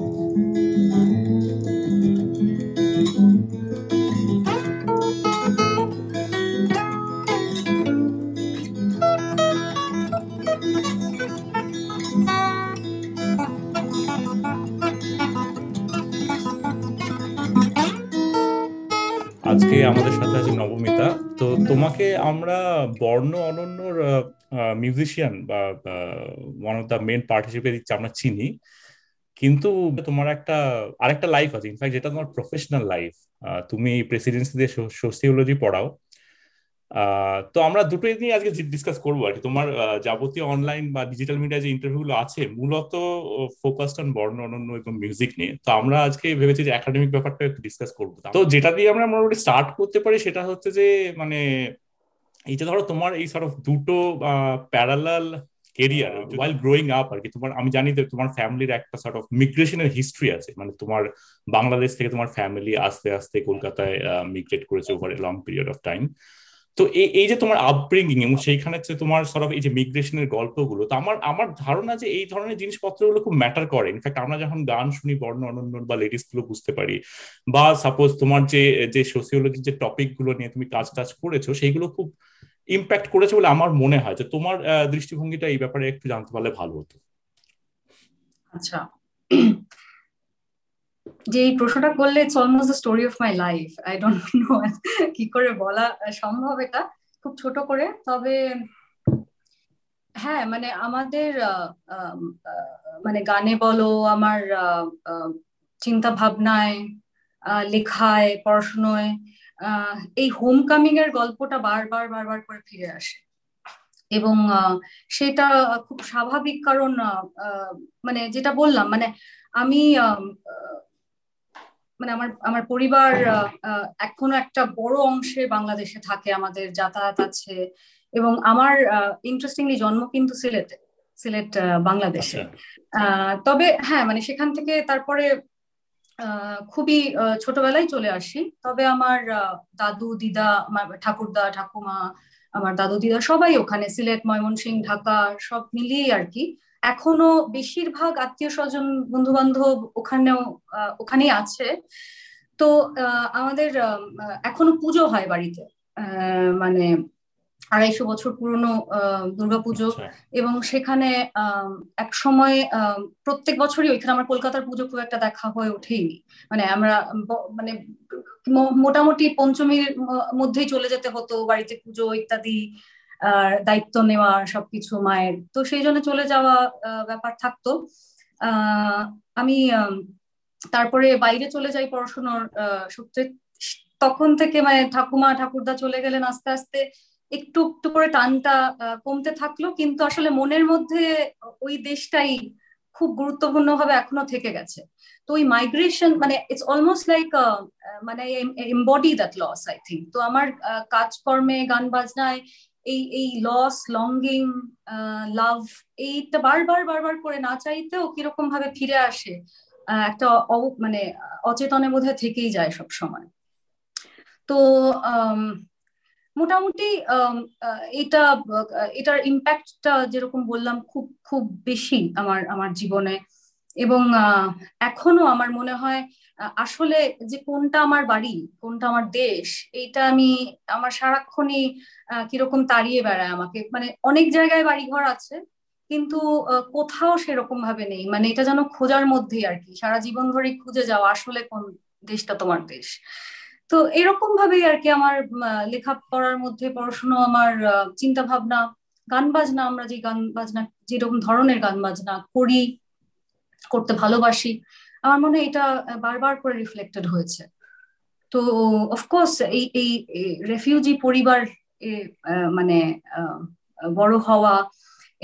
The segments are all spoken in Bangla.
আজকে আমাদের সাথে আছে নবমিতা। তো তোমাকে আমরা বর্ণ অনন্যর মিউজিশিয়ান বা one of the main part হিসেবে আমরা চিনি। কিন্তু তোমার একটা, আরেকটা লাইফ আছে। ইনফ্যাক্ট যেটা তোমার প্রফেশনাল লাইফ তুমি প্রেসিডেন্সিতে সোসিওলজি পড়াও। তো আমরা দুটোই নিয়ে আজকে ডিসকাস করব আর কি। তোমার যাবতীয় অনলাইন বা ডিজিটাল মিডিয়া যে ইন্টারভিউ গুলো আছে, মূলত ফোকাসড অন বর্ণ, অনন্য এবং মিউজিক নিয়ে। তো আমরা আজকে ভেবেছি যে একাডেমিক ব্যাপারটা একটু ডিসকাস করব তো যেটা দিয়ে আমরা মোটামুটি স্টার্ট করতে পারি সেটা হচ্ছে যে মানে এই যে ধরো তোমার এই সর দুটো parallel career while growing up আর কি তোমার আমি জানি যে তোমার ফ্যামিলির একটা সর্ট অফ মিগ্রেশনের হিস্ট্রি আছে। মানে তোমার বাংলাদেশ থেকে তোমার ফ্যামিলি আস্তে আস্তে কলকাতায় মিগ্রেট করেছে over a long period of time তো এই যে তোমার আপব্রিঙ্গিং এবং সেইখানে হচ্ছে তোমার সরফ এই যে মিগ্রেশনের গল্পগুলো তো আমার আমার ধারণা যে এই ধরনের জিনিসপত্রগুলো খুব ম্যাটার করে। ইনফ্যাক্ট আমরা যখন গান শুনি বর্ণ অনন্য বা লেডিসগুলো বুঝতে পারি বা সাপোজ তোমার যে যে সোসিওলজির যে টপিকগুলো নিয়ে তুমি কাজ টাজ করেছ সেইগুলো খুব ইম্প্যাক্ট করেছে বলে আমার মনে হয়। যে তোমার দৃষ্টিভঙ্গিটা এই ব্যাপারে একটু জানতে পারলে ভালো হতো। আচ্ছা। যে এই প্রশ্নটা করলে it's almost the story of my life I don't know কি করে বলা সম্ভব এটা। খুব ছোট করে। তবে হ্যাঁ মানে আমাদের মানে গানে বলো, আমার চিন্তা ভাবনায় লেখায়, পড়াশুনোয় এই হোম কামিং এর গল্পটা বারবার বারবার করে ফিরে আসে। এবং সেটা খুব স্বাভাবিক কারণ মানে যেটা বললাম মানে আমি মানে আমার আমার পরিবার এখনও একটা বড় অংশে বাংলাদেশে থাকে আমাদের যাতায়াত আছে। এবং আমার ইন্টারেস্টিংলি জন্ম কিন্তু সিলেটে সিলেট বাংলাদেশে। আচ্ছা। তবে হ্যাঁ মানে সেখান থেকে তারপরে খুবই ছোটবেলায় চলে আসি। তবে আমার দাদু, দিদা ঠাকুরদা, ঠাকুমা, আমার দাদু, দিদা সবাই ওখানে, সিলেট ময়মনসিং ঢাকা, সব মিলিয়ে আর কি। এখনও বেশিরভাগ আত্মীয় স্বজন বন্ধু বান্ধব ওখানেও ওখানেই আছে। তো আমাদের এখনও পুজো হয় বাড়িতে। মানে আড়াইশো বছর পুরনো দুর্গাপুজো আচ্ছা। এবং সেখানে এক সময় প্রত্যেক বছরই ওইখানে আমার কলকাতার পুজো খুব একটা দেখা হয়ে ওঠেইনি। মানে আমরা মানে মোটামুটি পঞ্চমীর মধ্যেই চলে যেতে হতো বাড়িতে পুজো ইত্যাদি দায়িত্ব নেওয়া সবকিছু মায়ের। তো সেই জন্য চলে যাওয়া ব্যাপার থাকতো। আমি তারপরে বাইরে চলে যাই পড়াশোনার সূত্রে। তখন থেকে মানে ঠাকুমা ঠাকুরদা চলে গেলেন আস্তে আস্তে। একটু একটু করে টানটা কমতে থাকল, কিন্তু আসলে মনের মধ্যে ওই দেশটাই খুব গুরুত্বপূর্ণ ভাবে এখনও থেকে গেছে। তো ওই মাইগ্রেশন মানে ইটস অলমোস্ট লাইক মানে embody that loss I think তো আমার কাজকর্মে, গান বাজনায়, এই এই লস লঙ্গিং লাভ এইটা বারবার বারবার করে না চাইতেও কীরকম ভাবে ফিরে আসে একটা মানে অচেতনে বোধহয় থেকেই যায় সব সময় তো মোটামুটি এটা, এটার ইম্প্যাক্টটা যেরকম বললাম খুব খুব বেশি আমার আমার জীবনে। এবং এখনও আমার মনে হয় আসলে যে কোনটা আমার বাড়ি, কোনটা আমার দেশ, এইটা আমি আমার সারাক্ষণই কীরকম তাড়িয়ে বেড়ায় আমাকে। মানে অনেক জায়গায় বাড়ি ঘর আছে, কিন্তু কোথাও সেরকম ভাবে নেই। মানে এটা যেন খোঁজার মধ্যেই আর কি। সারা জীবন ধরে খুঁজে যাওয়া আসলে কোন দেশটা তোমার দেশ? তো এরকম ভাবেই আর কি আমার লেখা পড়ার মধ্যে পড়াশুনো আমার চিন্তা ভাবনা গান বাজনা, আমরা যে গান বাজনা, যেরকম ধরনের গান বাজনা করি, করতে ভালোবাসি, আমার মনে হয় এটা বারবার করে রিফ্লেক্টেড হয়েছে। তো অফকোর্স এই এই রেফিউজি পরিবার মানে বড় হওয়া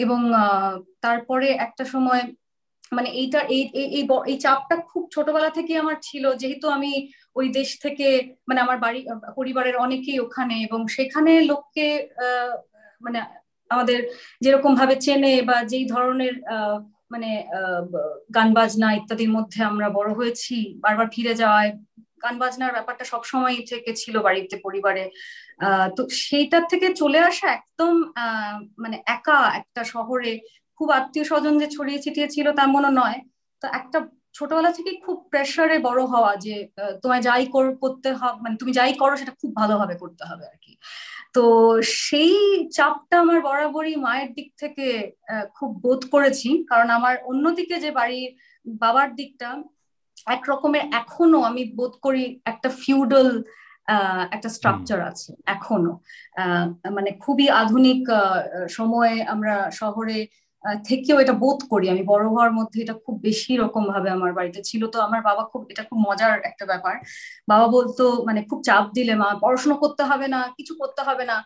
এবং তারপরে একটা সময় মানে এইটা, এই এই চাপটা খুব ছোটবেলা থেকে আমার ছিল, যেহেতু আমি ওই দেশ থেকে মানে আমার বাড়ি পরিবারের অনেকেই ওখানে এবং সেখানে লোককে মানে আমাদের যেরকম ভাবে চেনে বা যেই ধরনের মানে গান বাজনা ইত্যাদির মধ্যে আমরা বড় হয়েছি, বারবার ফিরে যাওয়ায় গান বাজনার ব্যাপারটা সবসময় থেকে ছিল বাড়িতে, পরিবারে। তো সেইটার থেকে চলে আসা একদম মানে একা একটা শহরে খুব আত্মীয় স্বজন যে ছড়িয়ে ছিটিয়ে ছিল তেমনও নয়। তো একটা ছোটবেলা থেকে খুব প্রেশারে বড় হওয়া যে তোমায় যাই করতে হবে মানে তুমি যাই করো সেটা খুব ভালোভাবে করতে হবে আর কি তো সেই চাপটা আমার বরাবরই মায়ের দিক থেকে খুব বোধ করেছি। কারণ আমার অন্যদিকে যে বাড়ির বাবার দিকটা এক রকমের এখনও আমি বোধ করি একটা ফিউডাল একটা স্ট্রাকচার আছে এখনও। মানে খুবই আধুনিক সময়ে আমরা শহরে থেকেও এটা বোধ করি। আমি বড় হওয়ার মধ্যে এটা খুব বেশি রকম ভাবে আমার বাড়িতে ছিল। তো আমার বাবা খুব এটা খুব মজার একটা ব্যাপার। বাবা বলতো মানে খুব চাপ দিলে মা পড়াশোনা করতে হবে না কিছু করতে হবে না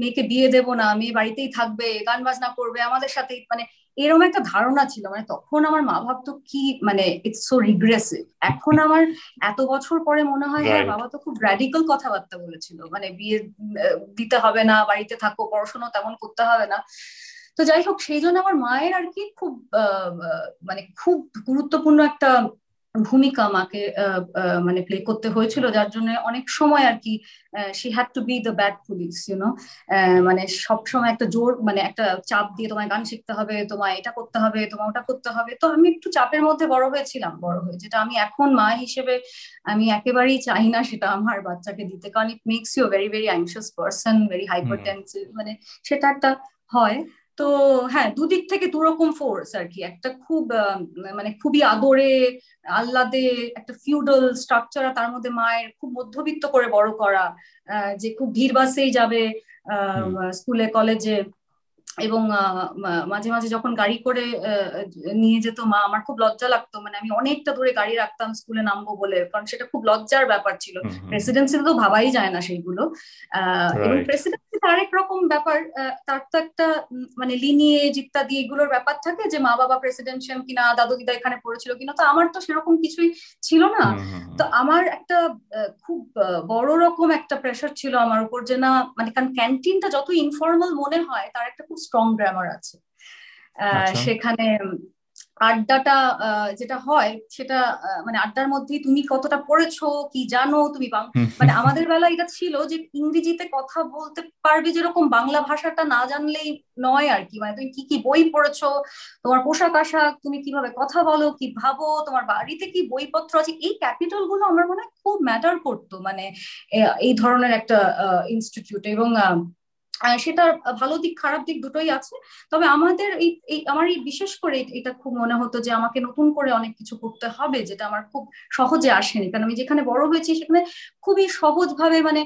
মেয়েকে বিয়ে দেব না মেয়ে বাড়িতেই থাকবে গান বাজনা করবে আমাদের সাথে। মানে এরকম একটা ধারণা ছিল। মানে তখন আমার মা ভাবতো কি মানে ইটস সো রিগ্রেসিভ এখন আমার এত বছর পরে মনে হয় হ্যাঁ বাবা তো খুব র্যাডিক্যাল কথাবার্তা বলেছিল। মানে বিয়ে দিতে হবে না বাড়িতে থাকো পড়াশোনা তেমন করতে হবে না। তো যাই হোক সেই জন্য আমার মায়ের আর কি খুব মানে খুব গুরুত্বপূর্ণ একটা ভূমিকা মাকে মানে প্লে করতে হয়েছিল। যার জন্য অনেক সময় আর কি she had to be the bad police you know মানে সব সময় একটা জোর মানে একটা চাপ দিয়ে তোমায় গান শিখতে হবে, তোমায় এটা করতে হবে তোমার ওটা করতে হবে। তো আমি একটু চাপের মধ্যে বড় হয়েছিলাম, বড় হয়ে, যেটা আমি এখন মা হিসেবে আমি একেবারেই চাই না, সেটা আমার বাচ্চাকে দিতে। কারণ it makes you very very anxious person very hyper মানে সেটা একটা হয়। তো হ্যাঁ দুদিক থেকে দুরকম ফোর্স আর কি। একটা খুব মানে খুবই আদরে আহ্লাদে একটা ফিউডাল স্ট্রাকচার তার মধ্যে মায়ের খুব মধ্যবিত্ত করে বড় করা যে খুব ভিড় বাসেই যাবে স্কুলে কলেজে এবং মাঝে মাঝে যখন গাড়ি করে নিয়ে যেত মা আমার খুব লজ্জা লাগতো। মানে আমি অনেকটা দূরে গাড়ি রাখতাম স্কুলে নামবো বলে কারণ সেটা খুব লজ্জার ব্যাপার ছিল। প্রেসিডেন্সি তো ভাবাই যায় না সেইগুলো। এবং প্রেসিডেন্সি আরেক রকম ব্যাপার তার তো একটা মানে লিনিয়েজ ইত্যাদি এগুলোর ব্যাপার থাকে যে মা বাবা প্রেসিডেন্সিয়াল কিনা দাদু দিদা এখানে পড়েছিল কিনা তো আমার তো সেরকম কিছুই ছিল না। তো আমার একটা খুব বড় রকম একটা প্রেশার ছিল আমার উপর যে না মানে কারণ ক্যান্টিনটা যত ইনফর্মাল মনে হয় তার একটা খুব স্ট্রং গ্রামার আছে। সেখানে আড্ডাটা যেটা হয় সেটা মানে আড্ডার মধ্যেই তুমি কতটা পড়েছো কি জানো তুমি মানে আমাদের বেলা এটা ছিল যে ইংরেজিতে কথা বলতে পারবে যেরকম বাংলা ভাষাটা না জানলেই নয় আর কি। মানে তুমি কি কি বই পড়েছো তোমার পোশাক আশাক তুমি কীভাবে কথা বলো কি ভাবো তোমার বাড়িতে কি বইপত্র আছে এই ক্যাপিটালগুলো আমার মনে হয় খুব ম্যাটার করতো। মানে এই ধরনের একটা ইনস্টিটিউট এবং সেটার ভালো দিক খারাপ দিক দুটোই আছে। তবে আমাদের এই আমার এই বিশেষ করে এটা খুব মনে হতো যে আমাকে নতুন করে অনেক কিছু করতে হবে যেটা আমার খুব সহজে আসেনি। কারণ আমি যেখানে বড় হয়েছি সেখানে খুবই সহজ ভাবে মানে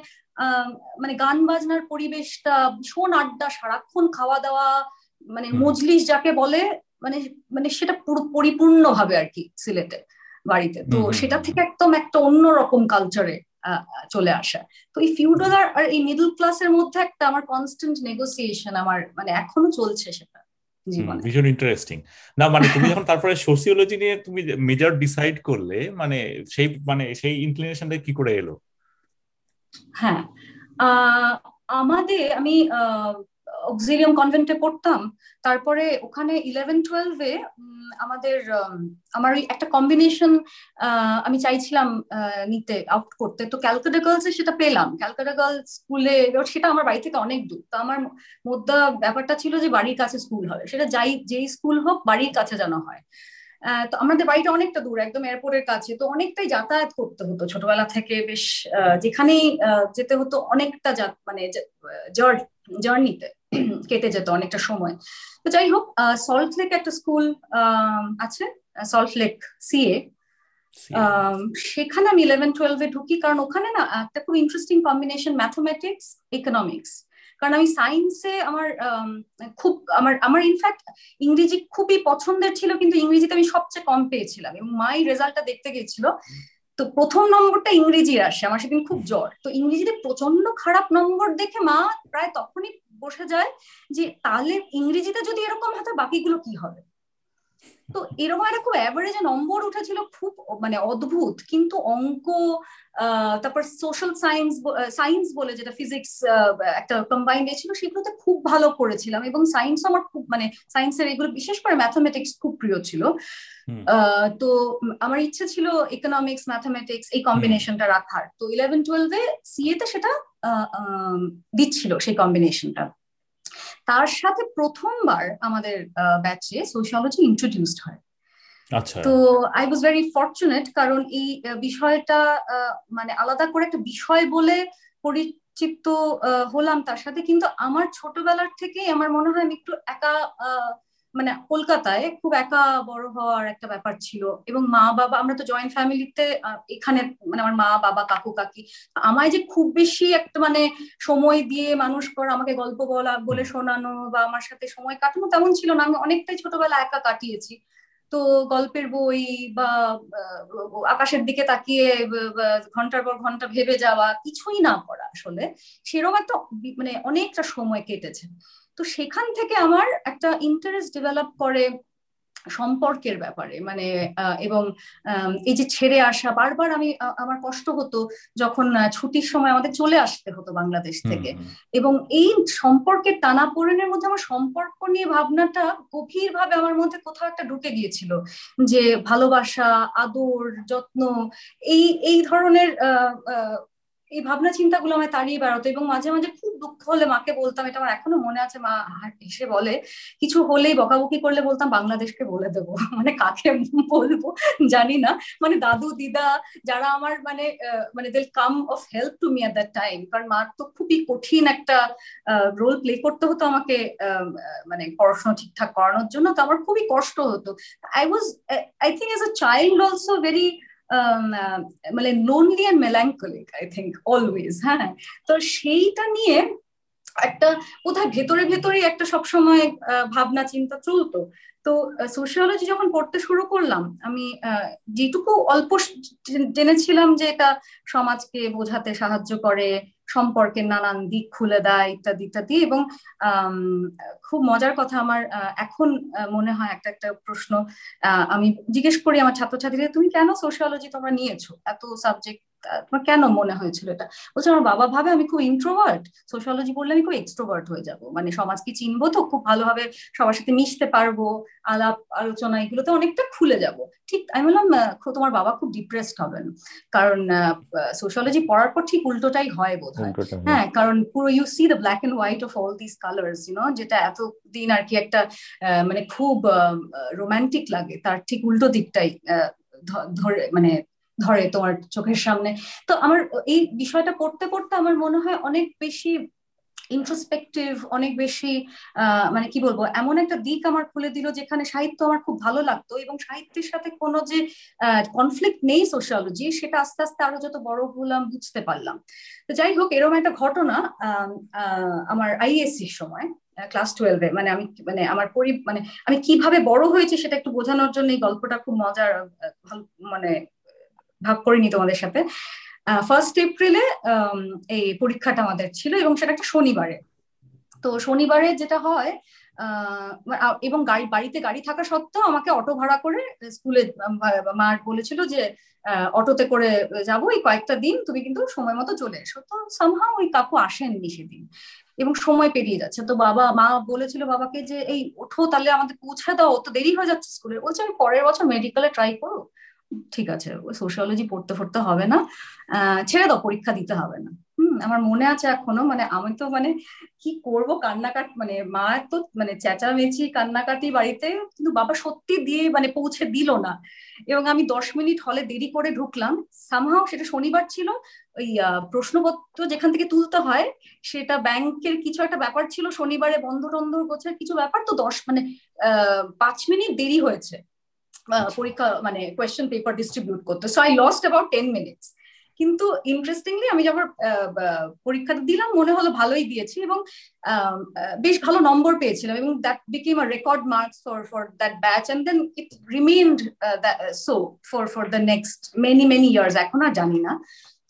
মানে গান বাজনার পরিবেশটা ভীষণ আড্ডা সারাক্ষণ খাওয়া দাওয়া মানে মজলিস যাকে বলে মানে মানে সেটা পুরো পরিপূর্ণ ভাবে আর কি সিলেটে বাড়িতে। তো সেটা থেকে একদম একটা অন্যরকম কালচারে চলে আসা। তো এই ফিউডাল আর এই মিডল ক্লাসের মধ্যে একটা আমার কনস্ট্যান্ট নেগোসিয়েশন আমার মানে এখনও চলছে সেটা ভীষণ ইন্টারেস্টিং না মানে তুমি যখন তারপরে সোসিওলজি নিয়ে তুমি মেজর ডিসাইড করলে মানে সেই মানে সেই ইনক্লিনেশনটা কি করে এলো? হ্যাঁ আমাদের আমি অক্সিলিয়াম কনভেন্টে পড়তাম। তারপরে ওখানে ইলেভেন টুয়েলভে আমাদের আমার একটা কম্বিনেশন আমি চাইছিলাম নিতে আউট করতে। তো ক্যালকাটা গার্লসে সেটা পেলাম। ক্যালকাটা গার্লস স্কুলে সেটা আমার বাড়ি থেকে অনেক দূর। তো আমার মধ্যে ব্যাপারটা ছিল যে বাড়ির কাছে স্কুল হবে। সেটা যাই, যেই স্কুল হোক, বাড়ির কাছে যেন হয়। তো আমাদের বাড়িটা অনেকটা দূর, একদম এয়ারপোর্টের কাছে। তো অনেকটাই যাতায়াত করতে হতো। ছোটবেলা থেকে বেশ যেখানেই যেতে হতো অনেকটা মানে জার্নিতে কেটে যেত অনেকটা সময়। তো যাই হোক সল্ট লেক একটা স্কুল আছে সল্ট লেক সিএ সেখানে আমি ইলেভেন টুয়েলভে ঢুকি কারণ ওখানে না একটা খুব ইন্টারেস্টিং কম্বিনেশন ম্যাথমেটিক্স ইকোনমিক্স কারণ আমি সায়েন্সে আমার খুব আমার আমার ইনফ্যাক্ট ইংরেজি খুবই পছন্দের ছিল কিন্তু ইংরেজিতে আমি সবচেয়ে কম পেয়েছিলাম। এবং মাই রেজাল্টটা দেখতে গেছিল তো প্রথম নম্বরটা ইংরেজি আসে আমার সেদিন খুব জ্বর। তো ইংরেজিতে প্রচণ্ড খারাপ নম্বর দেখে মা প্রায় তখনই বসে যায় যে তাহলে ইংরেজিতে যদি এরকম হতো বাকিগুলো কি হবে? তো এরকম একটা খুব অ্যাভারেজে নম্বর উঠেছিল খুব মানে অদ্ভুত। কিন্তু অঙ্ক তারপর সোশ্যাল সায়েন্স সায়েন্স বলে যেটা ফিজিক্স একটা কম্বাইন্ড ছিল সেগুলোতে খুব ভালো করেছিলাম। এবং সায়েন্স আমার খুব মানে সায়েন্সের এগুলো বিশেষ করে ম্যাথামেটিক্স খুব প্রিয় ছিল। তো আমার ইচ্ছে ছিল ইকোনমিক্স ম্যাথামেটিক্স এই কম্বিনেশনটা রাখার। তো ইলেভেন টুয়েলভে সিএতে সেটা দিচ্ছিল সেই কম্বিনেশনটা তার সাথে প্রথমবার আমাদের ব্যাচে সোশিয়োলজি ইন্ট্রোডিউসড হয়। আচ্ছা। তো আই ওয়াজ ভেরি ফর্চুনেট কারণ এই বিষয়টা মানে আলাদা করে একটা বিষয় বলে পরিচিত হলাম তার সাথে। কিন্তু আমার ছোটবেলার থেকেই আমার মনে হয় আমি একটু একা মানে কলকাতায় খুব একা বড় হওয়ার একটা ব্যাপার ছিল। এবং মা বাবা আমরা তো জয়েন্ট ফ্যামিলিতে এখানে মানে আমার মা বাবা কাকু কাকি আমায় যে খুব বেশি একটা মানে সময় দিয়ে মানুষ করা আমাকে গল্প বলা বলে শোনানো বা আমার সাথে সময় কাটানো তেমন ছিল না। আমি অনেকটাই ছোটবেলা একা কাটিয়েছি। তো গল্পের বই বা আকাশের দিকে তাকিয়ে ঘণ্টার পর ঘণ্টা ভেবে যাওয়া কিছুই না পড়া আসলে সেরকম একটা মানে অনেকটা সময় কেটেছে। তো সেখান থেকে আমার একটা ইন্টারেস্ট ডেভেলপ করে সম্পর্কের ব্যাপারে মানে এবং এই যে ছেড়ে আসা বারবার আমি আমার কষ্ট হতো যখন ছুটির সময় আমাদের চলে আসতে হতো বাংলাদেশ থেকে। এবং এই সম্পর্কের টানাপোড়েনের মধ্যে আমার সম্পর্ক নিয়ে ভাবনাটা গভীর ভাবে আমার মধ্যে কোথাও একটা ঢুকে গিয়েছিল যে ভালোবাসা আদর যত্ন এই এই ধরনের এই ভাবনা চিন্তাগুলো আমায় তাড়িয়ে বেড়াতো এবং মাঝে মাঝে খুব দুঃখ হলে মাকে বলতাম, এটা আমার এখনও মনে আছে, মা এসে বলে, কিছু হলেই বকাবকি করলে বলতাম বাংলাদেশকে বলে দেবো। মানে কাকে বলব জানি না। মানে দাদু, দিদা যারা আমার মানে মানে দিল come of help to me at that time কারণ মার তো খুবই কঠিন একটা রোল প্লে করতে হতো আমাকে মানে পড়াশোনা ঠিকঠাক করানোর জন্য। তো আমার খুবই কষ্ট হতো। I was I think as a child also very মানে lonely and melancholic I think always হ্যাঁ? তো সেইটা নিয়ে একটা কোথায় ভেতরে ভেতরে একটা সবসময় ভাবনা, চিন্তা চলতো। তো সোশিওলজি যখন পড়তে শুরু করলাম, আমি যেটুকু অল্প জেনেছিলাম যে এটা সমাজকে বোঝাতে সাহায্য করে সম্পর্কের নানান দিক খুলে দেয়, ইত্যাদি ইত্যাদি। এবং খুব মজার কথা আমার এখন মনে হয় একটা একটা প্রশ্ন আমি জিজ্ঞেস করি আমার ছাত্রছাত্রীদের, তুমি কেন সোশিয়োলজি তোমরা নিয়েছো? এত সাবজেক্ট তোমার কেন মনে হয়েছিল এটা? বলছে আমার বাবা ভাবে আমি খুব ইন্ট্রোভার্ট সোশ্যালজি পড়লে আমি খুব এক্সট্রোভার্ট হয়ে যাব। মানে সমাজকে চিনবো তো? খুব ভালোভাবে সবার সাথে মিশতে পারব আলাপ আলোচনা এগুলোতে অনেকটা খুলে যাব। ঠিক আমি বললাম তোমার বাবা খুব ডিপ্রেসড হবেন। কারণ সোশ্যালজি পড়ার পর ঠিক উল্টোটাই হয় বোধ হয়। হ্যাঁ কারণ পুরো you see the black and white of all this colours you know যেটা এতদিন আর কি একটা মানে খুব রোমান্টিক লাগে। তার ঠিক উল্টো দিকটাই ধরে মানে ধরে তোমার চোখের সামনে। তো আমার এই বিষয়টা পড়তে পড়তে আমার মনে হয় অনেক বেশি ইন্ট্রোস্পেক্টিভ অনেক বেশি মানে কি বলব, এমন একটা দিক আমার খুলে দিল যেখানে সাহিত্য আমার খুব ভালো লাগতো এবং সাহিত্যের সাথে কোনো যে কনফ্লিক্ট নেই সোশ্যালজি সেটা আস্তে আস্তে আরও যত বড় হলাম বুঝতে পারলাম। তো যাই হোক, এরকম একটা ঘটনা আমার আইএসসির সময় ক্লাস টুয়েলভে মানে আমি মানে আমার পরি মানে আমি কীভাবে বড় হয়েছি সেটা একটু বোঝানোর জন্য এই গল্পটা খুব মজার মানে ভাগ করিনি তোমাদের সাথে। ফার্স্ট এপ্রিলে এই পরীক্ষাটা আমাদের ছিল এবং সেটা একটা শনিবারে। তো শনিবারে যেটা হয় এবং গাড়ি, বাড়িতে গাড়ি থাকা সত্ত্বেও আমাকে অটো ভাড়া করে স্কুলে মা বলেছিল যে অটোতে করে যাব, এই কয়েকটা দিন তুমি কিন্তু সময় মতো চলে এসো। তো সামহা ওই কাকু আসেননি সেদিন এবং সময় পেরিয়ে যাচ্ছে। তো বাবা, মা বলেছিল বাবাকে যে, এই, ওঠো, তাহলে আমাদের পৌঁছে দাও তো দেরি হয়ে যাচ্ছে স্কুলে। বলছে, আমি পরের বছর মেডিকেলে ট্রাই করো ঠিক আছে সোশ্যালজি পড়তে পড়তে হবে না। ছেড়ে দাও, পরীক্ষা দিতে হবে না। আমার মনে আছে এখনও মানে আমি তো মানে কি করব কান্নাকাট মানে মা তো মানে চেঁচামেচি, কান্নাকাটি বাড়িতে, কিন্তু বাবা সত্যি দিয়ে মানে পৌঁছে দিল না। এবং আমি দশ মিনিট হলে দেরি করে ঢুকলাম। সামহাও সেটা শনিবার ছিল, ওই প্রশ্নপত্র যেখান থেকে তুলতে হয়, সেটা ব্যাংকের কিছু একটা ব্যাপার ছিল, শনিবারে বন্ধ টন্ধ গোছের কিছু ব্যাপার, তো দশ মানে আহ, পাঁচ মিনিট দেরি হয়েছে। পরীক্ষা মানে কোয়েশ্চেন পেপার ডিস্ট্রিবিউট করতে। So I lost about ten minutes কিন্তু ইন্টারেস্টিংলি আমি যখন পরীক্ষাটা দিলাম মনে হলো ভালোই দিয়েছি এবং বেশ ভালো নম্বর পেয়েছিলাম এবং that became a record marks for for that batch and then it remained so for for the next many many years এখন আর জানি না।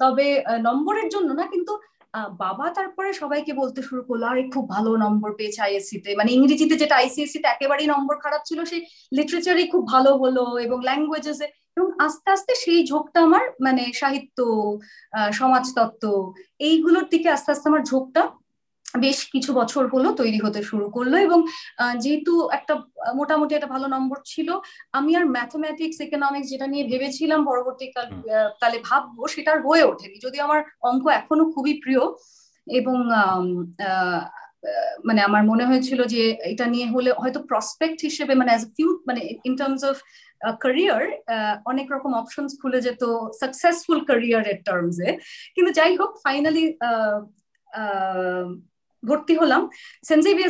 তবে নম্বরের জন্য না কিন্তু বাবা তারপরে সবাইকে বলতে শুরু করল, আরে, খুব ভালো নম্বর পেয়েছে আইএসসি তে মানে ইংরেজিতে যেটা আইসিএসসি তে একেবারেই নম্বর খারাপ ছিল, সেই লিটারেচারই খুব ভালো হলো এবং ল্যাঙ্গুয়েজেস এবং আস্তে আস্তে সেই ঝোঁকটা আমার মানে সাহিত্য সমাজতত্ত্ব, এইগুলোর দিকে আস্তে আস্তে আমার ঝোঁকটা বেশ কিছু বছর হলো তৈরি হতে শুরু করল এবং যেহেতু একটা মোটামুটি একটা ভালো নম্বর ছিল আমি আর ম্যাথমেটিক্স ইকোনমিক্স যেটা নিয়ে ভেবেছিলাম পরবর্তীকাল কালে ভাববো সেটার হয়ে ওঠেনি। যদি আমার অঙ্ক এখনও খুবই প্রিয় এবং মানে আমার মনে হয়েছিল যে এটা নিয়ে হলে হয়তো প্রসপেক্ট হিসেবে মানে অ্যাজ ফিউ মানে ইন টার্মস অফ ক্যারিয়ার অনেক রকম অপশনস খুলে যেত সাকসেসফুল ক্যারিয়ার ক্যারিয়ারের টার্মসে কিন্তু যাই হোক ফাইনালি ভর্তি হলাম।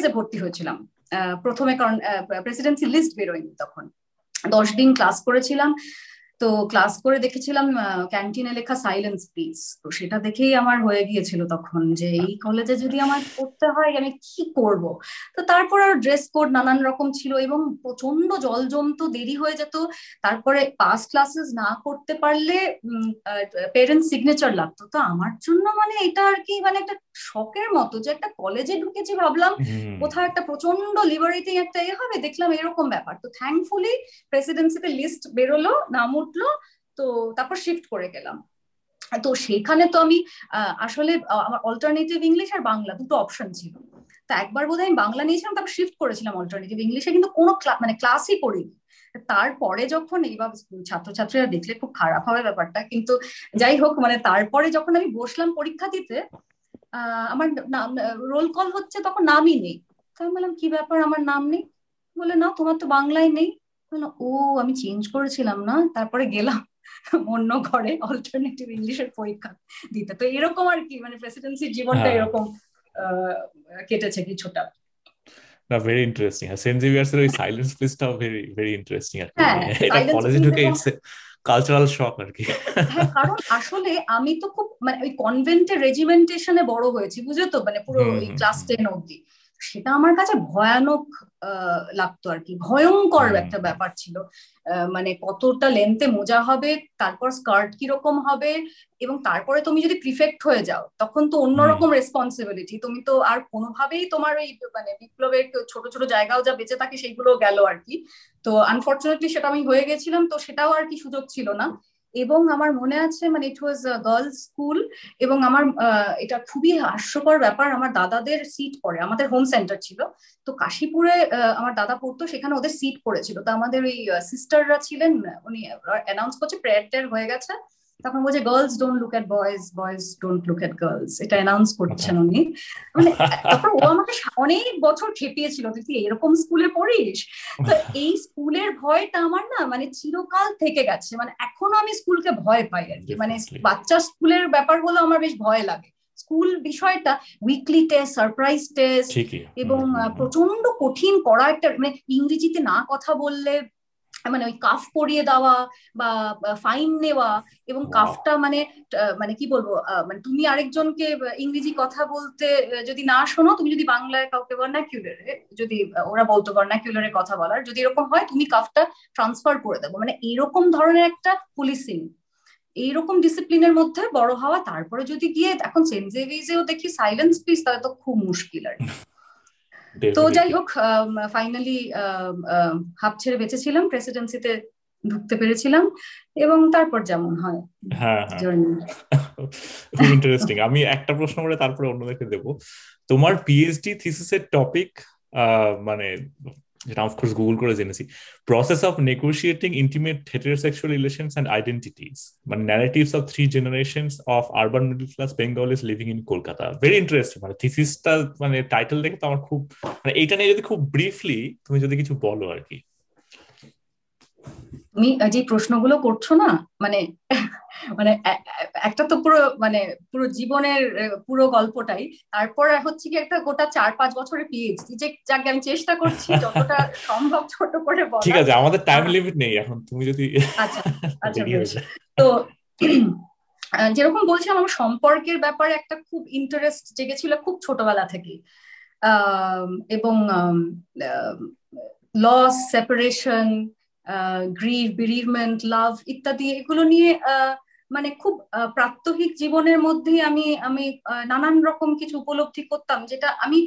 এ ভর্তি হয়েছিলাম। প্রথমে কারণ প্রেসিডেন্সি লিস্ট বেরোয়নি তখন। দশ দিন ক্লাস করেছিলাম। তো ক্লাস করে দেখেছিলাম ক্যান্টিনে লেখা সাইলেন্স প্লিজ তো সেটা দেখেই আমার হয়ে গিয়েছিল তখন যে এই কলেজে যদি আমার পড়তে হয়, আমি কি করব? তো তারপর আর ড্রেস কোড নানান রকম ছিল এবং প্রচণ্ড জল জমতো, দেরি হয়ে যেত। তারপরে পাস ক্লাসেস না করতে পারলে পেরেন্টস সিগনেচার লাগতো। তো আমার জন্য মানে এটা আর কি মানে একটা শখের মতো যে একটা কলেজে ঢুকেছি ভাবলাম কোথাও একটা প্রচণ্ড লিবারেটিং একটা এ হবে দেখলাম এরকম ব্যাপার। তো থ্যাঙ্কফুলি প্রেসিডেন্সিতে লিস্ট বেরোলো নাম উঠল তো তারপর শিফট করে গেলাম। তো সেখানে তো আমি আসলে আমার অল্টারনেটিভ ইংলিশ আর বাংলা দুটো অপশন ছিল। তা একবার বোধহয় আমি বাংলা নিয়েছিলাম তারপর শিফট করেছিলাম অল্টারনেটিভ ইংলিশে কিন্তু কোনো মানে ক্লাসই করিনি। তারপরে যখন এইবার ছাত্রছাত্রীরা দেখলে খুব খারাপ হবে ব্যাপারটা কিন্তু যাই হোক মানে তারপরে যখন আমি বসলাম পরীক্ষা দিতে আমার নাম রোল কল হচ্ছে তখন নামই নেই। তো আমি বললাম কি ব্যাপার? আমার নাম নেই? বলে না তোমার তো বাংলায় নেই। ও আমি চেঞ্জ করেছিলাম না তারপরে গেলাম অন্য ঘরে অল্টারনেটিভ ইংলিশের পরীক্ষা দিতে। তো এরকম আর কি মানে প্রেসিডেন্সির জীবনটা হ্যাঁ। এরকম কেটেছে কিছুটা। না ভেরি ইন্টারেস্টিং আর সেন্ট জেভিয়ার্স এর ওই সাইলেন্স প্লিজটাও ভেরি ভেরি ইন্টারেস্টিং আর হ্যাঁ, এটা কলেজে ঢুকে কালচারাল শক আর কি। হ্যাঁ কারণ আসলে আমি তো খুব মানে ওই কনভেন্টের রেজিমেন্টেশনে বড় হয়েছি বুঝে তো? মানে পুরো ক্লাস টেন অব্দি সেটা আমার কাছে ভয়ানক লাগতো আর কি। ভয়ঙ্কর একটা ব্যাপার ছিল। মানে কতটা লেন্থে মোজা হবে তারপর স্কার্ট কীরকম হবে এবং তারপরে তুমি যদি প্রিফেক্ট হয়ে যাও তখন তো অন্যরকম রেসপন্সিবিলিটি তুমি তো আর কোনোভাবেই তোমার ওই মানে বিপ্লবের ছোট ছোট জায়গাও যা বেঁচে থাকে সেইগুলো গেল আর কি। তো আনফর্চুনেটলি সেটা আমি হয়ে গেছিলাম তো সেটাও আর কি সুযোগ ছিল না। এবং আমার মনে আছে মানে ইট ওয়াজ গার্লস স্কুল এবং আমার এটা খুবই হাস্যকর ব্যাপার। আমার দাদাদের সিট পড়ে, আমাদের হোম সেন্টার ছিল। তো কাশীপুরে আমার দাদা পড়তো, সেখানে ওদের সিট পড়েছিল। তো আমাদের ওই সিস্টাররা ছিলেন, উনি অ্যানাউন্স করছে প্রেয়ার হয়ে গেছে। তখন বলছে girls don't look at boys boys don't look at girls এটা অ্যানাউন্স করছেন উনি। মানে তারপর ও আমাকে অনেক বছর খেপিয়েছিল তুই এরকম স্কুলে পড়িস? তো এই স্কুলের ভয়টা আমার না মানে চিরকাল থেকে গেছে। মানে এখনও আমি স্কুলকে ভয় পাই আর কি। মানে বাচ্চা স্কুলের ব্যাপার ব্যাপারগুলো আমার বেশ ভয় লাগে। স্কুল বিষয়টা উইকলি টেস্ট সারপ্রাইজ টেস্ট এবং প্রচণ্ড কঠিন করা একটা মানে ইংরেজিতে না কথা বললে মানে ওই কাফ পরিয়ে দেওয়া বা ফাইন নেওয়া এবং কাফটা মানে মানে কি বলব মানে তুমি আরেকজনকে ইংরেজি কথা বলতে যদি না শোনো তুমি যদি বাংলায় কাউকে ভার্নাকিউলারে যদি ওরা বলতো ভার্নাকিউলারে কথা বলার যদি এরকম হয় তুমি কাফটা ট্রান্সফার করে দেবো। মানে এরকম ধরনের একটা পুলিশিং এইরকম ডিসিপ্লিনের মধ্যে বড় হওয়া তারপরে যদি গিয়ে এখন সেন্ট জেভিজেও দেখি সাইলেন্স পিস তাহলে তো খুব মুশকিল আর তো যাই হোক ফাইনালি হাফ ছেড়ে বেঁচেছিলাম প্রেসিডেন্সিতে ঢুকতে পেরেছিলাম এবং তারপর যেমন হয় হ্যাঁ খুব ইন্টারেস্টিং আমি একটা প্রশ্ন করে তারপরে অন্যদেরকে দেবো। তোমার পিএইচডি থিসিসের টপিক মানে যেটা অফকোর্স গুগল করে জেনেছি। Process of negotiating intimate heterosexual relations and identities মানে narratives of three generations of urban middle class Bengalis living in Kolkata very interesting মানে থিসিসটা মানে টাইটেল দেখে তো আমার খুব মানে এইটা নিয়ে যদি খুব ব্রিফলি তুমি যদি কিছু বলো আর কি। তুমি যে প্রশ্নগুলো করছ না মানে মানে একটা তো পুরো মানে পুরো জীবনের পুরো গল্পটাই। তারপর হচ্ছে কি একটা গোটা চার পাঁচ বছরের পিএইচডি যে যাকে আমি চেষ্টা করছি যতটা সম্ভব ছোট করে বলা ঠিক আছে আমাদের টাইম লিমিট নেই এখন তুমি যদি আচ্ছা আচ্ছা তো যেরকম বলছিলাম আমার সম্পর্কের ব্যাপারে একটা খুব ইন্টারেস্ট জেগেছিল খুব ছোটবেলা থেকে এবং loss separation grief bereavement love ইত্যাদি এগুলো নিয়ে মানে খুব প্রাত্যহিক জীবনের মধ্যেই আমি আমি নানান রকম কিছু উপলব্ধি করতাম, যেটা আমি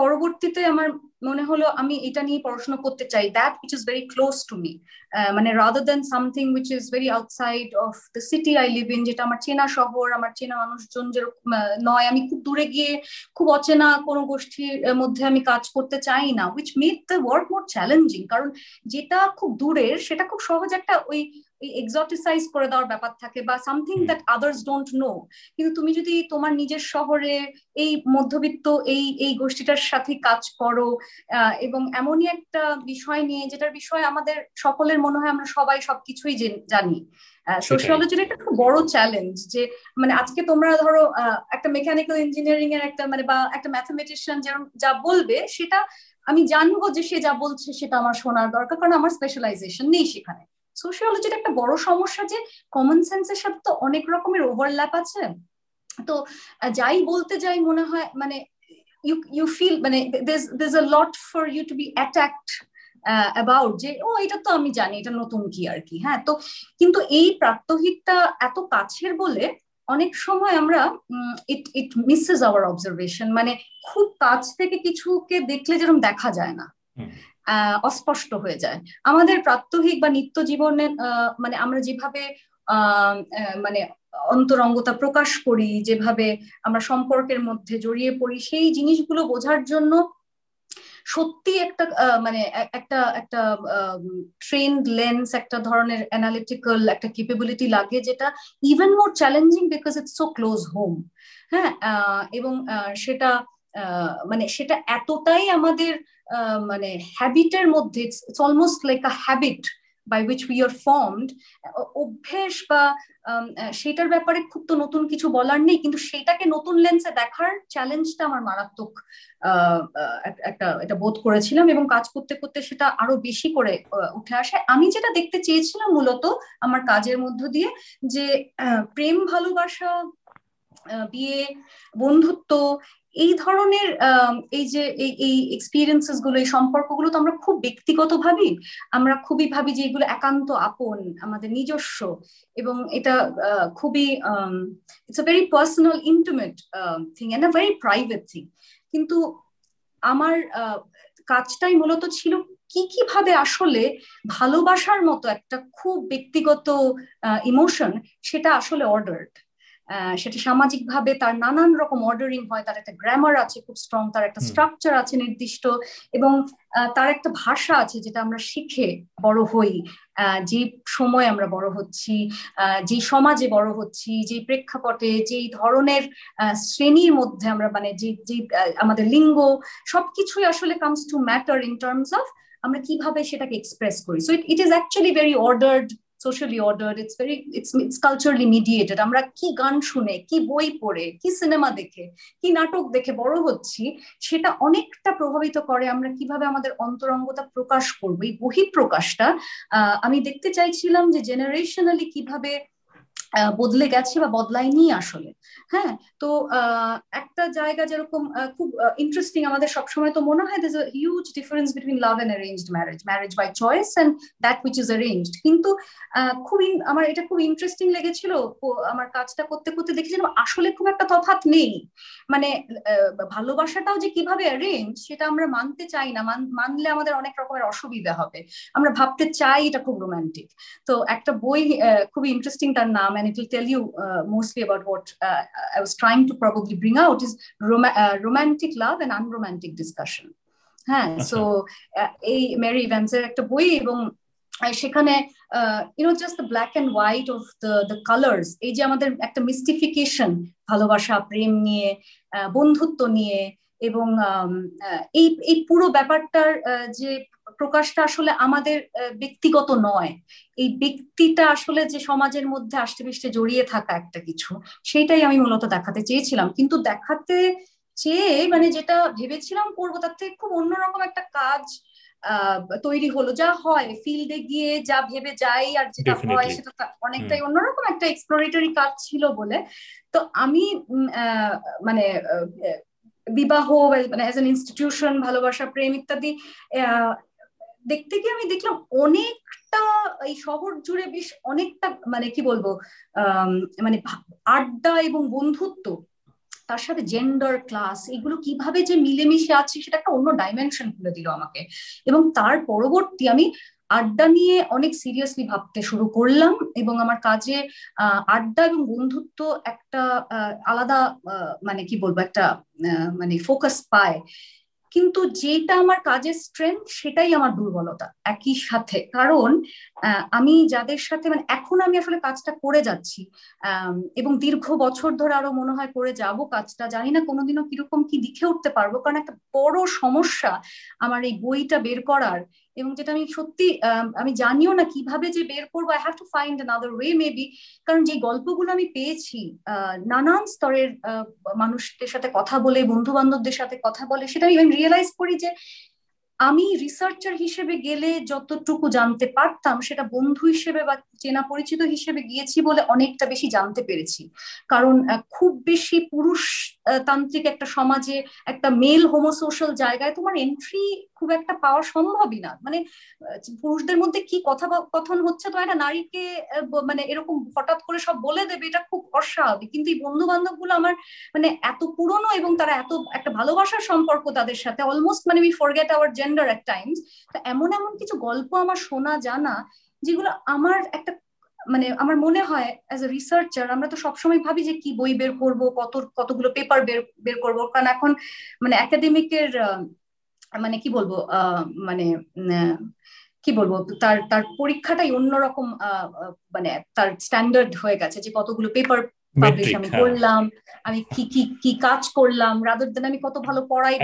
পরবর্তীতে আমার মনে হলো আমি এটা নিয়ে পড়াশোনা করতে চাই। That which is very close to me মানে rather than something which is very outside of the city I live in যেটা আমার চেনা শহর, আমার চেনা মানুষজন যেরকম নয়, আমি খুব দূরে গিয়ে খুব অচেনা কোনো গোষ্ঠীর মধ্যে আমি কাজ করতে চাই না which made the work more challenging কারণ যেটা খুব দূরের, সেটা খুব সহজ একটা ওই এক্সটিসাইজ করে দেওয়ার ব্যাপার থাকে বা something that others don't know কিন্তু তুমি যদি তোমার নিজের শহরে এই মধ্যবিত্ত এই এই গোষ্ঠীটার সাথে কাজ করো এবং এমনই একটা বিষয় নিয়ে যেটার বিষয় আমাদের সকলের মনে হয় আমরা সবাই সবকিছুই জানি সোশিওলজির একটা খুব বড় চ্যালেঞ্জ যে মানে আজকে তোমরা ধরো একটা মেকানিক্যাল ইঞ্জিনিয়ারিং এর একটা মানে বা একটা ম্যাথামেটিশিয়ান যেরকম যা বলবে সেটা আমি জানব যে সে যা বলছে সেটা আমার শোনার দরকার কারণ আমার স্পেশালাইজেশন নেই সেখানে। সোশিওলজির একটা বড় সমস্যা যে কমন সেন্সের সাথে তো অনেক রকমের ওভারল্যাপ আছে। তো যাই বলতে যাই মনে হয় মানে ইউ ইউ ফিল মানে there's a lot for you to be attacked about যে ও এটা তো আমি জানি, এটা নতুন কি আর কি? হ্যাঁ তো কিন্তু এই প্রাত্যহিকটা এত কাছের বলে অনেক সময় আমরা it it misses our observation মানে খুব কাছ থেকে কিছুকে দেখলে যেরকম দেখা যায় না। অস্পষ্ট হয়ে যায়। আমাদের প্রাত্যহিক বা নিত্য জীবনে মানে আমরা যেভাবে মানে অন্তরঙ্গতা প্রকাশ করি, যেভাবে আমরা সম্পর্কের মধ্যে জড়িয়ে পড়ি, সেই জিনিসগুলো বোঝার জন্য সত্যি একটা মানে একটা একটা ট্রেন্ড লেন্স একটা ধরনের অ্যানালিটিক্যাল একটা কেপেবিলিটি লাগে যেটা even more challenging because it's so close home হ্যাঁ এবং সেটা মানে সেটা এতটাই আমাদের মানে হ্যাবিটের মধ্যে it's almost like a habit by which we are formed অভ্যেস বা সেটার ব্যাপারে খুব তো নতুন কিছু বলার নেই, কিন্তু সেটাকে নতুন লেন্সে দেখার চ্যালেঞ্জটা আমার মারাত্মক একটা, এটা বোধ করেছিলাম এবং কাজ করতে করতে সেটা আরও বেশি করে উঠে আসে। আমি যেটা দেখতে চেয়েছিলাম মূলত আমার কাজের মধ্য দিয়ে যে প্রেম, ভালোবাসা বিয়ে, বন্ধুত্ব এই ধরনের এই যে, এই এক্সপিরিয়েন্সেসগুলো, এই সম্পর্কগুলো তো আমরা খুব ব্যক্তিগত ভাবি আমরা খুবই ভাবি যে এগুলো একান্ত আপন, আমাদের নিজস্ব এবং এটা খুবই it's a very personal intimate thing and a very private thing কিন্তু আমার কাজটাই মূলত ছিল কি, কীভাবে আসলে ভালোবাসার মতো একটা খুব ব্যক্তিগত ইমোশন সেটা আসলে অর্ডার্ড সেটা সামাজিকভাবে তার নানান রকম অর্ডারিং হয় তার একটা গ্রামার আছে খুব স্ট্রং তার একটা স্ট্রাকচার আছে নির্দিষ্ট এবং তার একটা ভাষা আছে যেটা আমরা শিখে বড় হই যে সময় আমরা বড় হচ্ছি যে সমাজে বড় হচ্ছি যে প্রেক্ষাপটে যেই ধরনের শ্রেণির মধ্যে আমরা মানে যে যে আমাদের লিঙ্গ সবকিছুই আসলে comes to matter in terms of আমরা কীভাবে সেটাকে এক্সপ্রেস করি। So it is actually very ordered socially order it's very it's it's culturally mediated আমরা কি গান শুনে, কি বই পড়ে, কি সিনেমা দেখে, কি নাটক দেখে বড় হচ্ছি, সেটা অনেকটা প্রভাবিত করে আমরা কীভাবে আমাদের অন্তরঙ্গতা প্রকাশ করব। এই বহিঃপ্রকাশটা আমি দেখতে চাইছিলাম যে জেনারেশনালি কীভাবে বদলে গেছে বা বদলায়নি আসলে। হ্যাঁ তো একটা জায়গা যেরকম খুব ইন্টারেস্টিং আমাদের সবসময় তো মনে হয় this huge difference between love and arranged marriage marriage by choice and that which is arranged কিন্তু খুব আমার এটা খুব ইন্টারেস্টিং লেগেছিল আমার কাজটা করতে করতে দেখেছিলাম, আসলে খুব একটা তফাৎ নেই। মানে ভালোবাসাটাও যে কীভাবে অ্যারেঞ্জ সেটা আমরা মানতে চাই না মানলে আমাদের অনেক রকমের অসুবিধা হবে। আমরা ভাবতে চাই এটা খুব রোমান্টিক তো একটা বই খুবই ইন্টারেস্টিং তার নাম and it will tell you uh, mostly about what uh, I was trying to probably bring out is rom- uh, romantic love and unromantic discussion. হ্যাঁ সো এই মেরি ইভ্যান্সের একটা বই এবং সেখানে you know just the black and white of the the colours এই যে আমাদের একটা মিস্টিফিকেশন ভালোবাসা প্রেম নিয়ে বন্ধুত্ব নিয়ে এবং এই এই পুরো ব্যাপারটার যে প্রকাশটা আসলে আমাদের ব্যক্তিগত নয়। এই ব্যক্তিটা আসলে যে সমাজের মধ্যে আষ্টে পৃষ্ঠে জড়িয়ে থাকা একটা কিছু সেটাই আমি মূলত দেখাতে চেয়েছিলাম। কিন্তু দেখাতে চেয়ে মানে যেটা ভেবেছিলাম করব তার থেকে খুব অন্যরকম একটা কাজ তৈরি হলো। যা হয় ফিল্ডে গিয়ে যা ভেবে যাই আর যেটা হয় সেটা অনেকটাই অন্যরকম একটা এক্সপ্লোরেটরি কাজ ছিল বলে। তো আমি মানে বিবাহ মানে অ্যাজ এন ইনস্টিটিউশন ভালোবাসা প্রেম ইত্যাদি দেখতে গিয়ে আমি দেখলাম অনেকটা, এই শহর জুড়ে বেশ অনেকটা মানে কি বলব মানে আড্ডা এবং বন্ধুত্ব, তার সাথে জেন্ডার ক্লাস এগুলো কীভাবে যে মিলেমিশে আছে সেটা একটা অন্য ডাইমেনশন খুলে দিল আমাকে। এবং তার পরবর্তী আমি আড্ডা নিয়ে অনেক সিরিয়াসলি ভাবতে শুরু করলাম এবং আমার কাজে আড্ডা এবং বন্ধুত্ব একটা আলাদা মানে কি বলব, একটা মানে ফোকাস পায়। কিন্তু যেটা আমার কাজের স্ট্রেংথ সেটাই আমার দুর্বলতা। একই সাথে। কারণ আমি যাদের সাথে মানে এখন আমি আসলে কাজটা করে যাচ্ছি এবং দীর্ঘ বছর ধরে আরও মনে হয় করে যাব কাজটা, জানি না কোনোদিনও কীরকম কি লিখে উঠতে পারব। কারণ একটা বড় সমস্যা আমার এই বইটা বের করার এবং যেটা আমি সত্যি আমি জানিও না কীভাবে যে বের করব I have to find another way maybe কারণ যে গল্পগুলো আমি পেয়েছি নানান স্তরের মানুষদের সাথে কথা বলে বন্ধু বান্ধবদের সাথে কথা বলে, সেটা আমি রিয়েলাইজ করি যে আমি রিসার্চার হিসেবে গেলে যতটুকু জানতে পারতাম, সেটা বন্ধু হিসেবে বা চেনা পরিচিত হিসেবে গিয়েছি বলে অনেকটা বেশি জানতে পেরেছি। কারণ খুব বেশি পুরুষ তান্ত্রিক একটা সমাজে একটা মেল হোমোসোশাল জায়গায় তোমার এন্ট্রি খুব একটা পাওয়া সম্ভবই না। মানে পুরুষদের মধ্যে কি কথা কথন হচ্ছে তো একটা নারীকে মানে এরকম হঠাৎ করে সব বলে দেবে, এটা খুব অস্বাভাবিক। কিন্তু এই বন্ধু বান্ধবগুলো আমার মানে এত পুরনো এবং তারা এত একটা ভালোবাসার সম্পর্ক তাদের সাথে অলমোস্ট মানে we forget our gender at times এমন এমন কিছু গল্প আমার শোনা জানা যেগুলো আমার একটা মানে আমার মনে হয় অ্যাজ এ রিসার্চার আমরা তো সবসময় ভাবি যে কি বই বের করব, কত, কতগুলো পেপার বের বের করব। কারণ এখন মানে একাডেমিকের মানে কি বলব মানে কি বলব, তার তার পরীক্ষাটাই অন্যরকম মানে তার স্ট্যান্ডার্ড হয়ে গেছে যে কতগুলো পেপার পাবলিশ আমি হ্যাঁ। করলাম আমি কি কি কি কাজ করলাম রাদার দেন আমি কত ভালো পড়াই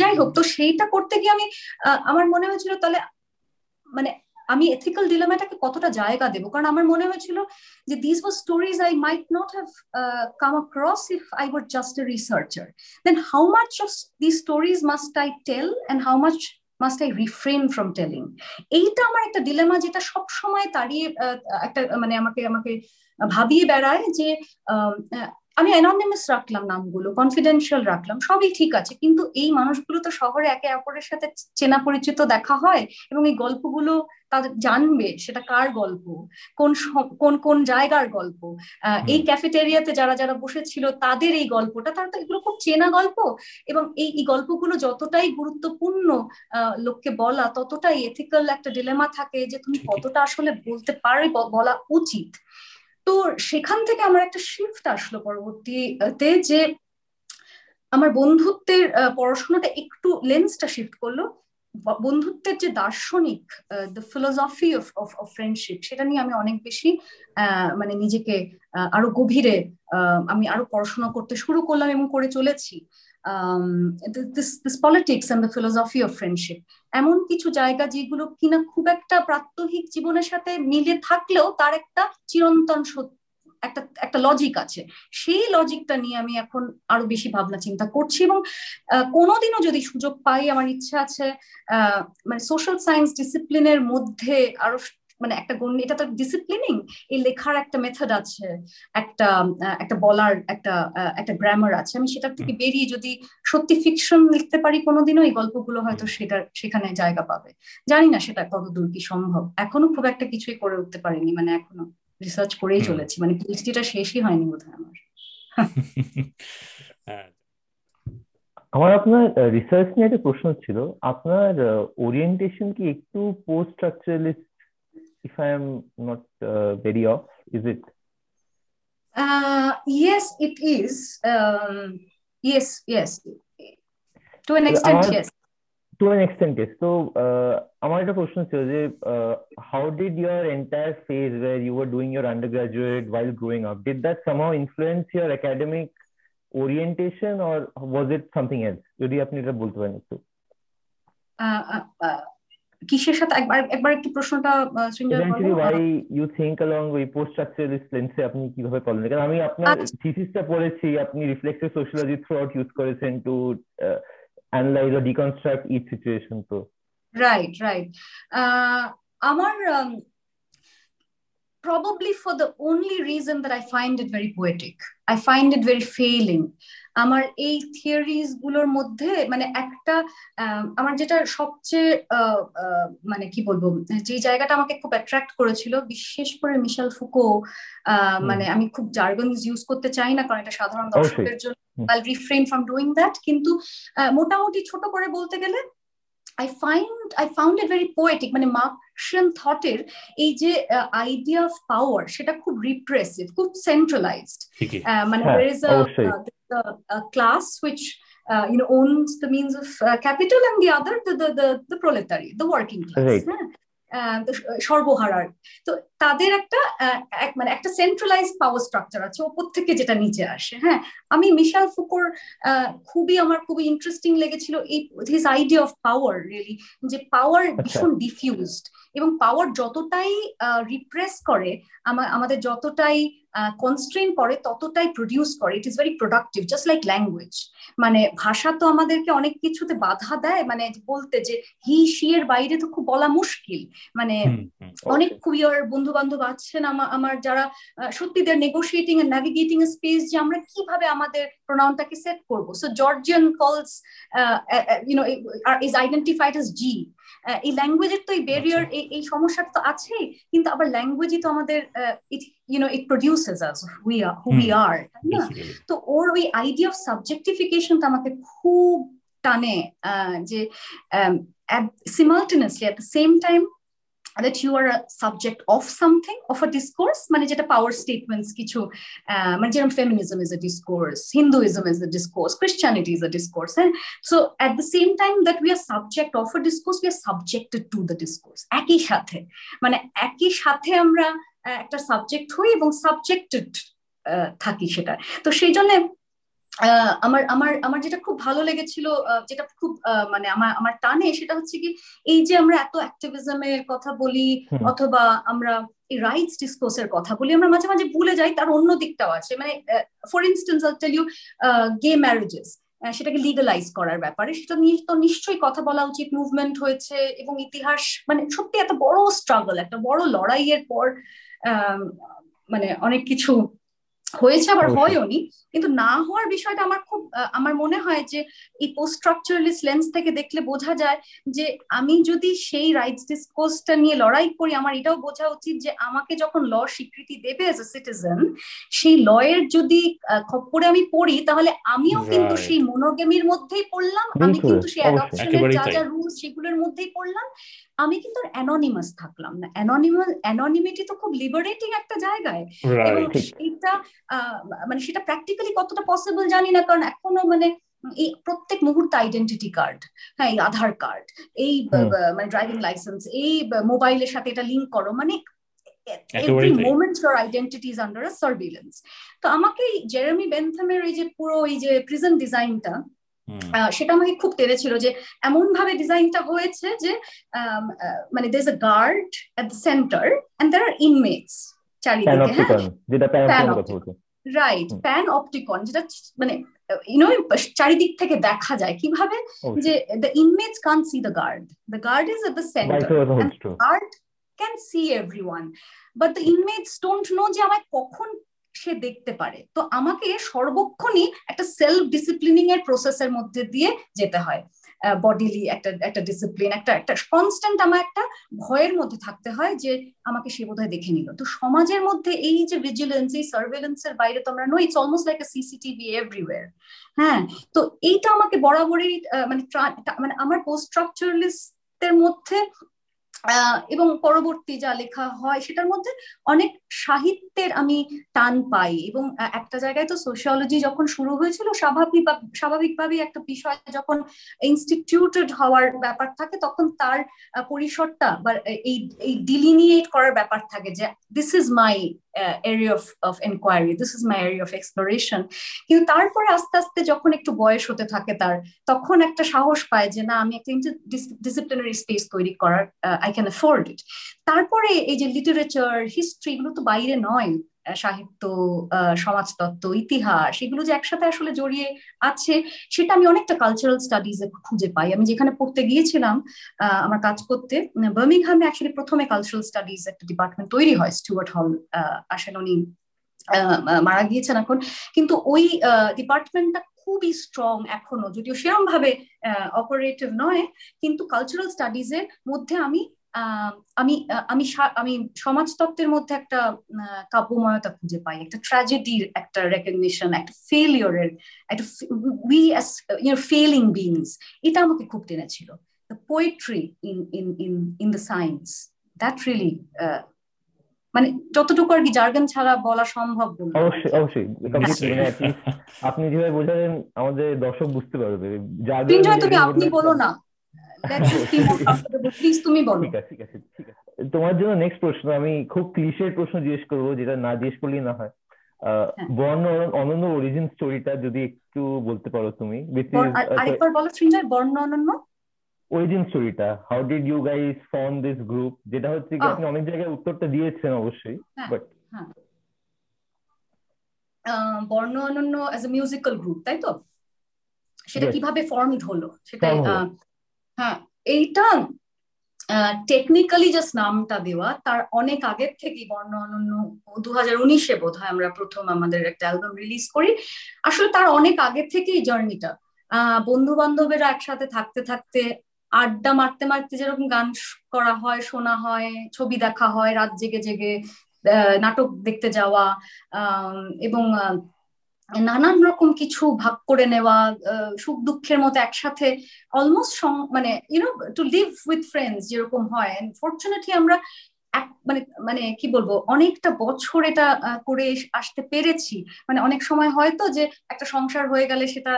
যাই হোক তো সেইটা করতে গিয়ে আমি আমার মনে হয়েছিল তাহলে মানে আমি এথিক্যাল ডিলেমাটাকে কতটা জায়গা দেবো? কারণ আমার মনে হয়েছিল যে this was stories I might not have come across if I were just a researcher then how much of this stories must I tell and how much must I refrain from telling এইটা আমার একটা ডিলেমা যেটা সব সময় তাড়িয়ে একটা মানে আমাকে আমাকে ভাবিয়ে বেড়ায় যে আমি অ্যাননিমাস রাখলাম নামগুলো কনফিডেন্সিয়াল রাখলাম সবই ঠিক আছে। কিন্তু এই মানুষগুলো তো শহরে একে অপরের সাথে চেনা পরিচিত দেখা হয় এবং এই গল্পগুলো তাদের জানবে সেটা কার গল্প কোন কোন কোন জায়গার গল্প। এই ক্যাফেটেরিয়াতে যারা যারা বসেছিল তাদের এই গল্পটা তারা তো এগুলো খুব চেনা গল্প এবং এই এই গল্পগুলো যতটাই গুরুত্বপূর্ণ লোককে বলা ততটাই এথিক্যাল একটা ডিলেমা থাকে যে তুমি কতটা আসলে বলতে পারে বলা উচিত। তো সেখান থেকে আমার একটা শিফট আসলো পরবর্তীতে যে আমার বন্ধুত্বের পড়াশোনাটা একটু লেন্সটা শিফট করল। বন্ধুত্বের যে দার্শনিক the philosophy of of friendship সেটা নিয়ে আমি অনেক বেশি মানে নিজেকে আরও গভীরে আমি আরও পড়াশোনা করতে শুরু করলাম এবং করে চলেছি। This politics and the philosophy of friendship এমন কিছু জায়গা যেগুলো কিনা খুব একটা প্রাত্যহিক জীবনের সাথে মিলে থাকলেও তার একটা চিরন্তন সত্য, একটা একটা লজিক আছে। সেই লজিকটা নিয়ে আমি এখন আরও বেশি ভাবনা চিন্তা করছি এবং কোনোদিনও যদি সুযোগ পাই, আমার ইচ্ছা আছে মানে সোশ্যাল সায়েন্স ডিসিপ্লিনের মধ্যে আরও মানে একটা এটা তো ডিসিপ্লিনিং এই লেখার একটা মেথড আছে একটা একটা বলার একটা একটা গ্রামার আছে। আমি সেটার থেকে বেরিয়ে যদি সত্যি ফিকশন লিখতে পারি কোনোদিনও এই গল্পগুলো হয়তো সেটা সেখানে জায়গা পাবে। জানি না সেটা কত দূর কি সম্ভব। এখনও খুব একটা কিছুই করে উঠতে পারিনি মানে এখনও রিসার্চ করেই চলেছি। মানে পিএইচডিটা শেষই হয়নি বোধহয় আমার। হ্যাঁ। আমার আপনার রিসার্চ নিয়ে একটা প্রশ্ন ছিল। আপনার ওরিয়েন্টেশন কি একটু post structuralist if I am not uh, very off? Is it? Uh, yes, it is. Um, yes, yes. To an extent, yes. To an extent, yes. So, আমার একটা প্রশ্ন ছিল যে how did your entire phase where you were doing your undergraduate while growing up did that somehow influence your academic orientation or was it something else যদি আপনি এটা বলতে পারেন একটু কিসের সাথে? একবার একবার একটু প্রশ্নটা why you think along we post structuralist লেন্সে আপনি কীভাবে করেন? কারণ আমি আপনার থিসিসটা আচ্ছা। পড়েছি আপনি reflexive sociology throughout use করেছেন to analyse or deconstruct each situation তো। রাইট রাইট আমার probably for the only reason that I find it very poetic. I find it very failing. আমার এই থিওরিজগুলোর মধ্যে মানে একটা আমার যেটা সবচেয়ে মানে কি বলব যে জায়গাটা আমাকে খুব অ্যাট্রাক্ট করেছিল বিশেষ করে মিশাল ফুকো মানে আমি খুব জার্গন ইউজ করতে চাই না কারণ এটা সাধারণ দর্শকের জন্য রিফ্রেন ফ্রম ডুইং দ্যাট কিন্তু মোটামুটি ছোট করে বলতে গেলে I find I found it very poetic মানে মার্কশিয়ান থটের এই যে আইডিয়া অফ পাওয়ার সেটা খুব রিপ্রেসিভ খুব সেন্ট্রালাইজড মানে there is a class which uh, you know owns the means of uh, capital and the other the the the, the proletariat the working class Right. হ্যাঁ? সর্বহারার। তো তাদের একটা মানে একটা সেন্ট্রালাইজ পাওয়ার স্ট্রাকচার আছে ওপর থেকে যেটা নিচে আসে হ্যাঁ? আমি মিশাল ফুকোর খুবই আমার খুবই ইন্টারেস্টিং লেগেছিল এই his idea of power really যে পাওয়ার ভীষণ ডিফিউজড এবং পাওয়ার যতটাই রিপ্রেস করে আমাদের যতটাই কনস্ট্রেন করে ততটাই প্রডিউস করে it is very productive just like language মানে ভাষা তো আমাদেরকে অনেক কিছুতে বাধা দেয় মানে বলতে যে হি শি এর বাইরে তো খুব বলা মুশকিল। মানে। অনেক কুইয়ার বন্ধু বান্ধব আছেন আমার যারা আহ, সত্যি their negotiating and navigating a space যে আমরা কীভাবে আমাদের প্রোনাউনটাকে সেট করব। So Georgian calls you know is identified as G এই ল্যাঙ্গুয়েজের তো এই ব্যারিয়ার এই এই সমস্যাটা তো আছেই কিন্তু আবার ল্যাঙ্গুয়েজই তো আমাদের it you know it produces us we are who we hmm. আর না? তো ওর ওই আইডিয়া অফ সাবজেক্টিফিকেশনটা আমাকে খুব টানে যে simultaneously at the same time that you are a subject of something of a discourse মানে যেটা পাওয়ার স্টেটমেন্টস কিছু মানে যেরকম feminism is a discourse hinduism is a discourse christianity is a discourse and so at the same time that we are subject of a discourse we are subjected to the discourse একই সাথে মানে একই সাথে আমরা একটা সাবজেক্ট হই এবং সাবজেক্টেড থাকি সেটা তো সেই জন্য আমার আমার আমার যেটা খুব ভালো লেগেছিল যেটা খুব মানে আমার আমার টানে সেটা হচ্ছে কি এই যে আমরা এত অ্যাক্টিভিজমের কথা বলি অথবা আমরা এই রাইটস ডিসকোর্সের কথা বলি আমরা মাঝে মাঝে ভুলে যাই তার অন্য দিকটাও আছে। মানে for instance I tell you gay marriages সেটাকে লিগালাইজ করার ব্যাপারে সেটা নিয়ে তো নিশ্চয়ই কথা বলা উচিত মুভমেন্ট হয়েছে এবং ইতিহাস মানে সত্যি এত বড় স্ট্রাগল একটা বড় লড়াইয়ের পর আহ, মানে অনেক কিছু হয়েছে আবার। হয়ওনি কিন্তু না হওয়ার বিষয়টা আমার খুব আহ, আমার মনে হয় যে এই পোস্ট স্ট্রাকচারালিস্ট লেন্স থেকে দেখলে বোঝা যায় যে আমি যদি সেই রাইটস ডিসকোর্সটা নিয়ে লড়াই করি আমার এটাও বোঝা উচিত যে আমাকে যখন ল স্বীকৃতি দেবে এজ এ সিটিজেন সেই লয়ের যদি খপ্পরে আমি পড়ি তাহলে আমিও কিন্তু সেই মনোগেমির মধ্যেই পড়লাম আমি কিন্তু সেই অ্যাডপশনের যা যা রুলস সেগুলোর মধ্যেই পড়লাম। আমি কিন্তু অ্যাননিমাস থাকলাম না। অ্যাননিমাস অ্যাননিমিটি তো খুব লিবারেটিং একটা জায়গায়। এবং সেটা মানে সেটা প্র্যাকটিক্যালি কতটা পসিবল জানি না কারণ এখনও মানে এই প্রত্যেক মুহূর্তে আইডেন্টিটি কার্ড হ্যাঁ এই আধার কার্ড এই মানে ড্রাইভিং লাইসেন্স এই মোবাইলের সাথে এটা লিঙ্ক করো মানে every. Moment your identity is under a surveillance তো আমাকে জেরেমি বেনথামের এই যে পুরো এই যে প্রিজন ডিজাইনটা সেটা আমাকে খুব টেনেছিল যে এমন ভাবে ডিজাইনটা হয়েছে যে মানে is a guard at the centre and there are inmates চারিদিকে হ্যাঁ? যেটা. বলছো। রাইট প্যান অপটিকন যেটা মানে ইউনো চারিদিক থেকে দেখা যায়। কীভাবে? যে the inmates can see the guard the guard is at the centre. Guard can see everyone but the inmates don't know যে আমায় কখন সে দেখতে পারে। তো আমাকে সর্বক্ষণই একটা সেলফ ডিসিপ্লিনিং এর প্রসেসের মধ্যে দিয়ে যেতে হয়। বডিলি একটা একটা ডিসিপ্লিন একটা একটা কনস্ট্যান্ট আমার একটা ভয়ের মধ্যে থাকতে হয় যে আমাকে সে বোধহয় দেখে নিল। তো সমাজের মধ্যে এই যে ভিজিলেন্স এই সার্ভেলেন্সের বাইরে তো আমরা no it's almost like CCTV everywhere হ্যাঁ তো এইটা আমাকে বরাবরই মানে মানে আমার পোস্ট স্ট্রাকচারালিস্টের মধ্যে এবং পরবর্তী যা লেখা হয় সেটার মধ্যে অনেক সাহিত্যের আমি টান পাই এবং একটা জায়গায় তো সোশিয়োলজি যখন শুরু হয়েছিল, স্বাভাবিক স্বাভাবিকভাবেই একটা বিষয় যখন ইনস্টিটিউটেড হওয়ার ব্যাপার থাকে তখন তার পরিসরটা বা, এই এই ডিলিনিয়েট করার ব্যাপার থাকে যে this is my area of of enquiry this is my area of exploration কিন্তু তারপরে আস্তে আস্তে যখন একটু বয়স হতে থাকে তার তখন একটা সাহস পায় যে না আমি একটা ডিসিপ্লিনারি স্পেস তৈরি করার আই ক্যান অ্যাফোর্ড ইট তারপরে এই যে লিটারেচার হিস্ট্রি এগুলো তো বাইরে নয়। আহ, সাহিত্য সমাজতত্ত্ব, ইতিহাস, এগুলো যে একসাথে আসলে জড়িয়ে আছে, সেটা আমি অনেকটা কালচারাল স্টাডিজ খুঁজে পাই। আমি যেখানে পড়তে গিয়েছিলাম আমার কাজ করতে বার্মিংহামে অ্যাকচুয়ালি প্রথমে কালচারাল স্টাডিজ একটা ডিপার্টমেন্ট তৈরি হয় স্টুয়ার্ট হল আসেন উনি মারা গিয়েছেন এখন। কিন্তু ওই ডিপার্টমেন্টটা খুবই স্ট্রং এখনও, যদিও সেরকম ভাবে অপারেটিভ নয়, কিন্তু কালচারাল স্টাডিজের মধ্যে আমি আমি আহ, আমি আমি সমাজতত্ত্বের মধ্যে একটা কাব্যময়তা খুঁজে পাই। একটা ট্র্যাজেডির একটা রেকগনিশন একটা ফেলিওরের একটা we as your failing beings এটা আমাকে খুব টেনেছিল। The poetry in in in in the science that really মানে যতটুকু আর কি জার্গন ছাড়া বলা সম্ভব অবশ্যই অবশ্যই আপনি যেভাবে বোঝালেন আমাদের দর্শক বুঝতে পারবে। তুমি আপনি বলো না। তোমার জন্য নেক্সট প্রশ্ন আমি খুব ক্লিশের প্রশ্ন জিজ্ঞেস করব যেটা না জিজ্ঞেস করলেই না হয়। হ্যাঁ। বর্ণ অনন্য অরিজিন স্টোরিটা যদি একটু বলতে পারো তুমি আরেকবার বলো সৃঞ্জয় বর্ণ অনন্য? অরিজিন স্টোরিটা how did you guys form this group যেটা হচ্ছে কি আপনি অনেক জায়গায় উত্তরটা দিয়েছেন অবশ্যই বাট হ্যাঁ, হ্যাঁ। বর্ণ অনন্য অ্যাজ এ মিউজিক্যাল গ্রুপ তাই তো? সেটা কীভাবে ফর্মড হলো? সেটা হ্যাঁ এইটা টেকনিক্যালি জাস্ট নামটা দেওয়া, তার অনেক আগের থেকেই বর্ণ অনন্য দু উনিশে বোধ হয় আমরা প্রথম আমাদের একটা অ্যালবাম রিলিজ করি। আসলে তার অনেক আগের থেকেই জার্নিটা বন্ধু বান্ধবেরা একসাথে থাকতে থাকতে আড্ডা মারতে মারতে যেরকম গান করা হয়, শোনা হয়, ছবি দেখা হয়, রাত জেগে জেগে নাটক দেখতে যাওয়া এবং নানান রকম কিছু ভাগ করে নেওয়া সুখ দুঃখের মতো একসাথে অলমোস্ট মানে you know to live with friends যেরকম হয়। ফর্চুনেটলি আমরা এক মানে মানে কি বলব, অনেকটা বছর এটা করে আসতে পেরেছি। মানে অনেক সময় হয়তো যে একটা সংসার হয়ে গেলে সেটা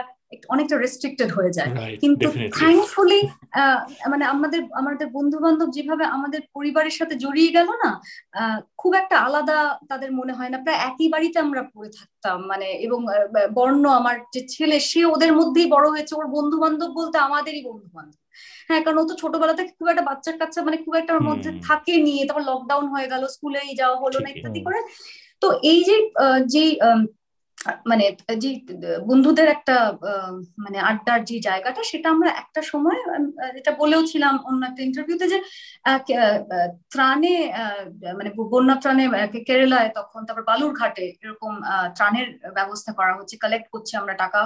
অনেকটা রেস্ট্রিক্টেড হয়ে যায়। কিন্তু থ্যাঙ্কফুলি মানে আমাদের আমাদের বন্ধু বান্ধব যেভাবে আমাদের পরিবারের সাথে জড়িয়ে গেল না খুব একটা আলাদা তাদের মনে হয় না। প্রায় একই বাড়িতে আমরা পড়ে থাকতাম মানে এবং বর্ণ আমার যে ছেলে সে ওদের মধ্যেই বড় হয়েছে। ওর বন্ধু বান্ধব বলতে আমাদেরই বন্ধু বান্ধব হ্যাঁ কারণ ও তো ছোটবেলা থেকে খুব একটা বাচ্চার কাচ্চা মানে খুব একটা ওর মধ্যে থাকেনি তারপর লকডাউন হয়ে গেল স্কুলেই যাওয়া হলো না ইত্যাদি করে। তো এই যে যে মানে যে, বন্ধুদের একটা মানে আড্ডার যে জায়গাটা, সেটা আমরা একটা সময় এটা বলেও ছিলাম অন্য একটা ইন্টারভিউতে যে ত্রাণে মানে বন্যা ত্রাণে কেরালায় তখন তারপর বালুরঘাটে এরকম ত্রাণের ব্যবস্থা করা হচ্ছে কালেক্ট করছে আমরা টাকা।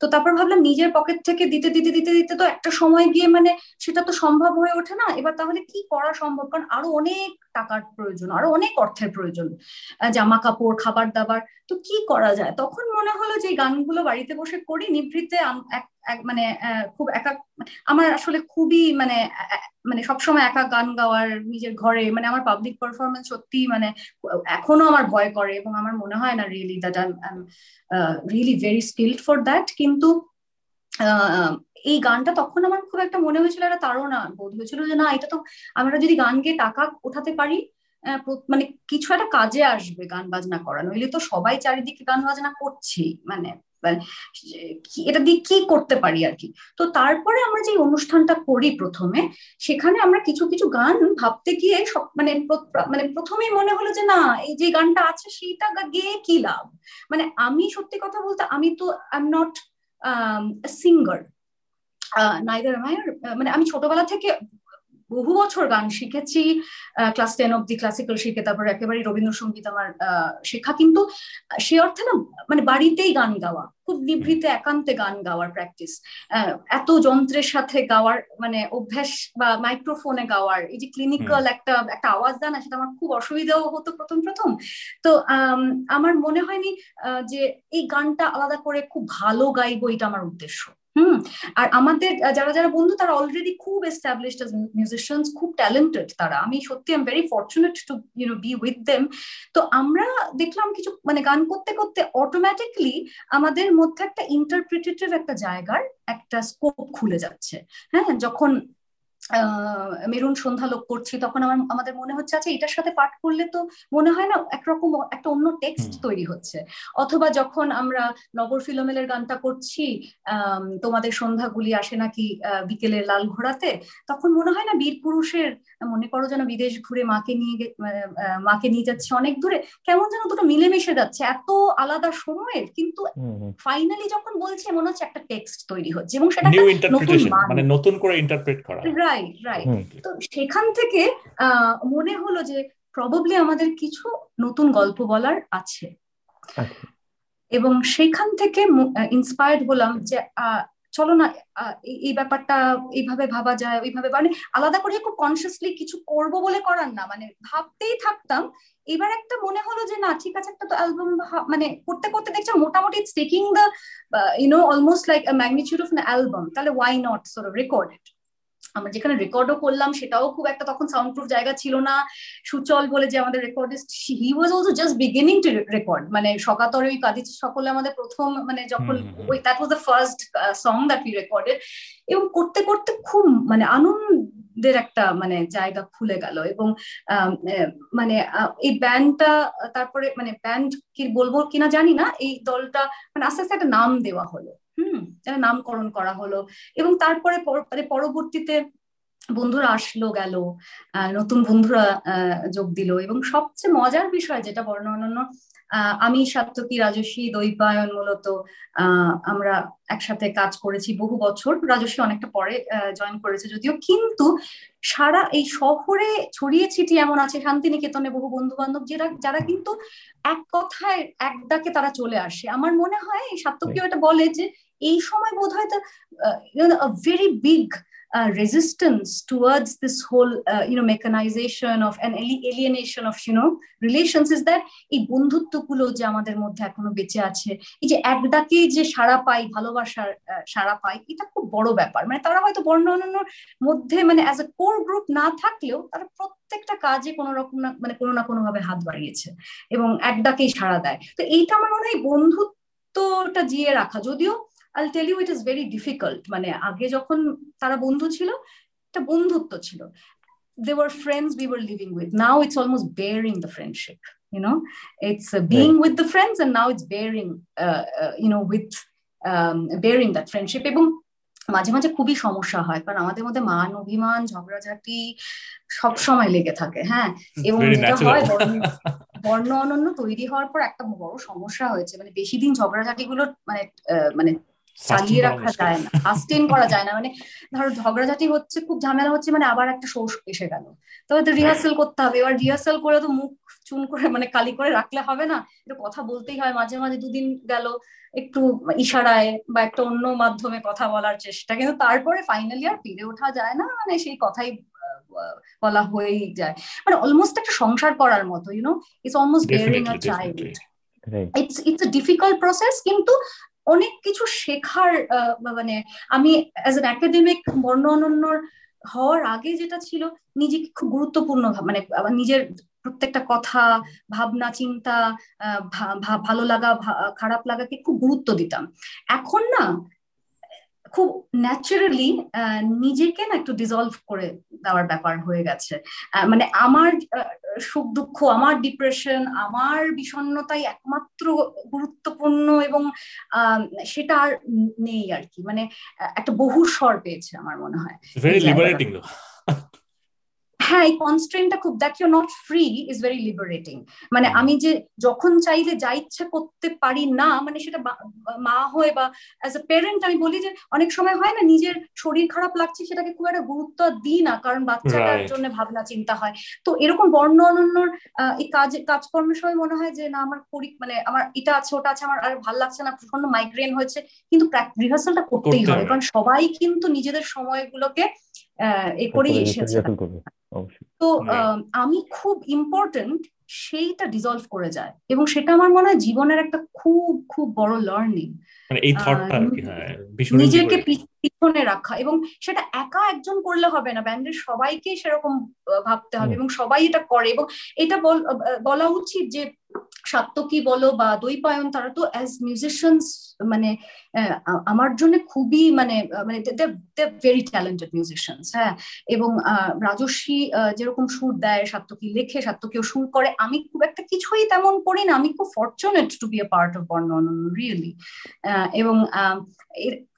তো তারপর ভাবলাম নিজের পকেট থেকে দিতে দিতে দিতে দিতে তো একটা সময় গিয়ে মানে সেটা তো সম্ভব হয়ে ওঠে না। এবার তাহলে কি করা সম্ভব? কারণ আরও অনেক টাকার প্রয়োজন, আরও অনেক অর্থের প্রয়োজন জামা কাপড় খাবার দাবার তো কি করা যায়? তখন মনে হলো যে গানগুলো বাড়িতে বসে করি, নিভৃতে মানে খুব একা, আমার আসলে খুবই মানে মানে সবসময় একা গান গাওয়ার নিজের ঘরে মানে আমার পাবলিক পারফরমেন্স সত্যি মানে এখনও আমার ভয় করে এবং আমার মনে হয় না really that I am really very skilled for that কিন্তু এই গানটা তখন আমার খুব একটা মনে হয়েছিল একটা তাড়না বোধ হয়েছিল যে না এটা তো আমরা যদি গান গিয়ে টাকা উঠাতে পারি মানে কিছু একটা কাজে আসবে গান বাজনা করা নইলে তো সবাই চারিদিকে গান বাজনা করছেই মানে, মানে এটা দিয়ে কি করতে পারি আর কি? তো তারপরে আমরা যে অনুষ্ঠানটা করি প্রথমে সেখানে আমরা কিছু কিছু গান ভাবতে গিয়ে সব মানে মানে প্রথমেই মনে হলো যে না এই যে গানটা আছে সেইটা গেয়ে কি লাভ? মানে আমি সত্যি কথা বলতে আমি তো I am not singer neither মানে আমি ছোটবেলা থেকে বহু বছর গান শিখেছি ক্লাস টেন অব অব্দি ক্লাসিক্যাল শিখে তারপর একেবারে রবীন্দ্রসঙ্গীত আমার শেখা। কিন্তু সে অর্থে না মানে বাড়িতেই গান গাওয়া খুব নিভৃতে একান্তে গান গাওয়ার প্র্যাকটিস এত যন্ত্রের সাথে গাওয়ার মানে অভ্যাস বা মাইক্রোফোনে গাওয়ার এই যে ক্লিনিক্যাল একটা একটা আওয়াজ দেয় না সেটা আমার খুব অসুবিধাও হতো প্রথম প্রথম। তো আমার মনে হয়নি যে এই গানটা আলাদা করে খুব ভালো গাইবো এটা আমার উদ্দেশ্য। হুম, আর আমাদের যারা যারা বন্ধু, তারা অলরেডি খুব এস্টাবলিশড মিউজিশিয়ানস খুব ট্যালেন্টেড তারা। আমি সত্যি am very fortunate to you know be with them তো আমরা দেখলাম কিছু মানে গান করতে করতে অটোমেটিকলি আমাদের মধ্যে একটা ইন্টারপ্রিটেটিভ একটা জায়গার একটা স্কোপ খুলে যাচ্ছে। হ্যাঁ যখন মেরুন সন্ধ্যা লোক করছি তখন আমার আমাদের মনে হচ্ছে আচ্ছা এটার সাথে পাঠ করলে তো মনে হয় না একরকম একটা অন্য টেক্সট তৈরি হচ্ছে। অথবা যখন আমরা নগর ফিলোমেলের গানটা করছি তোমাদের সন্ধ্যাগুলি আসে নাকি বিকেলের লাল ঘোড়াতে তখন মনে হয় না বীর পুরুষের মনে করো যেন বিদেশ ঘুরে মাকে নিয়ে মাকে নিয়ে যাচ্ছে অনেক দূরে কেমন যেন দুটো মিলেমিশে যাচ্ছে এত আলাদা সময়ের কিন্তু ফাইনালি যখন বলছে মনে হচ্ছে একটা টেক্সট তৈরি হচ্ছে এবং সেটা নতুন মানে নতুন করে ইন্টারপ্রেট করা। রাইট রাইট তো সেখান থেকে মনে হলো যে প্রবাবলি আমাদের কিছু নতুন গল্প বলার আছে। আচ্ছা। এবং সেখান থেকে ইন্সপায়ার্ড হলাম যে চলো না এই ব্যাপারটা এইভাবে ভাবা যায় ওইভাবে মানে আলাদা করে খুব কনসিয়াসলি কিছু করব বলে করার না মানে ভাবতেই থাকতাম। এবার একটা মনে হলো যে না ঠিক আছে একটা তো অ্যালবাম মানে করতে করতে দেখছি মোটামুটি it's taking the you know almost like magnitude of an album তাহলে ওয়াই নট সর রেকর্ড ইট আমরা যেখানে রেকর্ডও করলাম সেটাও খুব একটা তখন সাউন্ড প্রুফ জায়গা ছিল না। সুচল বলে যে আমাদের recordist he was also just beginning to record মানে সকাতরে ওই কাদি সকলে আমাদের প্রথম মানে যখন ওই that was the first song that we recorded এবং করতে করতে খুব মানে আনন্দের একটা মানে জায়গা খুলে গেল। এবং মানে এই ব্যান্ডটা তারপরে মানে ব্যান্ড কি বলব কিনা জানি না। এই দলটা মানে আস্তে আস্তে একটা নাম দেওয়া হলো। হুম নামকরণ করা হলো। এবং তারপরে মানে পরবর্তীতে বন্ধুরা আসলো, গেল নতুন বন্ধুরা যোগ দিল। এবং সবচেয়ে মজার বিষয় যেটা বর্ণ অনন্য আমি সাত্তকী রাজস্বী দৈপায়ন মূলত আমরা একসাথে কাজ করেছি বহু বছর। রাজস্বী অনেকটা পরে জয়েন করেছে যদিও। কিন্তু সারা এই শহরে ছড়িয়ে ছিটিয়ে এমন আছে শান্তিনিকেতনে বহু বন্ধু বান্ধব যারা যারা কিন্তু এক কথায় এক ডাকে তারা চলে আসে। আমার মনে হয় এই সাত্তকীয় এটা বলে যে এই সময় বোধ হয় very big uh, resistance towards this whole uh, you know mechanization of an alienation of you know relations is that এই বন্ধুত্বগুলো যে আমাদের মধ্যে এখনও বেঁচে আছে এই যে এক ডাকে যে সারা পাই ভালোবাসার সারা পাই এটা খুব বড় ব্যাপার। মানে তারা হয়তো বর্ণ অন্যান্যর মধ্যে মানে অ্যাজ এ কোর গ্রুপ না থাকলেও তারা প্রত্যেকটা কাজে কোনো রকম না মানে কোনো না কোনো ভাবে হাত বাড়িয়েছে এবং এক ডাকেই সাড়া দেয়। তো এইটা আমার মনে হয় বন্ধুত্বটা জিয়ে রাখা। যদিও I'll tell you it is very difficult মানে আগে যখন তারা বন্ধু ছিল একটা বন্ধুত্ব ছিল। They were friends we were living with now it's almost bear bearing the friendship you know it's being with the friends and now it's bearing you know with bear bearing that friendship এবং মাঝে মাঝে খুবই সমস্যা হয় কারণ আমাদের মধ্যে মান অভিমান ঝগড়াঝাটি সব সময় লেগে থাকে হ্যাঁ? এবং যেটা হয় বর্ণ অনন্য তৈরি হওয়ার পর একটা বড় সমস্যা হয়েছে। মানে বেশি দিন ঝগড়াঝাটি গুলো মানে মানে চালিয়ে রাখা যায় না সাস্টেন করা যায় না। মানে ধরো ঝগড়াঝাটি হচ্ছে খুব ঝামেলা হচ্ছে মানে আবার একটা শোষ এসে গেল। তবে তো রিহার্সাল করতে হবে। এবার রিহার্সাল করে তো মুখ চুন করে মানে কালি করে রাখলে হবে না? এটা কথা বলতেই হয়। মাঝে মাঝে দুদিন গেল একটু ইশারায় বা একটা অন্য মাধ্যমে কথা বলার চেষ্টা। কিন্তু তারপরে ফাইনালি আর ফিরে ওঠা যায় না মানে সেই কথাই বলা হয়েই যায়। মানে অলমোস্ট একটা সংসার করার মতো you know it's almost bearing a child it's it's difficult process কিন্তু অনেক কিছু শেখার মানে আমি অ্যাজ এন একাডেমিক বর্ণ অনন্যর হওয়ার আগে যেটা ছিল, নিজেকে খুব গুরুত্বপূর্ণ মানে নিজের প্রত্যেকটা কথা, ভাবনা, চিন্তা ভালো লাগা খারাপ লাগাকে খুব গুরুত্ব দিতাম। এখন না খুব ন্যাচারালি নিজেকে না একটু ডিজলভ করে দেওয়ার ব্যাপার হয়ে গেছে। মানে আমার সুখ দুঃখ আমার ডিপ্রেশন আমার বিষণ্ণতাই একমাত্র গুরুত্বপূর্ণ এবং সেটা আর নেই আর কি। মানে একটা বহু স্বর পেয়েছে আমার মনে হয়। হ্যাঁ এই কনস্ট্রেনটা খুব that you not free is very liberating মানে আমি যে যখন চাইলে যা ইচ্ছা করতে পারি না মানে সেটা মা হয়ে বা অ্যাজ এ প্যারেন্ট আমি বলি যে অনেক সময় হয় না নিজের শরীর খারাপ লাগছে সেটাকে খুব একটা গুরুত্ব দিই না কারণ বাচ্চাটার জন্য ভাবনা চিন্তা হয়। তো এরকম বর্ণ অনন্যর এই কাজ কাজকর্মের সময় মনে হয় যে না আমার পরি মানে আমার এটা আছে ওটা আছে আমার আর ভালো লাগছে না প্রচণ্ড মাইগ্রেন হয়েছে কিন্তু রিহার্সালটা করতেই হবে কারণ সবাই কিন্তু নিজেদের সময়গুলোকে এ করেই এসেছে। তো আমি খুব ইম্পর্টেন্ট সেইটা ডিজলভ করে যায় এবং সেটা আমার মনে হয় জীবনের একটা খুব খুব বড় লার্নিং নিজেকে পিছনে রাখা এবং সেটা একা একজন করলে হবে না ব্যান্ডের সবাইকে সেরকম ভাবতে হবে এবং সবাই এটা করে এবং এটা বলা উচিত যে সাত্তকী বলো বা দৈপায়ন, তারা তো অ্যাজ মিউজিশিয়ানস মানে আমার জন্য খুবই মানে মানে ভেরি ট্যালেন্টেড মিউজিশিয়ানস হ্যাঁ। এবং রাজস্বী যেরকম সুর দেয় সাত্তকী লেখে সাত্তকীও সুর করে, আমি খুব একটা কিছুই তেমন করি না, আমি খুব fortunate to be a part of Borno really এবং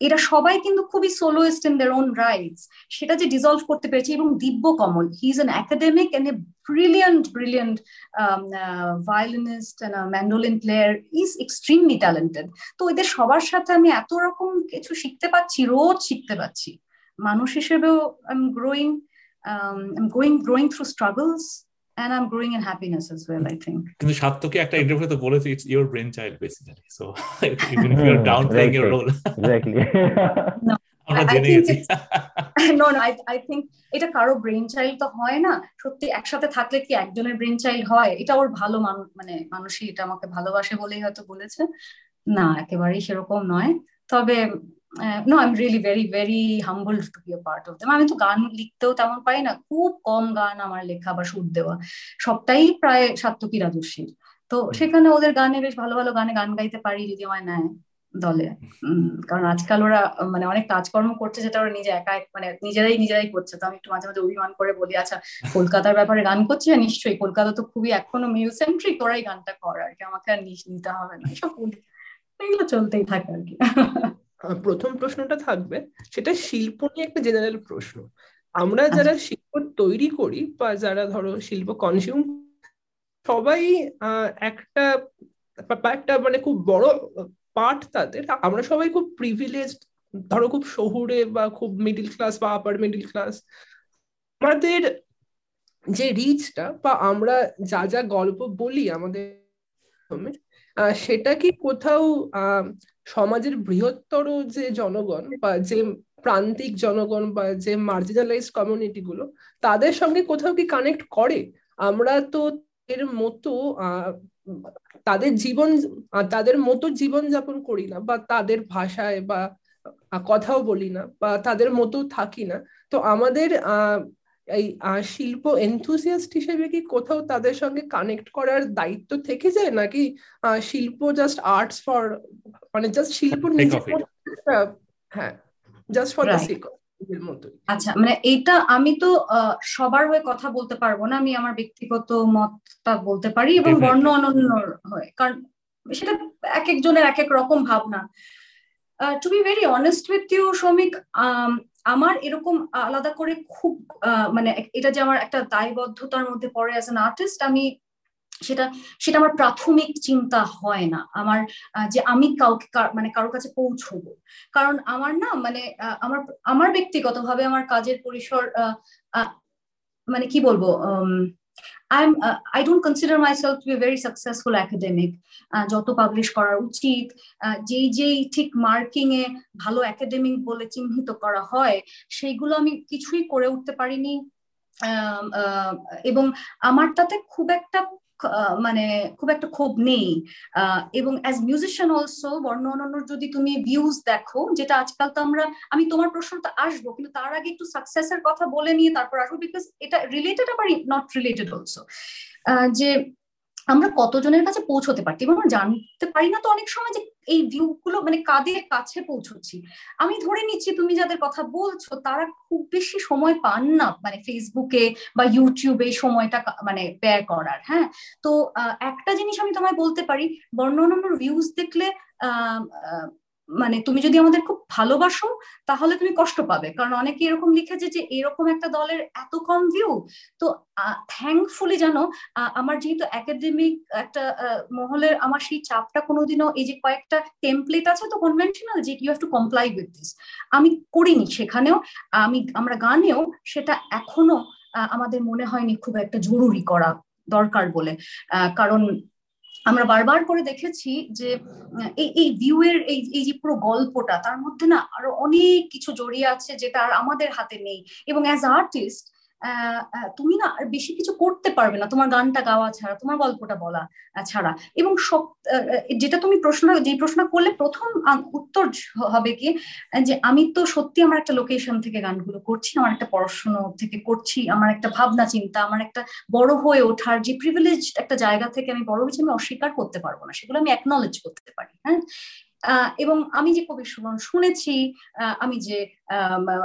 এরা সবাই কিন্তু খুবই soloist in their own rights সেটা যে ডিজলভ করতে পেরেছে, এবং Dibya Kamal he is an academic and a brilliant, brilliant um, uh, violinist and a mandolin player. He's extremely talented. তো এদের সবার সাথে আমি এত রকম কিছু শিখতে পাচ্ছি রোজ শিখতে পাচ্ছি মানুষ হিসেবেও I am growing I am going growing through struggles and I'm growing in happiness as well, I think. কিন্তু সাত্তকে একটা ইন্টারভিউতে বলেছে it's your brainchild basically. So even if you're downplaying your role. exactly. no. আমরা জেনে গেছি। নো নো আই থিঙ্ক এটা কারও ব্রেন চাইল্ড তো হয় না। সত্যি একসাথে থাকলে কি একজনের ব্রেন চাইল্ড হয়? এটা ওর ভালো মানে মানুষই এটা আমাকে ভালোবাসে বলেই হয়তো বলেছে। না একেবারেই সেরকম নয়। তবে no I am really very very humble to be part of them আমি তো গান লিখতেও তেমন পারি না। খুব কম গান আমার লেখা বা সুর দেওয়া। সবটাই প্রায় সাত্তকী রাজস্বীর। তো সেখানে ওদের গানে বেশ ভালো ভালো গানে গান গাইতে পারি যদি আমায় নেয়। দলে। কারণ আজকাল ওরা মানে অনেক কাজকর্ম করছে যেটা ওরা নিজে একা মানে নিজেরাই নিজেরাই করছে। তো আমি একটু মাঝে মাঝে অভিমান করে বলি আচ্ছা কলকাতার ব্যাপারে গান করছি? নিশ্চয়ই। কলকাতা তো খুবই এখনও মিউসেন্ট্রিক ওরাই গানটা করে আর কি। আমাকে আর নিতে হবে না। সব এগুলো চলতেই থাকে আর কি। প্রথম প্রশ্নটা থাকবে সেটা শিল্প নিয়ে একটা জেনারেল প্রশ্ন। আমরা আচ্ছা। যারা শিল্প তৈরি করি বা যারা ধরো শিল্প কনজিউম সবাই একটা একটা মানে খুব বড় পার্ট তাদের। আমরা সবাই খুব প্রিভিলেজ ধরো খুব শহুরে বা খুব মিডিল ক্লাস বা আপার মিডিল ক্লাস আমাদের যে রিচটা বা আমরা যা যা গল্প বলি আমাদের সেটা কি কোথাও সমাজের বৃহত্তর যে জনগণ বা যে প্রান্তিক জনগণ বা যে মার্জিনালাইজ কমিউনিটি গুলো, তাদের সঙ্গে কোথাও কি কানেক্ট করে? আমরা তো এর মতো তাদের জীবন তাদের মতো জীবন যাপন করি না বা তাদের ভাষায় বা কথাও বলি না বা তাদের মতো থাকি না। তো আমাদের এই শিল্প এনথুসিয়াস্ট হিসেবে কি কোথাও তাদের সঙ্গে কানেক্ট করার দায়িত্ব থেকে যায়? নাকি শিল্প জাস্ট আর্টস ফর মানে জাস্ট শিল্প হ্যাঁ জাস্ট ফর দ্য সেক আচ্ছা মানে এটা আমি তো সবার হয়ে কথা বলতে পারব না আমি আমার ব্যক্তিগত মতটা বলতে পারি এবং বর্ণ অনন্য হয়। কারণ সেটা এক একজনের এক এক রকম ভাবনা to be very honest with you শ্রমিক আমার এরকম আলাদা করে খুব মানে এটা যে আমার একটা দায়বদ্ধতার মধ্যে পড়ে অ্যাজ এন আর্টিস্ট আমি সেটা সেটা আমার প্রাথমিক চিন্তা হয় না। আমার যে আমি কাউকে মানে কারোর কাছে পৌঁছবো। কারণ আমার না মানে আমার আমার ব্যক্তিগতভাবে আমার কাজের পরিসর মানে কি বলব I don't consider myself to be a very successful academic যত পাবলিশ করা উচিত যেই যেই ঠিক মার্কিং এ ভালো একাডেমিক বলে চিহ্নিত করা হয়, সেইগুলো আমি কিছুই করে উঠতে পারিনি। এবং আমার তাতে খুব একটা মানে খুব একটা ক্ষোভ নেই। এবং অ্যাজ মিউজিশিয়ান অলসো বর্ণ অনন্য যদি তুমি ভিউজ দেখো, যেটা আজকাল তো আমরা, আমি তোমার প্রশ্ন তো আসব, কিন্তু তার আগে একটু সাকসেসের কথা বলে নিয়ে তারপর আসব বিকজ এটা রিলেটেড আবার নট রিলেটেড অলসো যে আমরা কতজনের কাছে পৌঁছতে পারছি? এবং আমরা জানতে পারি না তো অনেক সময় যে এই ভিউ গুলো মানে কাদের কাছে পৌঁছচ্ছি? আমি ধরে নিচ্ছি তুমি যাদের কথা বলছো, তারা খুব বেশি সময় পান না মানে ফেসবুকে বা ইউটিউবে সময়টা মানে ব্যয় করার হ্যাঁ? তো একটা জিনিস আমি তোমায় বলতে পারি বর্ণনম্বর ভিউজ দেখলে মানে তুমি যদি আমাদের খুব ভালোবাসো, তাহলে তুমি কষ্ট পাবে। কারণ অনেকে এরকম লিখেছে যে, এরকম একটা দলের এত কম ভিউ তো থ্যাঙ্কফুলি জানো আমার যেহেতু একাডেমিক একটা মহলের আমার সেই চাপটা কোনোদিনও এই যে কয়েকটা টেমপ্লেট আছে তো কনভেনশনাল যে you have to comply with this আমি করিনি সেখানেও, আমি, আমরা গানেও সেটা এখনও আমাদের মনে হয়নি খুব একটা জরুরি করা দরকার বলে। কারণ আমরা বারবার করে দেখেছি যে, এই এই ভিউ এর, এই এই যে পুরো গল্পটা, তার মধ্যে না আরও অনেক কিছু জড়িয়ে আছে যেটা আর আমাদের হাতে নেই। এবং অ্যাজ আর্টিস্ট তুমি না আর বেশি কিছু করতে পারবে না তোমার গানটা গাওয়া ছাড়া, তোমার গল্পটা বলা ছাড়া। এবং সব যেটা তুমি প্রশ্ন, যে প্রশ্ন করলে প্রথম উত্তর হবে কি, যে আমি তো সত্যি আমার একটা লোকেশন থেকে গানগুলো করছি, আমার একটা পড়াশুনো থেকে করছি, আমার একটা ভাবনা চিন্তা, আমার একটা বড় হয়ে ওঠার যে প্রিভিলেজ একটা জায়গা থেকে আমি বড় হয়েছি, আমি অস্বীকার করতে পারব না। সেগুলো আমি অ্যাকনলেজ করতে পারি হ্যাঁ? এবং আমি যে কবি সুমন শুনেছি আমি যে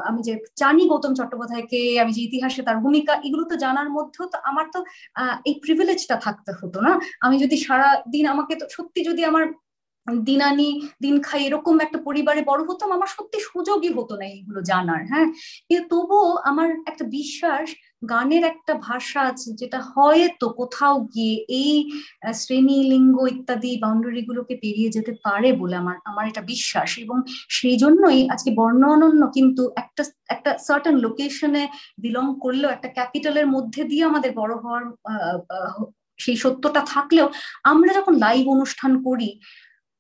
আমি যে জানি গৌতম চট্টোপাধ্যায়কে, আমি যে ইতিহাসে তার ভূমিকা, এগুলো তো জানার মধ্যেও তো আমার তো এই প্রিভিলেজটা থাকতে হতো না। আমি যদি সারা দিন আমাকে তো, সত্যি যদি আমার দিন আনি দিন খাই এরকম একটা পরিবারে বড় হতাম, আমার সত্যি সুযোগই হতো না এইগুলো জানার হ্যাঁ? তবুও আমার একটা বিশ্বাস, গানের একটা ভাষা আছে যেটা হয়তো কোথাও গিয়ে এই শ্রেণি, লিঙ্গ ইত্যাদি বাউন্ডারি গুলোকে পেরিয়ে যেতে পারে বলে আমার আমার এটা বিশ্বাস। এবং সেই জন্যই আজকে বর্ণ অনন্য কিন্তু একটা একটা সার্টেন লোকেশনে বিলং করলেও, একটা ক্যাপিটালের মধ্যে দিয়ে আমাদের বড় হওয়ার সেই সত্যটা থাকলেও আমরা যখন লাইভ অনুষ্ঠান করি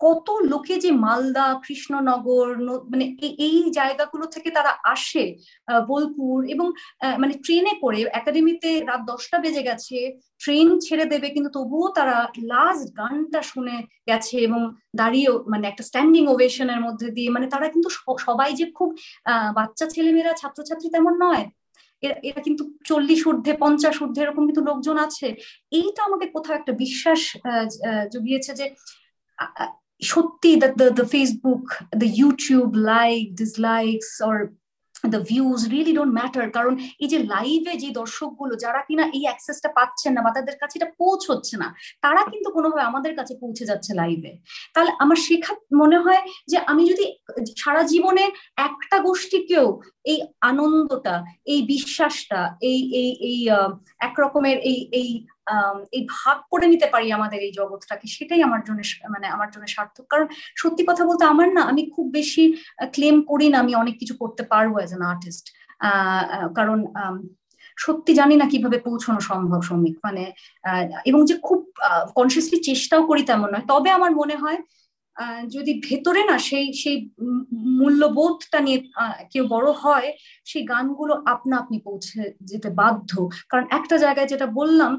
কত লোকে যে মালদা, কৃষ্ণনগর মানে এই জায়গাগুলো থেকে তারা আসে বোলপুর এবং মানে ট্রেনে করে, একাডেমিতে রাত দশটা বেজে গেছে, ট্রেন ছেড়ে দেবে, কিন্তু তবুও তারা লাস্ট গানটা শুনে গেছে এবং দাঁড়িয়ে মানে একটা স্ট্যান্ডিং ওভেশনের মধ্যে দিয়ে মানে তারা কিন্তু সবাই যে খুব বাচ্চা ছেলেমেয়েরা, ছাত্রছাত্রী তেমন নয়। এরা কিন্তু চল্লিশ ঊর্ধ্বে, পঞ্চাশ ঊর্ধ্বে এরকম কিন্তু লোকজন আছে। এইটা আমাকে কোথাও একটা বিশ্বাস জুগিয়েছে যে সত্যি the the Facebook the YouTube like dislikes or the views really don't matter কারণ এই যে লাইভে যে দর্শকগুলো, যারা কিনা এই অ্যাক্সেসটা পাচ্ছেন না বা তাদের কাছে এটা পৌঁছচ্ছে না, তারা কিন্তু কোনোভাবে আমাদের কাছে পৌঁছে যাচ্ছে লাইভে তাহলে আমার শেখা, মনে হয় যে আমি যদি সারা জীবনে একটা গোষ্ঠীকেও এই আনন্দটা, এই বিশ্বাসটা, এই এই এই এক রকমের এই এই এই ভাগ করে নিতে পারি আমাদের এই জগৎটাকে, সেটাই আমার জন্য মানে আমার জন্য সার্থক। কারণ সত্যি কথা বলতে আমার না, আমি খুব বেশি ক্লেম করি না আমি অনেক কিছু করতে পারব অ্যাজ অ্যান আর্টিস্ট কারণ সত্যি জানি না কীভাবে পৌঁছানো সম্ভব শ্রমিক। মানে এবং যে খুব কনসিয়াসলি চেষ্টাও করি তেমন নয়। তবে আমার মনে হয় যদি ভেতরে না সেই সেই মূল্যবোধটা নিয়ে কেউ বড় হয়, সেই গানগুলো আপনা আপনি পৌঁছে যেতে বাধ্য। কারণ একটা জায়গায় যেটা বললাম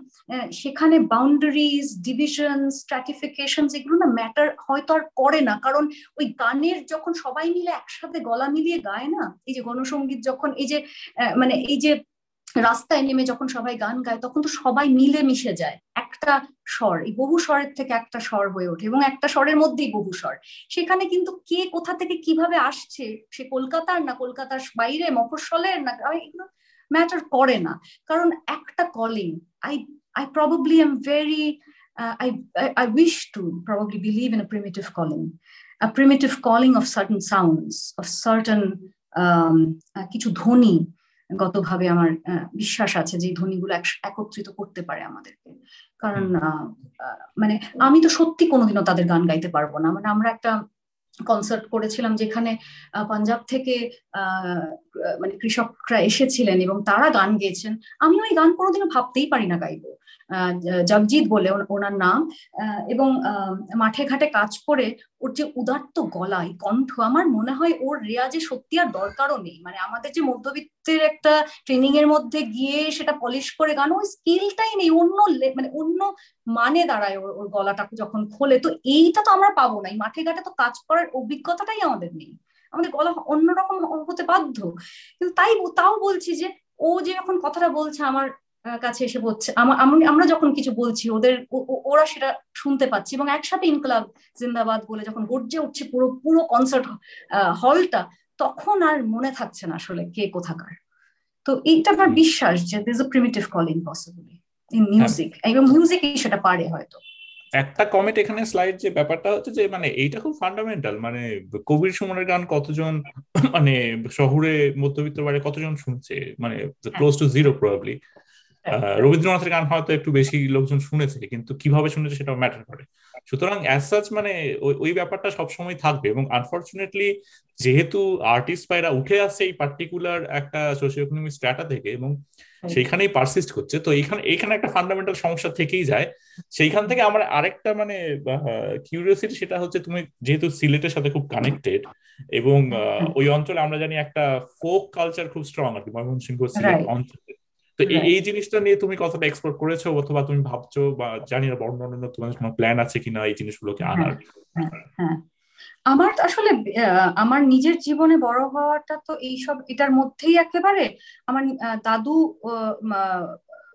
সেখানে বাউন্ডারিজ ডিভিশন স্ট্র্যাটিফিকেশন এগুলো না ম্যাটার হয়তো আর করে না। কারণ ওই গানের যখন সবাই মিলে একসাথে গলা মিলিয়ে গায় না, এই যে গণসঙ্গীত যখন এই যে মানে এই যে রাস্তায় নেমে যখন সবাই গান গায় তখন তো সবাই মিলে মিশে যায়। একটা স্বর এই বহু স্বরের থেকে একটা স্বর হয়ে ওঠে এবং একটা স্বরের মধ্যেই বহু স্বর। সেখানে কিন্তু কে কোথা থেকে কীভাবে আসছে সে কলকাতার না কলকাতার বাইরে মফস্বলের না এগুলো ম্যাটার করে না। কারণ একটা calling I I probably am very I I wish to probably believe in a primitive calling primitive calling of certain sounds of certain um, কিছু ধ্বনি। গতভাবে আমার বিশ্বাস আছে যে ধ্বনিগুলো একত্রিত করতে পারে আমাদেরকে। কারণ মানে আমি তো সত্যি কোনোদিনও তাদের গান গাইতে পারব না। মানে আমরা একটা কনসার্ট করেছিলাম যেখানে পাঞ্জাব থেকে মানে কৃষকরা এসেছিলেন এবং তারা গান গেয়েছেন আমি ওই গান কোনোদিনও ভাবতেই পারি না গাইবো। জগজিৎ বলে ওনার নাম এবং মাঠে ঘাটে কাজ করে ওর যে উদাত্ত গলা, এই কণ্ঠ, আমার মনে হয় ওর রেয়াজে সত্যি আর দরকারও নেই। মানে আমাদের যে মধ্যবিত্তের একটা ট্রেনিং এর মধ্যে গিয়ে সেটা পলিশ করে গান ওই স্কিলটাই নেই, অন্য মানে অন্য মানে দাঁড়ায় ওর ওর গলাটা যখন খোলে। তো এইটা তো আমরা পাবো না মাঠে ঘাটে তো কাজ করার অভিজ্ঞতাটাই আমাদের নেই। আমাদের গলা অন্যরকম হতে বাধ্য। কিন্তু তাই তাও বলছি যে ও যে এখন কথাটা বলছে আমার কাছে এসে বলছে আমরা যখন কিছু বলছি ওদের ওরা সেটা শুনতে পাচ্ছি এবং একসাথে ইনকলাব জিন্দাবাদ বলে যখন গর্জে উঠছে পুরো পুরো কনসার্ট হলটা তখন আর মনে থাকছে না আসলে কে কোথাকার। তো এইটা আমার বিশ্বাস যে this a primitive calling possibly in music এবং মিউজিকই সেটা পারে হয়তো। একটা কমেন্ট এখানে স্লাইড যে ব্যাপারটা হচ্ছে যে মানে এইটা খুব ফান্ডামেন্টাল মানে কবির সুমনের গান কতজন মানে শহরে মধ্যবিত্ত বাড়ি কতজন শুনছে? মানে ক্লোজ টু জিরো প্রবাবলি রবীন্দ্রনাথের গান হয়তো একটু বেশি লোকজন শুনেছে কিন্তু কীভাবে শুনেছে সেটা ম্যাটার করে। সুতরাং অ্যাজ সাচ মানে ওই ব্যাপারটা সবসময় থাকবে এবং আনফর্চুনেটলি যেহেতু আর্টিস্ট পায়রা উঠে আসছে এই পার্টিকুলার একটা সোশিও ইকোনমিক স্ট্র্যাটা থেকে এবং সেইখানেই পারসিস্ট করছে তো এইখানে এইখানে একটা ফান্ডামেন্টাল সমস্যা থেকেই যায়। সেইখান থেকে আমার আরেকটা মানে কিউরিয়াসিটি সেটা হচ্ছে তুমি যেহেতু সিলেটের সাথে খুব কানেক্টেড এবং ওই অঞ্চলে আমরা জানি একটা ফোক কালচার খুব স্ট্রং আর কি ময়মনসিংহ সিলেট অঞ্চলে। তো এই জিনিসটা নিয়ে তুমি কতটা এক্সপ্লোর করেছ অথবা তুমি ভাবছ বা জানি না বড় অন্য তোমার কোনো প্ল্যান আছে কিনা এই জিনিসগুলোকে হ্যাঁ, আনার? হ্যাঁ, হ্যাঁ। আমার আসলে আমার নিজের জীবনে বড় হওয়াটা তো এইসব এটার মধ্যেই একেবারে। আমার দাদু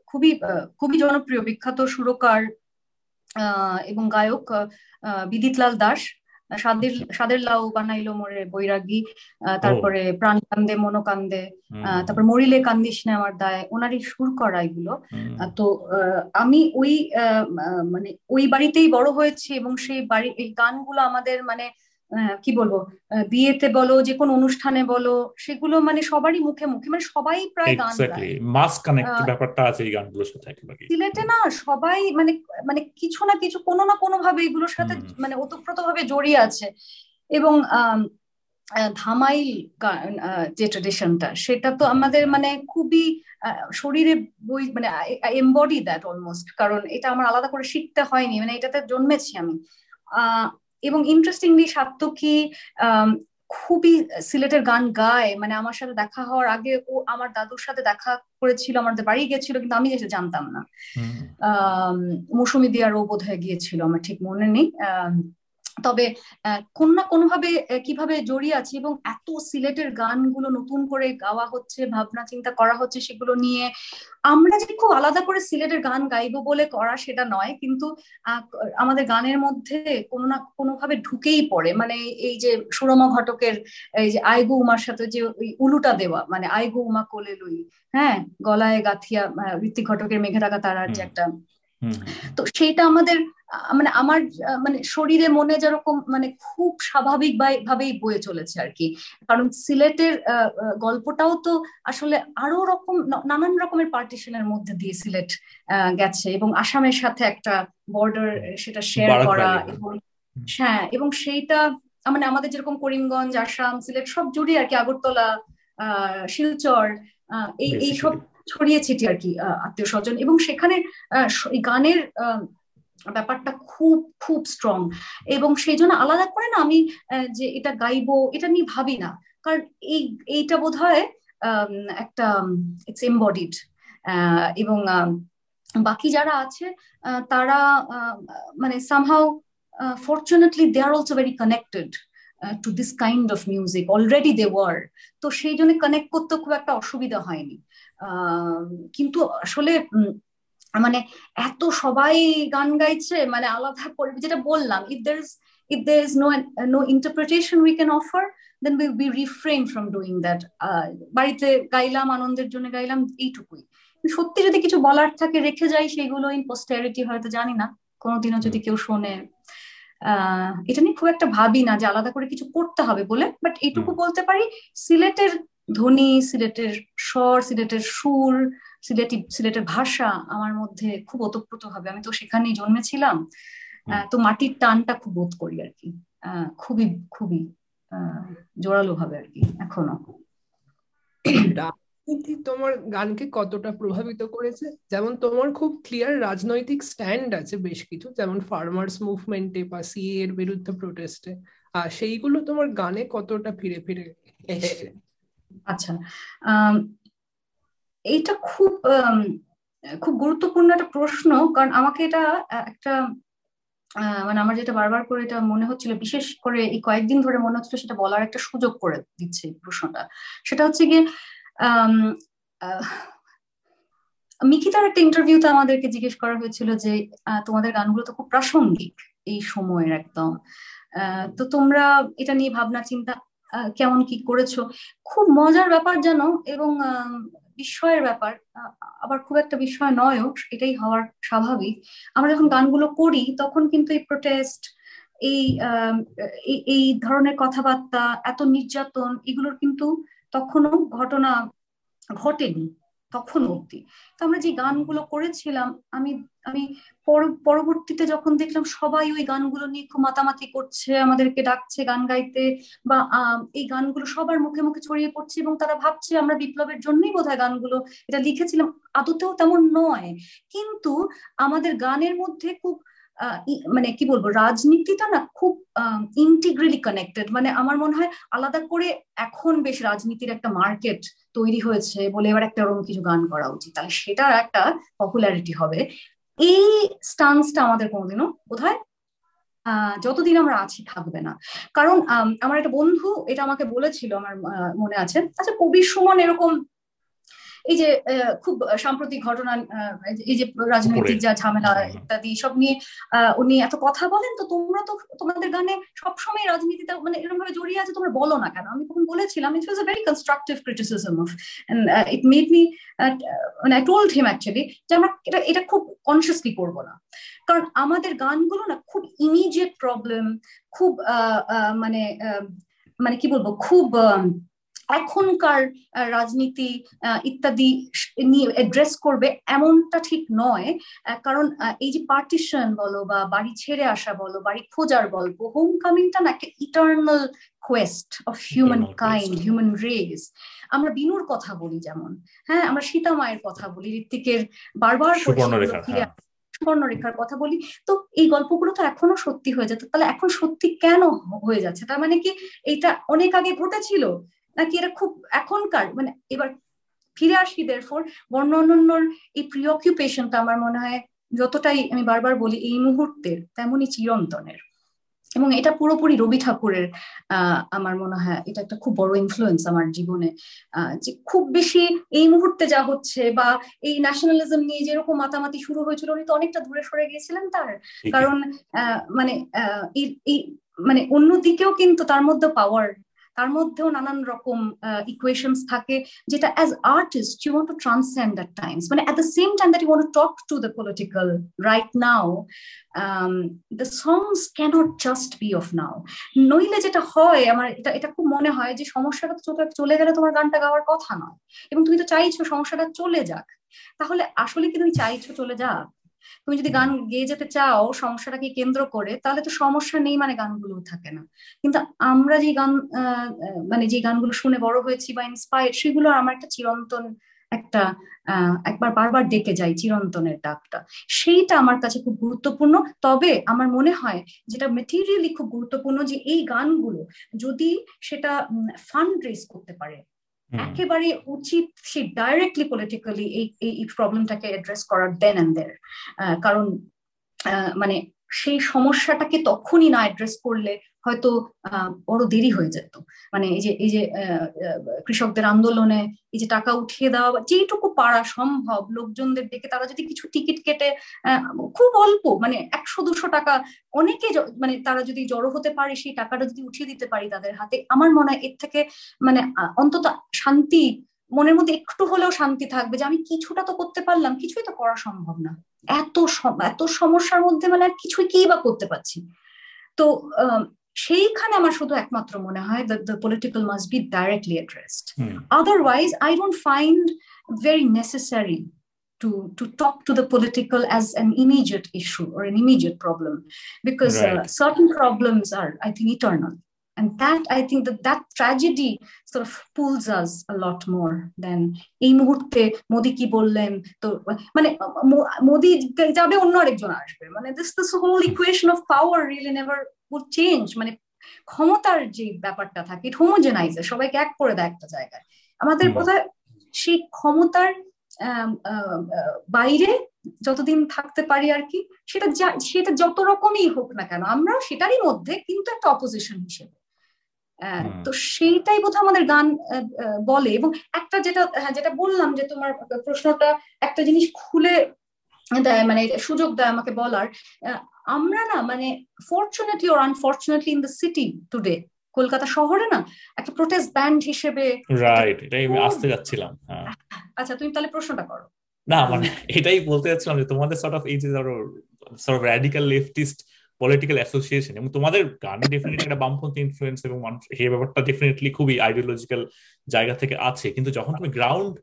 খুবই খুবই জনপ্রিয় বিখ্যাত সুরকার এবং গায়ক বিদিতলাল দাস। সাদের সাদের লাউ বানাইলো মোরে বৈরাগী তারপরে প্রাণ কান্দে মনো কান্দে তারপর মরিলে কান্দিস না আমার দায় ওনারই সুর করা এগুলো তো আমি ওই মানে ওই বাড়িতেই বড় হয়েছি এবং সেই বাড়ি এই গানগুলো আমাদের মানে কি বলব? বিয়েতে বলো যে কোনো অনুষ্ঠানে বলো সেগুলো মানে সবারই মুখে মুখে মানে সবাই প্রায় গান মাস কানেক্ট ব্যাপারটা আছে এই গানগুলোর সাথে সিলেটে না সবাই মানে মানে কিছু না কিছু কোনো না কোনো ভাবে এগুলোর সাথে মানে ওতপ্রোত ভাবে জড়িয়ে আছে। এবং ধামাইল যে ট্রেডিশনটা সেটা তো আমাদের মানে খুবই শরীরে বই মানে এমবডি দ্যাট অলমোস্ট কারণ এটা আমার আলাদা করে শিখতে হয়নি মানে এটাতে জন্মেছি আমি। এবং ইন্টারেস্টিংলি সাত্তকী খুবই সিলেটের গান গায়। মানে আমার সাথে দেখা হওয়ার আগে ও আমার দাদুর সাথে দেখা করেছিল আমাদের বাড়ি গিয়েছিল কিন্তু আমি যেটা জানতাম না। মৌসুমি দিয়ার ও বোধ হয়ে গিয়েছিল আমার ঠিক মনে নেই। তবে কোন না কোনোভাবে কীভাবে জড়িয়ে আছি এবং এত সিলেটের গানগুলো নতুন করে গাওয়া হচ্ছে ভাবনা চিন্তা করা হচ্ছে সেগুলো নিয়ে আমরা যে খুব আলাদা করে সিলেটের গান গাইবো বলে করা সেটা নয় কিন্তু আমাদের গানের মধ্যে কোনো না কোনোভাবে ঢুকেই পড়ে। মানে এই যে সুরমা ঘটকের এই যে আইগু উমার সাথে যে ওই উলুটা দেওয়া মানে আইগু উমা কোলে লুই হ্যাঁ? গলায় গাথিয়া ঋত্বিক ঘটকের মেঘে থাকা তারার যে একটা তো সেইটা আমাদের মানে আমার মানে শরীরে মনে যেরকম মানে খুব স্বাভাবিক ভাবেই বয়ে চলেছে আর কি। কারণ সিলেটের গল্পটাও তো আসলে আরও রকম নানান রকমের পার্টিশনের মধ্যে দিয়ে সিলেট গেছে এবং আসামের সাথে একটা বর্ডার সেটা শেয়ার করা এবং হ্যাঁ এবং সেইটা মানে আমাদের যেরকম করিমগঞ্জ আসাম সিলেট সব জুড়ে আর কি আগরতলা আহ শিলচর এই এই সব ছড়িয়ে ছিটিয়ে আর কি আত্মীয় স্বজন এবং সেখানে গানের ব্যাপারটা খুব খুব স্ট্রং এবং সেই জন্য আলাদা করে না আমি যে এটা গাইবো, এটা নিয়ে ভাবি না। কারণ এই, এইটা বোধ হয় একটা ইটস এমবডিড এবং বাকি যারা আছে তারা মানে somehow fortunately they are also very connected to this kind of music already they were তো সেই জন্য কানেক্ট করতে খুব একটা অসুবিধা হয়নি। কিন্তু আসলে মানে এত সবাই গান গাইছে মানে আলাদা করে যেটা বললাম if there is if there is no no interpretation we can offer then we, we refrain from doing that. বাড়িতে গাইলাম আনন্দের জন্য গাইলাম এইটুকুই। সত্যি যদি কিছু বলার থাকে রেখে যাই সেগুলো ইন পোস্টারিটি হয়তো জানি না কোনোদিনও যদি কেউ শোনে। আহ এটা নিয়ে খুব একটা ভাবি না যে আলাদা করে কিছু করতে হবে বলে বাট এইটুকু বলতে পারি সিলেটের ধ্বনি সিলেটের স্বর সিলেটের সুর সিলেটি সিলেটের ভাষা আমার মধ্যে খুব ওতপ্রোত হবে। আমি তো সেখানেই জন্মেছিলাম। তো মাটির টানটা খুব বোধ করি আর কি। খুবই খুবই জোরালো ভাবে আর কি এখনও। রাজনীতি তোমার গানকে কতটা প্রভাবিত করেছে? যেমন তোমার খুব ক্লিয়ার রাজনৈতিক স্ট্যান্ড আছে বেশ কিছু যেমন ফার্মার্স মুভমেন্টে বা সিএ এর বিরুদ্ধে প্রোটেস্টে আর সেইগুলো তোমার গানে কতটা ফিরে ফিরে এসছে? আচ্ছা এইটা খুব খুব গুরুত্বপূর্ণ একটা প্রশ্ন, কারণ আমাকে এটা একটা মানে আমার যেটা বারবার করে এটা মনে হচ্ছিল, বিশেষ করে এই কয়েকদিন ধরে মনে হচ্ছিল সেটা বলার একটা সুযোগ করে দিচ্ছে প্রশ্নটা। সেটা হচ্ছে গিয়ে মিকিতার একটা ইন্টারভিউতে আমাদেরকে জিজ্ঞেস করা হয়েছিল যে তোমাদের গানগুলো তো খুব প্রাসঙ্গিক এই সময়ের একদম। তো তোমরা এটা নিয়ে ভাবনা চিন্তা কেমন কি করেছ? খুব মজার ব্যাপার যেন এবং বিস্ময়ের ব্যাপার। আবার খুব একটা বিস্ময় নয়ও, এটাই হওয়ার স্বাভাবিক। আমরা যখন গানগুলো করি, তখন কিন্তু এই প্রোটেস্ট এই এই ধরনের কথাবার্তা, এত নির্যাতন, এগুলোর কিন্তু তখনও ঘটনা ঘটেনি। তখন অব্দি তো আমরা যে গানগুলো করেছিলাম, আমি আমি পরবর্তীতে যখন দেখলাম সবাই ওই গানগুলো নিয়ে খুব মাতামাতি করছে, আমাদেরকে ডাকছে গান গাইতে বা এই গানগুলো সবার মুখে মুখে ছড়িয়ে পড়ছে এবং তারা ভাবছে আমরা বিপ্লবের জন্যই বোধহয় গানগুলো এটা লিখেছিলাম। আদতেও তেমন নয়। কিন্তু আমাদের গানের মধ্যে খুব মানে কি বলব, রাজনীতিটা না খুব ইন্টিগ্রেলি কানেক্টেড মানে আমার মনে হয় আলাদা করে এখন বেশ রাজনীতির একটা মার্কেট তৈরি হয়েছে বলে এবার একটা ওরকম কিছু গান করা উচিত। তাহলে সেটার একটা পপুলারিটি হবে। এই স্টান্সটা আমাদের কোনোদিনও বোধ হয় যতদিন আমরা আছি থাকবে না। কারণ আমার একটা বন্ধু এটা আমাকে বলেছিল, আমার মনে আছে। আচ্ছা কবির সুমন এরকম এই যে খুব সাম্প্রতিক ঘটনা এই যে রাজনৈতিক যা ঝামেলা ইত্যাদি সব নিয়ে উনি এত কথা বলেন তো তোমরা তো তোমাদের গানে সবসময় রাজনীতিতে মানে এরকম ভাবে জড়িয়ে আছে তোমরা বলো না কেন? আমি তখন বলেছিলাম it was a very constructive criticism of it made me মানে আই টোল্ড হিম অ্যাকচুয়ালি যে আমরা এটা এটা খুব কনসিয়াসলি করব না। কারণ আমাদের গানগুলো না খুব ইমিডিয়েট প্রবলেম খুব মানে মানে কি বলব খুব এখনকার রাজনীতি ইত্যাদি নিয়ে অ্যাড্রেস করবে এমনটা ঠিক নয় কারণ এই যে পার্টিশন বলো বা বাড়ি ছেড়ে আসা বলো বাড়ি খোঁজার গল্প হোম কামিংটা না একটা eternal quest of humankind human race আমরা বিনুর কথা বলি যেমন হ্যাঁ আমরা সীতা মায়ের কথা বলি ঋত্বিকের বারবার সুবর্ণরেখার কথা বলি। তো এই গল্পগুলো তো এখনও সত্যি হয়ে যেত তাহলে এখন সত্যি কেন হয়ে যাচ্ছে? তার মানে কি এইটা অনেক আগে ঘটেছিল নাকি এটা খুব এখনকার মানে এবার ফিরে আসি দের ফোর বর্ণ অনন্যর এই প্রিঅকুপেশনটা আমার মনে হয় যতটাই আমি বারবার বলি এই মুহূর্তের তেমনই চিরন্তনের। এবং এটা পুরোপুরি রবি ঠাকুরের আহ আমার মনে হয় এটা একটা খুব বড় ইনফ্লুয়েন্স আমার জীবনে যে খুব বেশি এই মুহূর্তে যা হচ্ছে বা এই ন্যাশনালিজম নিয়ে যেরকম মাতামাতি শুরু হয়েছিল উনি তো অনেকটা দূরে সরে গিয়েছিলেন তার। কারণ মানে এই মানে অন্যদিকেও কিন্তু তার মধ্যে পাওয়ার তার মধ্যেও নানান রকম ইকুয়েশনস থাকে, যেটা as artist you want to transcend that times মানে at the same time that you want to talk to the political right now the songs can't just be of now নইলে যেটা হয়, আমার এটা এটা খুব মনে হয় যে সমস্যাটা চলে গেলে তোমার গানটা গাওয়ার কথা নয়। এবং তুমি তো চাইছো সমস্যাটা চলে যাক। তাহলে আসলে কি তুমি চাইছো চলে যাক? তুমি যদি গান গেয়ে যেতে চাও, সমস্যাটাকে কেন্দ্র করে, তাহলে তো সমস্যা নেই মানে গানগুলো থাকে না। কিন্তু আমরা যে গান মানে যে গানগুলো শুনে বড় হয়েছি বা ইন্সপায়ার সেগুলো আমার একটা চিরন্তন একটা একবার বারবার ডেকে যাই চিরন্তনের ডাকটা। সেইটা আমার কাছে খুব গুরুত্বপূর্ণ। তবে আমার মনে হয় যেটা মেটেরিয়ালি খুব গুরুত্বপূর্ণ যে এই গানগুলো যদি সেটা ফান্ড রেজ করতে পারে একেবারে উচিত সে ডাইরেক্টলি পলিটিক্যালি এই এই প্রবলেমটাকে অ্যাড্রেস করার দেন অ্যান্ড দেয়ার কারণ মানে সেই সমস্যাটাকে তখনই না অ্যাড্রেস করলে হয়তো বড় দেরি হয়ে যেত। মানে এই যে এই যে কৃষকদের আন্দোলনে এই যে টাকা উঠিয়ে দেওয়া বা যেইটুকু পারা সম্ভব, লোকজনদের ডেকে তারা যদি কিছু টিকিট কেটে খুব অল্প মানে একশো দুশো টাকা, অনেকে মানে তারা যদি জড়ো হতে পারে, সেই টাকাটা যদি উঠিয়ে দিতে পারি তাদের হাতে, আমার মনে হয় এর থেকে মানে অন্তত শান্তি, মনের মধ্যে একটু হলেও শান্তি থাকবে যে আমি কিছুটা তো করতে পারলাম, কিছুই তো করা সম্ভব না। এত এত সমস্যার মধ্যে মানে আর কিছুই কি বা করতে পারছি তো সেইখানে আমার শুধু একমাত্র মনে হয় the political must be directly addressed otherwise I don't find very necessary to to talk to the political as an immediate issue or an immediate problem because right. uh, certain problems are i think eternal and that i think that that tragedy sort of pulls us a lot more than এই মুহূর্তে মোদি কি বললেন? তো মানে মোদি যাবে অন্য আরেকজন আসবে। মানে this this whole equation of power really never would change মানে ক্ষমতার যে ব্যাপারটা থাকে ইট হোমোজেনাইজে সবাইকে এক করে দেয় একটা জায়গায়। আমাদের বোধহয় সেই ক্ষমতার বাইরে যতদিন থাকতে পারি আর কি সেটা সেটা যত রকমই হোক না কেন আমরা সেটারই মধ্যে কিন্তু একটা অপোজিশন হিসেবে। তো সেইটাই বোধহয় আমাদের গান বলে। এবং একটা যেটা হ্যাঁ যেটা বললাম যে তোমার প্রশ্নটা একটা জিনিস খুলে দেয় মানে সুযোগ দেয় আমাকে বলার। আমরা না মানে fortunately or unfortunately in the city today Kolkata শহরে না একটা প্রোটেস্ট ব্যান্ড হিসেবে রাইট এটাই আমি আসতে যাচ্ছিলাম আচ্ছা তুমি তাহলে প্রশ্নটা করো। না মানে এটাই বলতে যাচ্ছিলাম যে তোমাদের সর্ট অফ এই যে ধরো sort of radical leftist political association এবং তোমাদের গানে ডেফিনেটলি একটা বামপন্থী ইনফ্লুয়েন্স এবং মানুষ, এই ব্যাপারটা ডেফিনেটলি খুবই আইডিওলজিক্যাল জায়গা থেকে আছে। কিন্তু যখন তুমি গ্রাউন্ড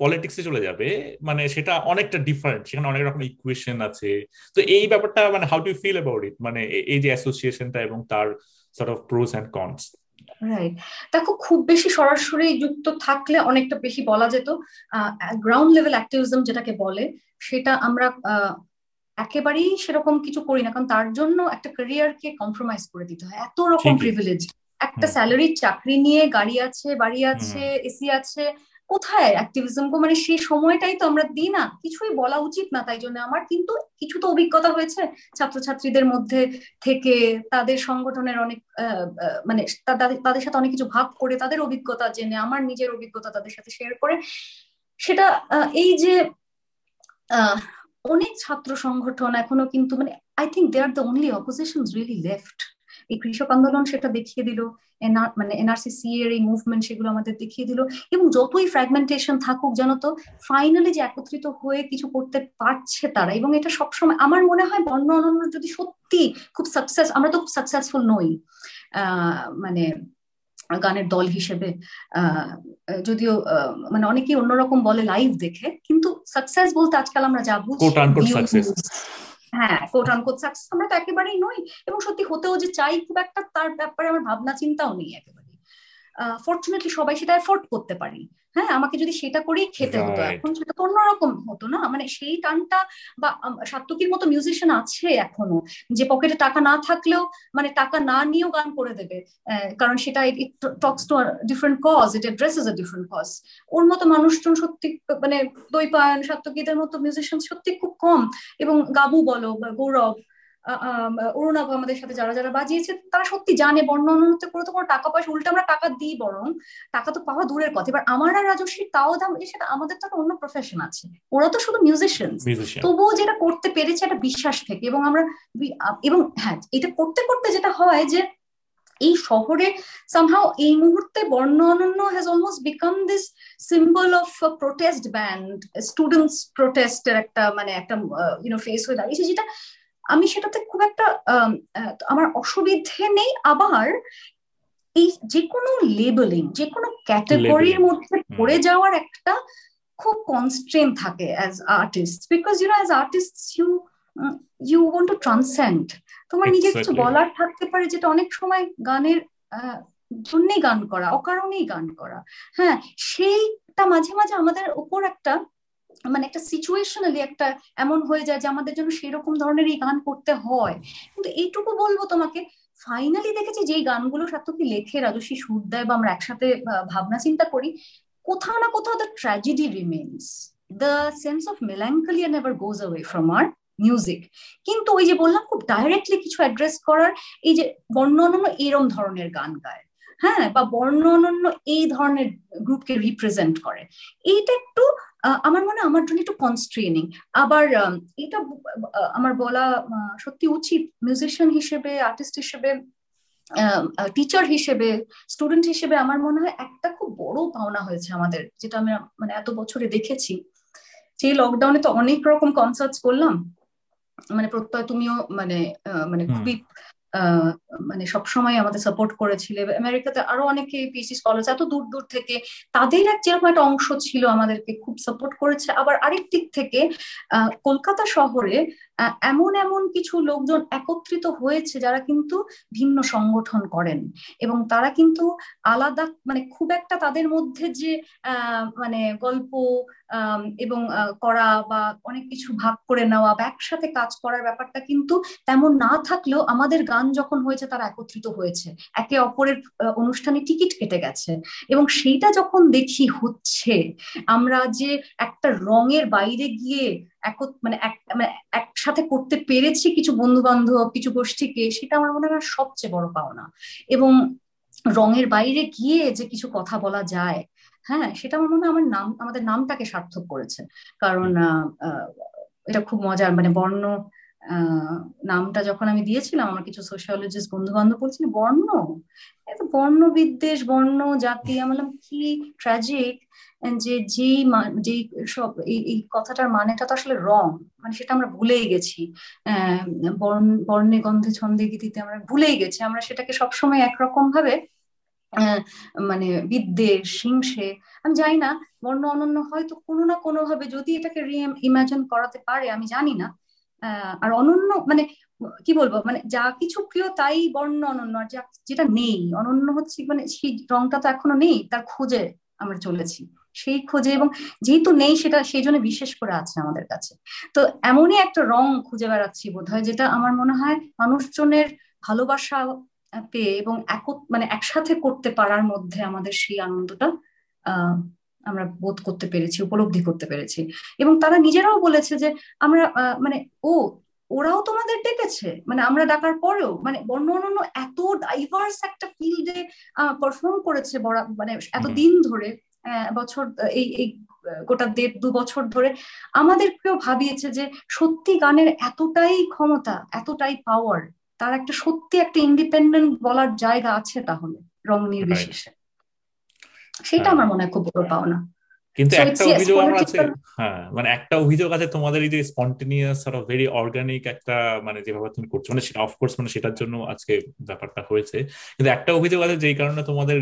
পলিটিক্সে চলে যাবে মানে সেটা অনেকটা ডিফারেন্ট সেখানে অনেক রকম ইকুয়েশন আছে। তো এই ব্যাপারটা মানে how do feel about it মানে এই যে অ্যাসোসিয়েশনটা এবং তার sort of pros and cons right দেখো, খুব বেশি সরাসরি যুক্ত থাকলে অনেকটা বেশি বলা যেত। গ্রাউন্ড লেভেল অ্যাক্টিভিজম যেটাকে বলে, সেটা আমরা একেবারেই সেরকম কিছু করি না কারণ তার জন্য একটা ক্যারিয়ারকে কম্প্রোমাইজ করে দিতে হয়। এত রকম প্রিভিলেজ একটা স্যালারির চাকরি নিয়ে গাড়ি আছে বাড়ি আছে এসি আছে কোথায় অ্যাক্টিভিজম কো? মানে সেই সময়টাই তো আমরা দিই না। কিছুই বলা উচিত না তাই জন্য আমার কিন্তু কিছু তো অভিজ্ঞতা হয়েছে ছাত্রছাত্রীদের মধ্যে থেকে তাদের সংগঠনের অনেক মানে তাদের সাথে অনেক কিছু ভাগ করে তাদের অভিজ্ঞতা জেনে আমার নিজের অভিজ্ঞতা তাদের সাথে শেয়ার করে। সেটা এই যে অনেক ছাত্র সংগঠন এখনও কিন্তু মানে I think they are the only opposition really left এই কৃষক আন্দোলন সেটা দেখিয়ে দিল মানে এনআরসিসি এর এই মুভমেন্ট সেগুলো আমাদের দেখিয়ে দিল, এবং যতই ফ্র্যাগমেন্টেশন থাকুক জানো তো ফাইনালি যে একত্রিত হয়ে কিছু করতে পারছে তারা, এবং এটা সবসময় আমার মনে হয় বর্ণ অনন্য যদি সত্যি খুব সাকসেস আমরা তো খুব সাকসেসফুল নই। মানে গানের দল হিসেবে যদিও মানে অনেকেই অন্যরকম বলে লাইভ দেখে কিন্তু সাকসেস বলতে আজকাল আমরা যা বুঝি হ্যাঁ কোট আনকোট সাকসেস আমরা তো একেবারেই নই। এবং সত্যি হতেও যে চাই খুব একটা তার ব্যাপারে আমার ভাবনা চিন্তাও নেই একেবারে ফর্চুনেটলি সবাই সেটা এফোর্ড করতে পারি হ্যাঁ আমাকে যদি সেটা করেই খেতে হতো এখন সেটা তো অন্যরকম হতো না? মানে সেই টানটা বা সাত্তকীর মতো মিউজিশিয়ান আছে এখনও যে পকেটে টাকা না থাকলেও মানে টাকা না নিয়েও গান করে দেবে। কারণ সেটা it talks to different cause it addresses a different cause ওর মতো মানুষজন সত্যি মানে দৈপায়ন সাত্তকীদের মতো মিউজিশিয়ান সত্যি খুব কম। এবং গাবু বলো বা গৌরব অরুণাভ আমাদের সাথে যারা যারা বাজিয়েছে তারা সত্যি জানে বর্ণ অনুন্নত করে তো কোনো টাকা পয়সা উল্টে আমরা টাকা দিই বরং টাকা তো পাওয়া দূরের কথা। এবার আমার আর রাজস্বী তাও দাম সেটা আমাদের তো একটা অন্য প্রফেশন আছে। ওরা তো শুধু মিউজিশিয়ান তবুও যেটা করতে পেরেছে একটা বিশ্বাস থেকে এবং আমরা এবং হ্যাঁ এটা করতে করতে যেটা হয় যে এই শহরে সামহাও এই মুহূর্তে Borno Anonno has almost become this symbol of protest band students প্রোটেস্টের একটা মানে একটা ইউনো ফেস হয়ে দাঁড়িয়েছে যেটা আমি সেটাতে খুব একটা আমার অসুবিধে নেই। আবার এই যে কোনো লেবেলিং যে কোনো ক্যাটাগরির মধ্যে পড়ে যাওয়ার একটা খুব কনস্ট্রেন থাকে as artist because you know as artist you you want to transcend তোমার নিজের কিছু বলার থাকতে পারে যেটা অনেক সময় গানের জন্যেই গান করা অকারণেই গান করা। হ্যাঁ সেইটা মাঝে মাঝে আমাদের উপর একটা মানে একটা সিচুয়েশনালি একটা এমন হয়ে যায় যে আমাদের জন্য সেরকম ধরনের এই গান করতে হয়। কিন্তু এইটুকু বলব তোমাকে ফাইনালি দেখেছি যে গানগুলো সার্থকী লেখে রাজস্বী সুর দেয় বা আমরা একসাথে ভাবনা চিন্তা করি, কোথাও না কোথাও the tragedy remains the sense of melancholia never goes away from our music কিন্তু ওই যে বললাম, খুব ডাইরেক্টলি কিছু অ্যাড্রেস করার, এই যে বর্ণ অনন্য এরম ধরনের গান গায়। হ্যাঁ বা বর্ণ অনন্য এই ধরনের গ্রুপকে রিপ্রেজেন্ট করে। এইটা একটু আমার মনে আমার জন্য একটু কনস্ট্রেনিং আবার এটা আমার বলা সত্যি উচিত। মিউজিশিয়ান হিসেবে আর্টিস্ট হিসেবে টিচার হিসেবে স্টুডেন্ট হিসেবে আমার মনে হয় একটা খুব বড় পাওনা হয়েছে আমাদের যেটা আমি মানে এত বছরে দেখেছি। যে লকডাউনে তো অনেক রকম কনসার্টস করলাম। মানে প্রত্যয় তুমিও মানে মানে খুবই মানে সবসময় আমাদের সাপোর্ট করেছিল। আমেরিকাতে আরও অনেকে পিএইচডি স্কলার এত দূর দূর থেকে তাদের এক যেরকম একটা অংশ ছিল আমাদেরকে খুব সাপোর্ট করেছে। আবার আরেক দিক থেকে কলকাতা শহরে এমন এমন কিছু লোকজন একত্রিত হয়েছে যারা কিন্তু ভিন্ন সংগঠন করেন। এবং তারা কিন্তু আলাদা মানে খুব একটা তাদের মধ্যে যে মানে গল্প এবং করা বা অনেক কিছু ভাগ করে নেওয়া বা একসাথে কাজ করার ব্যাপারটা কিন্তু তেমন না থাকলেও আমাদের গান যখন হয়েছে তারা একত্রিত হয়েছে। একে অপরের অনুষ্ঠানে টিকিট কেটে গেছে। এবং সেইটা যখন দেখি হচ্ছে, আমরা যে একটা রঙের বাইরে গিয়ে মানে এক মানে একসাথে করতে পেরেছি কিছু বন্ধু বান্ধব কিছু গোষ্ঠীকে সেটা আমার মনে হয় সবচেয়ে বড় পাওনা। এবং রঙের বাইরে গিয়ে যে কিছু কথা বলা যায় হ্যাঁ সেটা আমার মনে হয় আমার নাম আমাদের নামটাকে সার্থক করেছে। কারণ এটা খুব মজার মানে বর্ণ নামটা যখন আমি দিয়েছিলাম, আমার কিছু সোশিয়োলজিস্ট বন্ধু বান্ধব বলছিল, বর্ণ? এত বর্ণ বিদ্বেষ বর্ণ, জাতি, আমি বললাম, কি ট্র্যাজিক যে যেই যেই সব, এই কথাটার মানেটা তো আসলে রং মানে সেটা আমরা ভুলেই গেছি। বর্ণে গন্ধে, ছন্দে, গীতিতে আমরা ভুলেই গেছি। আমরা সেটাকে সবসময় একরকম ভাবে মানে বিদ্বেষ, হিংসে, আমি জানি না, বর্ণ অনন্য হয়তো কোনো না কোনো ভাবে যদি এটাকে রি ইমাজিন করাতে পারে, আমি জানি না। আর অনন্য মানে কি বলব মানে যা কিছু প্রিয় তাই বর্ণ অনন্য, আর যা যেটা নেই, অনন্য হচ্ছে মানে সেই রংটা তো এখনও নেই, তার খোঁজে আমরা চলেছি। সেই খোঁজে এবং যেহেতু নেই সেটা, সেই জন্য বিশেষ করে আছে আমাদের কাছে। তো এমনই একটা রং খুঁজে বেড়াচ্ছি বোধ হয় যেটা আমার মনে হয় মানুষজনের ভালোবাসা পেয়ে এবং এক মানে একসাথে করতে পারার মধ্যে আমাদের সেই আনন্দটা, আহ আমরা বোধ করতে পেরেছি উপলব্ধি করতে পেরেছি। এবং তারা নিজেরাও বলেছে যে আমরা মানে ও ওরাও তোমাদের ডেকেছে। মানে আমরা ডাকার পরেও মানে বর্ণ অন্যান্য এত ডাইভার্স একটা ফিল্ডে পারফর্ম করেছে বড় মানে এত দিন ধরে বছর এই এই গোটা দেড় দু বছর ধরে আমাদেরকেও ভাবিয়েছে যে সত্যি গানের এতটাই ক্ষমতা এতটাই পাওয়ার তার একটা সত্যি একটা ইন্ডিপেন্ডেন্ট বলার জায়গা আছে তাহলে রং নির্বিশেষে। সেটা আমার মনে হয় খুব বড় পাওনা। কিন্তু একটা অভিযোগ আমার আছে হ্যাঁ মানে একটা অভিযোগ আছে তোমাদের এই যে স্পন্টেনিয়াস অফ ভেরি অর্গানিক একটা মানে যেভাবে তুমি করছ মানে সেটা অফকোর্স মানে সেটার জন্য আজকে ব্যাপারটা হয়েছে। কিন্তু একটা অভিযোগ আছে যেই কারণে তোমাদের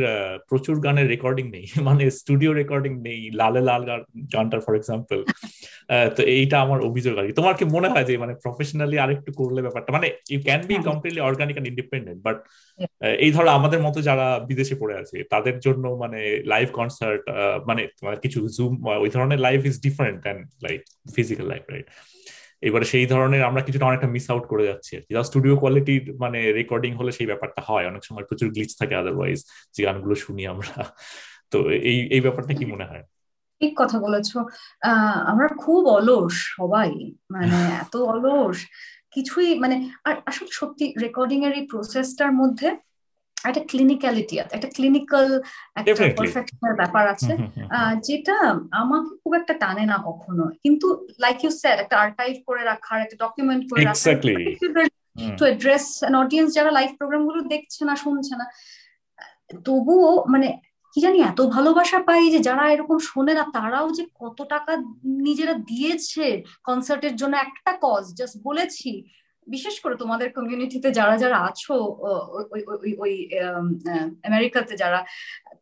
প্রচুর গানের রেকর্ডিং নেই মানে স্টুডিও রেকর্ডিং নেই লালে লাল গানটার ফর এক্সাম্পল তো এইটা আমার অভিযোগ আর কি। তোমার কি মনে হয় যে মানে প্রফেশনালি আরেকটু করলে ব্যাপারটা মানে you can be completely organic and independent but এই ধরো আমাদের মতো যারা বিদেশে পড়ে আছে তাদের জন্য মানে লাইভ কনসার্ট মানে কিছু জুম ওই ধরনের life is different than like physical life right এবারে সেই ধরনের আমরা কিছুটা অনেকটা মিস আউট করে যাচ্ছি আর কি। স্টুডিও কোয়ালিটির মানে রেকর্ডিং হলে সেই ব্যাপারটা হয়। অনেক সময় প্রচুর গ্লিচ থাকে আদারওয়াইজ যে গানগুলো শুনি আমরা। তো এই এই ব্যাপারটা কি মনে হয়? ঠিক কথা বলেছ। আমরা খুব অলস সবাই। মানে এত অলস, কিছুই মানে আর আসলে সত্যি রেকর্ডিং এর এই প্রসেসটার মধ্যে একটা ক্লিনিক্যালিটি একটা ক্লিনিক্যাল একটা পারফেকশনের ব্যাপার আছে যেটা আমাকে খুব একটা টানে না কখনো। কিন্তু লাইক ইউ স্যার একটা আর্কাইভ করে রাখার একটা ডকুমেন্ট করে রাখার টু অ্যাড্রেস অ্যান অডিয়েন্স যারা লাইভ প্রোগ্রামগুলো দেখছে না শুনছে না। তবুও মানে কি জানি এত ভালোবাসা পাই যে যারা এরকম শোনে না তারাও যে কত টাকা নিজেরা দিয়েছে কনসার্টের জন্য একটা কজ জাস্ট বলেছি। বিশেষ করে তোমাদের কমিউনিটিতে যারা যারা আছো ওই আমেরিকাতে যারা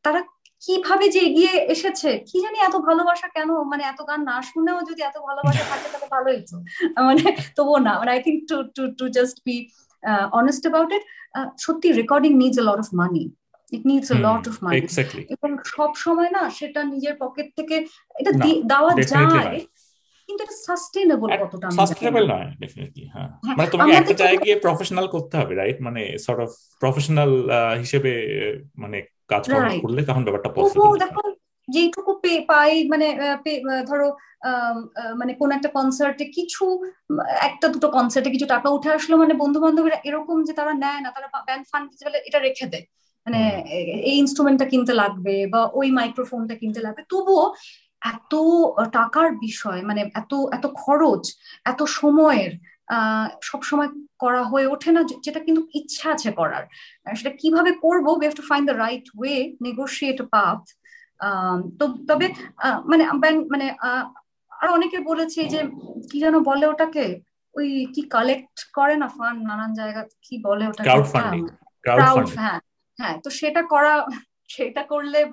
তারা কীভাবে যে এগিয়ে এসেছে? কি জানি এত ভালোবাসা কেন? মানে এত গান না শুনেও যদি এত ভালোবাসা থাকে তাহলে ভালোই তো। মানে তবুও না। মানে I think to to to just be honest about it সত্যি recording needs a lot of money it needs a lot of money এবং সব সময় না সেটা নিজের পকেট থেকে এটা দেওয়া যায় কিন্তু এটা সাস্টেনেবল কতটা সাস্টেনেবল নয় ডেফিনেটলি হ্যাঁ। মানে তোমাকে একটা জায়গায় গিয়ে প্রফেশনাল করতে হবে রাইট মানে সর্ট অফ প্রফেশনাল হিসেবে মানে কাজ করলে তখন ব্যাপারটা পসিবল দেখো যেটুকু পাই মানে ধরো মানে কোন একটা কনসার্টে কিছু একটা দুটো কনসার্টে কিছু টাকা উঠে আসলো মানে বন্ধু বান্ধবীরা এরকম যে তারা নেয় না তারা ব্যান্ড ফান্ড এটা রেখে দেয়। মানে এই ইনস্ট্রুমেন্টটা কিনতে লাগবে বা ওই মাইক্রোফোনটা কিনতে লাগবে। তবুও এত টাকার বিষয় মানে এত এত খরচ এত সময়ের সব সময় করা হয়ে ওঠে না যেটা কিন্তু ইচ্ছা আছে করার। সেটা কীভাবে করব? We have to find the right way negotiate path তো তবে মানে মানে আর অনেকে বলেছে যে কি যেন বলে ওটাকে? ওই কি কালেক্ট করে না ফান্ড নানান জায়গা কি বলে ওটা হ্যাঁ হ্যাঁ তো সেটা করা সেটা করলে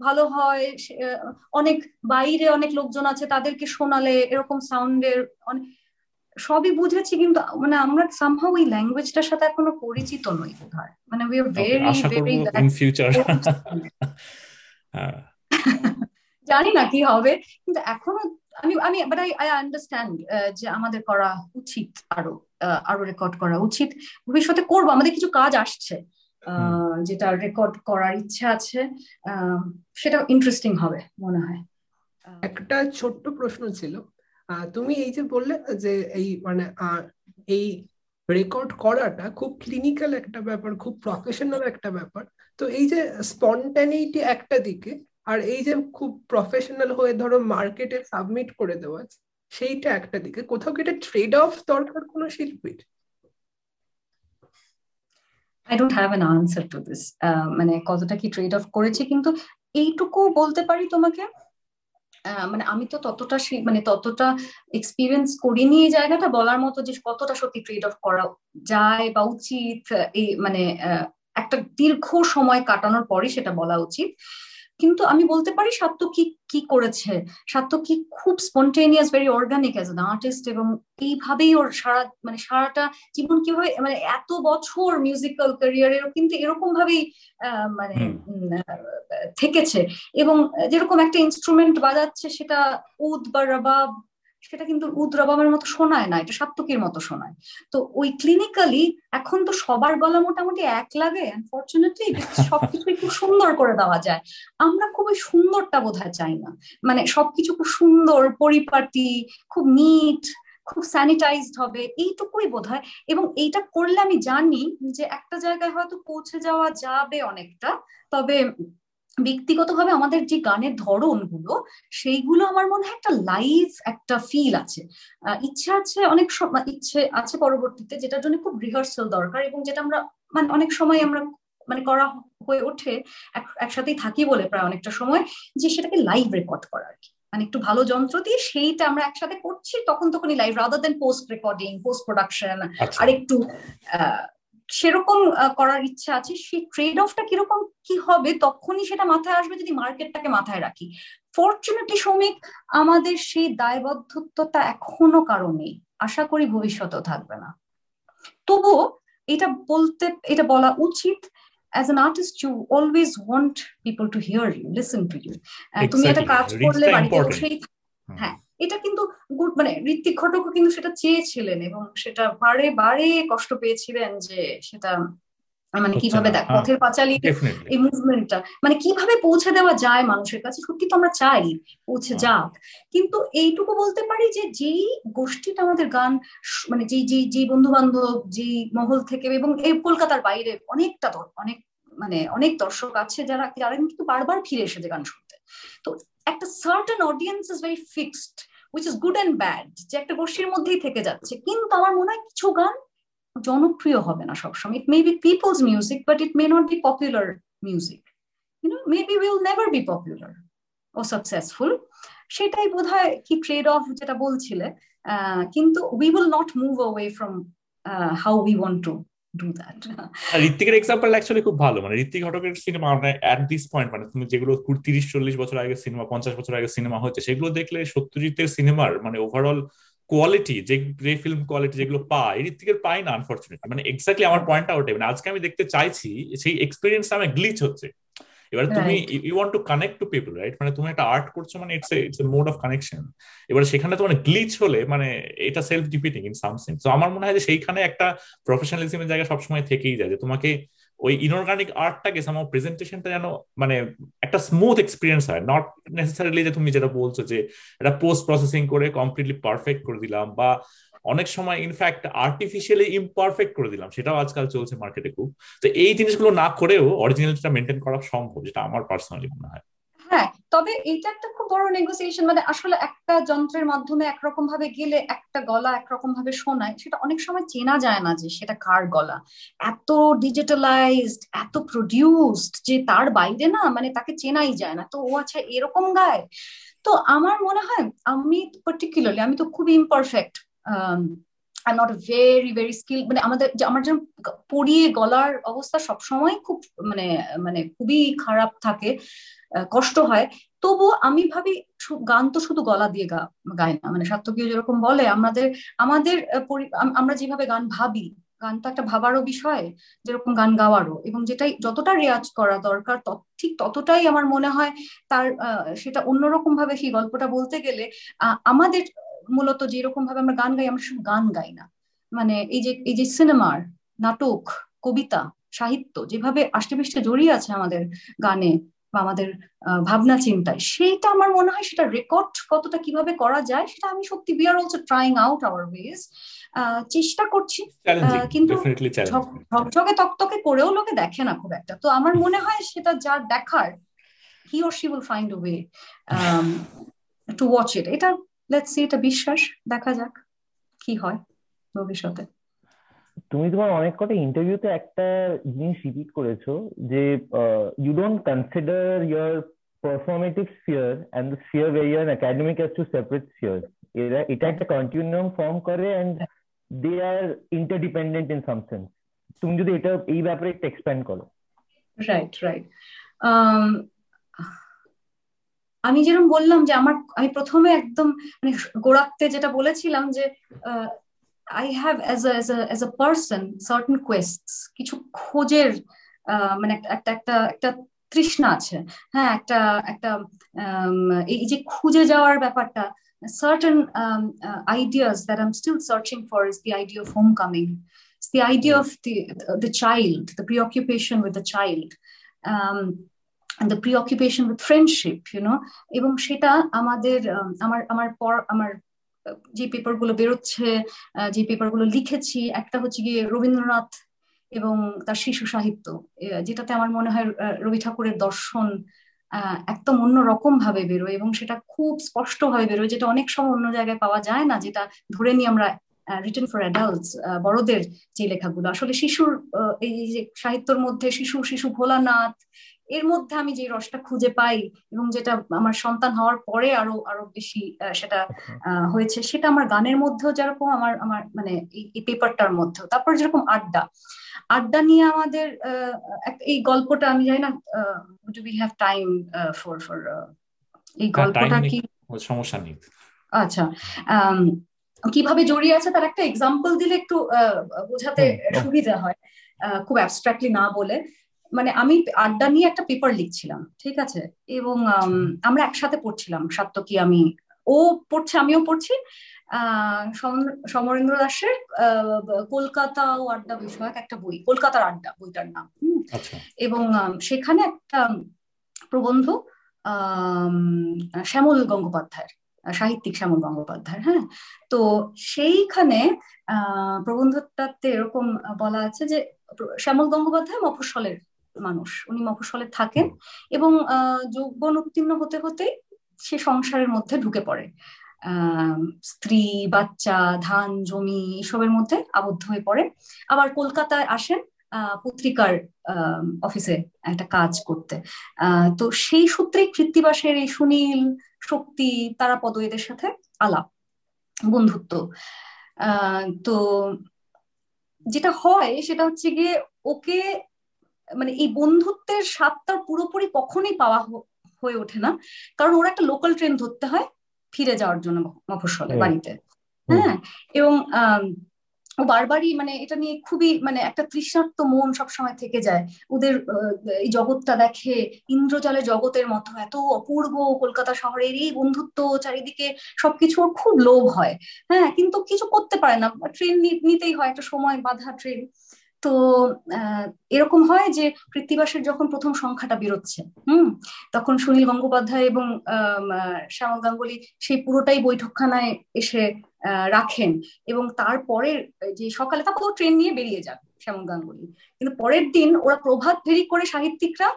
ভালো হয় অনেক বাইরে অনেক লোকজন আছে তাদেরকে শোনালে এরকম সাউন্ডের অনেক সবই বুঝেছি কিন্তু মানে আমরা সামহাও ওই ল্যাঙ্গুয়েজটার সাথে এখনও পরিচিত নই হয় মানে we are very very in future জানি না কি হবে কিন্তু এখনও আমি আমি বাট আই আই আন্ডারস্ট্যান্ড যে আমাদের করা উচিত আরও আরও রেকর্ড করা উচিত। ভবিষ্যতে করব আমাদের কিছু কাজ আসছে। যেটা রেকর্ড করার ইচ্ছা আছে সেটা ইন্টারেস্টিং হবে মনে হয়। একটা ছোট্ট প্রশ্ন ছিল। তুমি এই যে বললে যে এই মানে এই রেকর্ড করাটা খুব ক্লিনিক্যাল একটা ব্যাপার খুব প্রফেশনাল একটা ব্যাপার। তো এই যে স্পন্টানিটি একটা দিকে আর এই যে খুব প্রফেশনাল হয়ে ধরো মার্কেটে সাবমিট করে দেওয়া সেইটা একটা দিকে। কোথাও কি এটা ট্রেড অফ দরকার কোনো শিল্পীর? I don't have an answer to this মানে কতটা কি ট্রেড অফ করেছে, কিন্তু এইটুকু বলতে পারি তোমাকে? মানে আমি তো ততটা মানে ততটা এক্সপিরিয়েন্স করিনি এই জায়গাটা, বলার মতো যে কতটা সত্যি ট্রেড অফ করা যায় বা উচিত, এই মানে একটা দীর্ঘ সময় কাটানোর পরে সেটা বলা উচিত। কিন্তু আমি বলতে পারি সাত্তকি কি কি করেছে? সাত্তকি খুব spontaneous very organic as an artist এবং এইভাবেই ওর সারা মানে সারাটা জীবন কীভাবে মানে এত বছর মিউজিক্যাল ক্যারিয়ারের কিন্তু এরকম ভাবেই মানে থেকেছে এবং যেরকম একটা ইনস্ট্রুমেন্ট বাজাচ্ছে সেটা উদ বা রবাব সেটা কিন্তু উদ্রবামের মতো শোনায় না, এটা সাত্তকীর মতো শোনায়। তো ওই ক্লিনিক্যালি এখন তো সবার গলা মোটামুটি এক লাগে আনফর্চুনেটলি সবকিছু খুব সুন্দর করে দেওয়া যায়। আমরা খুব ওই সুন্দরটা বোধ চাই না। মানে সবকিছু খুব সুন্দর, পরিপাটি, খুব নিট খুব স্যানিটাইজড হবে, এইটুকুই বোধ হয় এবং এইটা করলে আমি জানি যে একটা জায়গায় হয়তো পৌঁছে যাওয়া যাবে অনেকটা, তবে ব্যক্তিগতভাবে আমাদের যে গানের ধরনগুলো সেইগুলো আমার মনে হয় একটা লাইভ একটা ফিল আছে। ইচ্ছে আছে অনেক সময় ইচ্ছে আছে পরবর্তীতে যেটার জন্য খুব রিহার্সাল দরকার এবং যেটা আমরা মানে অনেক সময় আমরা মানে করা হয়ে ওঠে একসাথেই থাকি বলে প্রায় অনেকটা সময় যে সেটাকে লাইভ রেকর্ড করা আর কি। মানে একটু ভালো যন্ত্র দিয়ে সেইটা আমরা একসাথে করছি তখন তখনই live rather than post recording post production আর একটু সেরকম করার ইচ্ছা আছে সেই ট্রেড অফটা কীরকম কি হবে তখনই সেটা মাথায় আসবে যদি মার্কেটটাকে মাথায় রাখি। ফর্চুনেটলি শ্রমিক আমাদের সেই দায়বদ্ধতা এখনও কারণে আশা করি ভবিষ্যতেও থাকবে না। তবুও এটা বলতে এটা বলা উচিত as an artist you always want people to hear you listen to you তুমি একটা কাজ করলে বাড়িতে বসেই হ্যাঁ। এটা কিন্তু মানে ঋত্বিক ঘটকও কিন্তু সেটা চেয়েছিলেন এবং সেটা বারে বারে কষ্ট পেয়েছিলেন যে সেটা মানে কীভাবে দেখ হ্যাঁ, পথের পাঁচালি এই মুভমেন্টটা মানে কীভাবে পৌঁছে দেওয়া যায় মানুষের কাছে সত্যি তো আমরা চাই পৌঁছে হ্যাঁ। যাক। কিন্তু এইটুকু বলতে পারি যে যেই গোষ্ঠীটা আমাদের গান মানে যেই যেই যেই বন্ধু বান্ধব যেই মহল থেকে এবং এই কলকাতার বাইরে অনেকটা অনেক মানে অনেক দর্শক আছে যারা যারা কিন্তু বারবার ফিরে এসেছে গান শুনতে। তো একটা certain audience is very fixed which is good and bad যে একটা গোষ্ঠীর মধ্যেই থেকে যাচ্ছে। কিন্তু আমার মনে হয় কিছু গান জনপ্রিয় হবে না সবসময়। It may be people's music but it may not be popular music you know maybe will never be popular O successful সেটাই বোধ হয় কি ট্রেড অফ যেটা বলছিলে। কিন্তু we will not move away from how we want to do that ঋত্বিকের example actually খুব ভালো মানে ঋত্বিক ঘটকের সিনেমা মানে অ্যাট দিস পয়েন্ট মানে তুমি যেগুলো তিরিশ, চল্লিশ বছর আগে সিনেমা পঞ্চাশ বছর আগে সিনেমা হচ্ছে, সেগুলো দেখলে সত্যজিতের সিনেমার মানে ওভারঅল কোয়ালিটি যে গ্রে ফিল্ম কোয়ালিটি যেগুলো পাই ঋত্বিকের পাই না আনফর্চুনেটলি মানে এক্স্যাক্টলি আমার পয়েন্টটা ওটাই মানে আজকে আমি দেখতে চাইছি, সেই এক্সপিরিয়েন্স আমার গ্লিচ হচ্ছে। এবার তুমি you want to connect to people right মানে তুমি একটা আর্ট করছ মানে it's it's a mode of connection এবার সেখানে তোমার গ্লিচ হলে মানে এটা সেলফ ডিপিটিং ইন সামথিং তো আমার মনে হয় যে সেইখানে একটা প্রফেশনালিজমের জায়গা সবসময় থেকেই যায় যে তোমাকে ওই ইনঅর্গানিক আর্টটাকে সামাও প্রেজেন্টেশনটা যেন মানে একটা স্মুথ এক্সপিরিয়েন্স হয় নট নেসেসারিলি যে তুমি যেটা বলছো যে এটা পোস্ট প্রসেসিং করে কমপ্লিটলি পারফেক্ট করে দিলাম বা অনেক সময় ইনফ্যাক্ট আর্টিফিশিয়ালি ইমপারফেক্ট করে দিলাম, সেটাও আজকাল চলছে মার্কেটে খুব। তো এই জিনিসগুলো না করেও অরিজিনালটা মেনটেন করা সম্ভব, যেটা আমার পার্সোনালি মনে হয়। হ্যাঁ তবে এটা একটা খুব বড় নেগোসিয়েশন মানে আসলে একটা যন্ত্রের মাধ্যমে একরকম ভাবে গেলে একটা গলা একরকম ভাবে শোনায়, সেটা অনেক সময় চেনা যায় না যে সেটা কার গলা। এত ডিজিটালাইজড এত প্রডিউসড যে তার বাইরে না মানে তাকে চেনাই যায় না। তো ও আচ্ছা এরকম গায়। তো আমার মনে হয় আমি পার্টিকুলারলি আমি তো খুবই imperfect I not very very skill মানে আমাদের আমার যেমন পড়িয়ে গলার অবস্থা সবসময় খুব মানে মানে খুবই খারাপ থাকে কষ্ট হয় তবু আমি ভাবি গান তো শুধু গলা দিয়ে গায় না মানে সার্থকীয় যেরকম বলে, আমাদের আমাদের আমরা যেভাবে গান ভাবি, গান তো একটা ভাবারও বিষয়, যেরকম গান গাওয়ারও, এবং যেটাই, যতটা রেয়াজ করা দরকার ঠিক ততটাই আমার মনে হয় তার সেটা অন্যরকম ভাবে সেই গল্পটা বলতে গেলে আমাদের মূলত যেরকম ভাবে আমরা গান গাই আমরা শুধু গান গাই না। মানে এই যে এই যে সিনেমার নাটক কবিতা সাহিত্য যেভাবে আষ্টে জড়িয়ে আছে আমাদের গানে বা আমাদের ভাবনা চিন্তায় সেইটা আমার মনে হয় সেটা রেকর্ড কতটা কীভাবে করা যায় সেটা আমি সত্যি we are also trying out our ways চেষ্টা করছি। কিন্তু ঝকঝকে তকতকে করেও লোকে দেখে না খুব একটা। তো আমার মনে হয় সেটা যা দেখার he or she will find way to watch it এটা লেটস সি এটা বিশ্বাস দেখা যাক কি হয় ভবিষ্যতে। তুমি তোমার অনেক কটা ইন্টারভিউতে একটা জিনিস রিপিট করেছ যে you don't consider your performative sphere and the sphere way your academic as two separate sphere এরা এটা একটা কন্টিনিউম ফর্ম করে and they are interdependent in some sense তুমি যদি এটা এই ব্যাপারে একটু এক্সপ্যান্ড করো। রাইট রাইট আমি যেরকম বললাম যে আমার আমি প্রথমে একদম মানে গোড়াতে যেটা বলেছিলাম যে I have as as a person certain quest কিছু খোঁজের মানে একটা একটা একটা তৃষ্ণা আছে। হ্যাঁ একটা একটা এই যে খুঁজে যাওয়ার ব্যাপারটা certain ideas that I am still searching for is the idea of home coming the idea of the the child the preoccupation with the child the preoccupation with friendship you know এবং সেটা আমাদের আমার আমার পর, আমার যে পেপারগুলো বেরোচ্ছে যে পেপারগুলো লিখেছি, একটা হচ্ছে গিয়ে রবীন্দ্রনাথ এবং তার শিশু সাহিত্য যেটাতে আমার মনে হয় রবি ঠাকুরের দর্শন একদম অন্য রকম ভাবে বেরোয় এবং সেটা খুব স্পষ্ট ভাবে বেরোয়, যেটা অনেক সময় অন্য জায়গায় পাওয়া যায় না, যেটা ধরে নিই আমরা রিটেন ফর অ্যাডাল্টস বড়দের যে লেখাগুলো। আসলে শিশুর এই যে সাহিত্যর মধ্যে শিশু শিশু ভোলানাথ এর মধ্যে আমি যে রসটা খুঁজে পাই এবং যেটা আমার সন্তান হওয়ার পরে আরও আরও বেশি সেটা আচ্ছা। হয়েছে সেটা আমার গানের মধ্যেও যেরকম আমার আমার মানে এই পেপারটার মধ্যেও। তারপর যেরকম আড্ডা। আড্ডা নিয়ে আমাদের এই গল্পটা আমি জানি না do we have time for for এই গল্পটা কি? সমস্যা নেই। আচ্ছা কীভাবে জড়িয়ে আছে তার একটা এক্সাম্পল দিলে একটু বোঝাতে সুবিধা হয় খুব অ্যাবস্ট্রাক্টলি না বলে। মানে আমি আড্ডা নিয়ে একটা পেপার লিখছিলাম ঠিক আছে? এবং আমরা একসাথে পড়ছিলাম সাত্তকী আমি। ও পড়ছে আমিও পড়ছি। সমরেন্দ্র দাসের কলকাতা ও আড্ডা বিষয়ক একটা বই কলকাতার আড্ডা বইটার নাম আচ্ছা। এবং সেখানে একটা প্রবন্ধ শ্যামল গঙ্গোপাধ্যায়ের সাহিত্যিক শ্যামল গঙ্গোপাধ্যায় হ্যাঁ? তো সেইখানে প্রবন্ধটাতে এরকম বলা আছে যে শ্যামল গঙ্গোপাধ্যায় মফস্বলের মানুষ উনি মফস্বলে থাকেন এবং যৌবন উত্তীর্ণ হতে হতে সে সংসারের মধ্যে ঢুকে পড়ে। স্ত্রী বাচ্চা ধান জমি এসবের মধ্যে আবদ্ধ হয়ে পড়ে। আবার কলকাতায় আসেন পত্রিকার অফিসে একটা কাজ করতে। তো সেই সূত্রেই কৃত্তিবাসের এই সুনীল শক্তি তারা এদের সাথে আলাপ বন্ধুত্ব। তো যেটা হয় সেটা হচ্ছে গিয়ে ওকে মানে এই বন্ধুত্বের স্বাদটা পুরোপুরি কখনোই পাওয়া হয়ে ওঠে না। কারণ ওরা একটা লোকাল ট্রেন ধরতে হয় ফিরে যাওয়ার জন্য মফস্বলে বাড়িতে। হ্যাঁ? এবং ও বারবারই মানে এটা নিয়ে খুবই মানে একটা তৃষ্ণার্ত মন সবসময় থেকে যায়। ওদের এই জগৎটা দেখে ইন্দ্রজালে জগতের মতো এত অপূর্ব কলকাতা শহরের এই বন্ধুত্ব চারিদিকে সবকিছু ওর খুব লোভ হয়। হ্যাঁ? কিন্তু কিছু করতে পারে না। ট্রেন নিতেই হয় একটা সময় বাধা ট্রেন তো এরকম হয় যে কৃত্তিবাসের যখন প্রথম সংখ্যাটা বেরোচ্ছে, হুম, তখন সুনীল গঙ্গোপাধ্যায় এবং শ্যামল গাঙ্গুলি সেই পুরোটাই বৈঠকখানায় এসে রাখেন এবং তারপরের যে সকালে তারপর ট্রেন নিয়ে বেরিয়ে যান শ্যামল গাঙ্গুলি। কিন্তু পরের দিন ওরা প্রভাত ফেরি করে সাহিত্যিকরা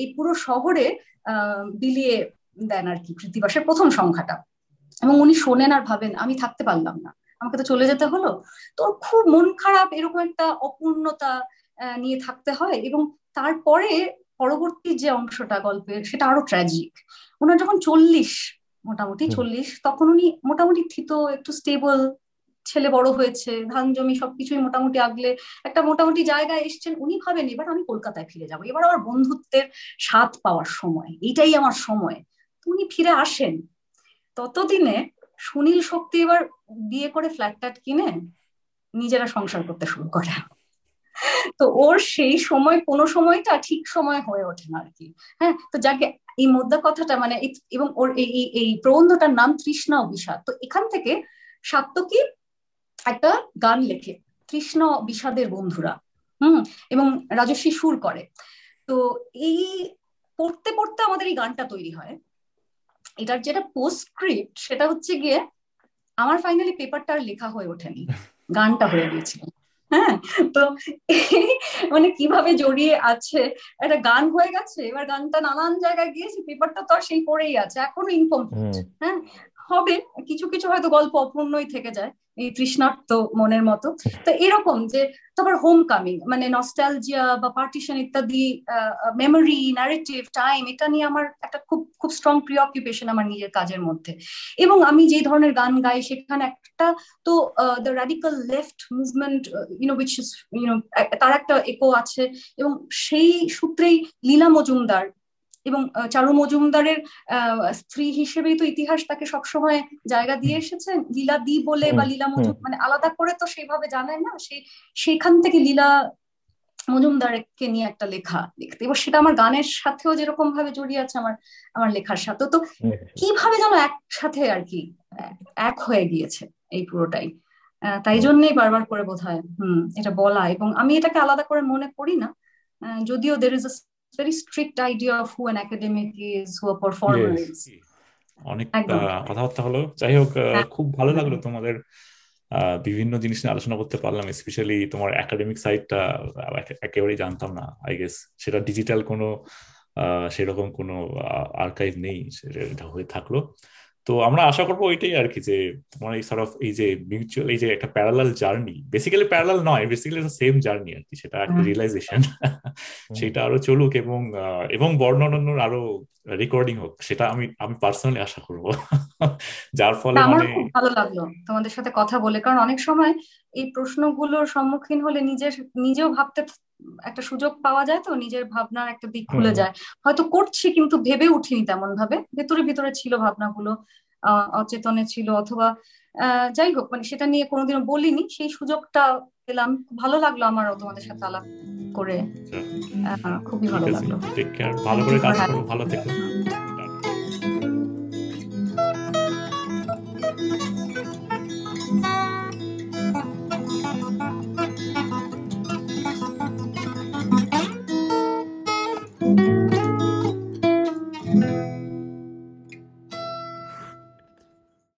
এই পুরো শহরে বিলিয়ে দেন আর কি কৃত্তিবাসের প্রথম সংখ্যাটা। এবং উনি শোনেন আর ভাবেন, আমি থাকতে পারলাম না। আমাকে তো চলে যেতে হলো। তো খুব মন খারাপ এরকম একটা অপূর্ণতা নিয়ে থাকতে হয় এবং তারপরে পরবর্তী যে অংশটা গল্পের সেটা আরও ট্র্যাজিক ওনার যখন চল্লিশ মোটামুটি চল্লিশ তখন উনি মোটামুটি থিত একটু স্টেবল ছেলে বড় হয়েছে ধান জমি সবকিছুই মোটামুটি আগলে একটা মোটামুটি জায়গায় এসছেন। উনি ভাবেন এবার আমি কলকাতায় ফিরে যাব। এবার আমার বন্ধুত্বের স্বাদ পাওয়ার সময়। এইটাই আমার সময়। উনি ফিরে আসেন। ততদিনে সুনীল শক্তি এবার বিয়ে করে ফ্ল্যাট ট্যাট কিনে নিজেরা সংসার করতে শুরু করে। তো ওর সেই সময়, কোনো সময়টা ঠিক সময় হয়ে ওঠে না আর কি হ্যাঁ তো যাকে এই মোদ্দা কথাটা মানে এবং ওর এই এই প্রবন্ধটার নাম তৃষ্ণা অভিষাদ তো এখান থেকে সাত্তকী একটা গান লেখে, তৃষ্ণা বিষাদের বন্ধুরা। হুম, এবং রাজস্বী সুর করে। তো এই পড়তে পড়তে আমাদের এই গানটা তৈরি হয়। এটার যেটা পোস্টস্ক্রিপ্ট সেটা হচ্ছে গিয়ে আমার ফাইনালি পেপারটা আর লেখা হয়ে ওঠেনি। গানটা হয়ে গিয়েছিল। হ্যাঁ তো মানে কীভাবে জড়িয়ে আছে? একটা গান হয়ে গেছে এবার গানটা নানান জায়গায় গিয়েছে পেপারটা তো আর সেই পড়েই আছে এখনও ইনকমপ্লিট হ্যাঁ হবে কিছু কিছু হয়তো গল্প অপূর্ণই থেকে যায়। এই তৃষ্ণার্ত মনের মতো। তো এরকম যে তারপর হোম কামিং মানে নস্টালজিয়া বা পার্টিশন ইত্যাদি মেমোরি ন্যারেটিভ টাইম এটা নিয়ে আমার একটা খুব খুব স্ট্রং প্রিঅকুপেশন আমার নিজের কাজের মধ্যে। এবং আমি যে ধরনের গান গাই, সেখানে একটা তো the radical left movement you know which you know তার একটা একো আছে। এবং সেই সূত্রেই লীলা মজুমদার এবং চারু মজুমদারের স্ত্রী হিসেবেই তো ইতিহাস তাকে সবসময় জায়গা দিয়ে এসেছে। লীলা দি বলে বা লীলা মজুম মানে আলাদা করে তো সেইভাবে জানায় না সেই সেখান থেকে লীলা মজুমদারকে নিয়ে একটা লেখা লিখতে। এবার সেটা আমার গানের সাথেও যেরকম ভাবে জড়িয়ে আছে আমার আমার লেখার সাথে তো কীভাবে যেন একসাথে আর কি এক হয়ে গিয়েছে এই পুরোটাই। তাই জন্যই বারবার করে বোধ হয় হম এটা বলা। এবং আমি এটাকে আলাদা করে মনে করি না। যদিও there is very strict idea of who an academic is, who a performer yes. is. অনেক কথাবার্তা হলো যাই হোক হ্যাঁ। খুব ভালো লাগল তোমাদের বিভিন্ন জিনিস নিয়ে আলোচনা করতে পারলাম স্পেশালি তোমার একাডেমিক সাইডটা একেবারেই জানতাম না আই গেস সেটা ডিজিটাল কোনো সেরকম কোনো আর্কাইভ নেই সেটা হয়ে থাকল তো আমরা আশা করব ওইটাই আর কি যে তোমার এই সরফ এই যে মিউচুয়াল এই যে একটা প্যারালাল জার্নি বেসিক্যালি প্যারালাল নয় বেসিক্যালি সেম জার্নি আর কি সেটা একটা রিয়েলাইজেশন সেটা আরও চলুক এবং এবং বর্ণনান্য আরও রেকর্ডিং হোক সেটা আমি আমি পার্সোনালি আশা করব। যার ফলে আমার মানে খুব ভালো লাগল তোমাদের সাথে কথা বলে কারণ অনেক সময় এই প্রশ্নগুলোর সম্মুখীন হলে নিজের নিজেও ভাবতে একটা সুযোগ পাওয়া যায় তো নিজের ভাবনার একটা দিক খুলে যায়। হয়তো করছি কিন্তু ভেবে উঠিনি তেমন ভাবে ভেতরে ভিতরে ছিল ভাবনাগুলো অচেতনে ছিল অথবা যাই হোক মানে সেটা নিয়ে কোনোদিনও বলিনি। সেই সুযোগটা পেলাম। ভালো লাগল আমার তোমাদের সাথে আলাপ করে। আচ্ছা। খুবই ভালো লাগল। ভালো করে কাজ করো। ভালো থেকো।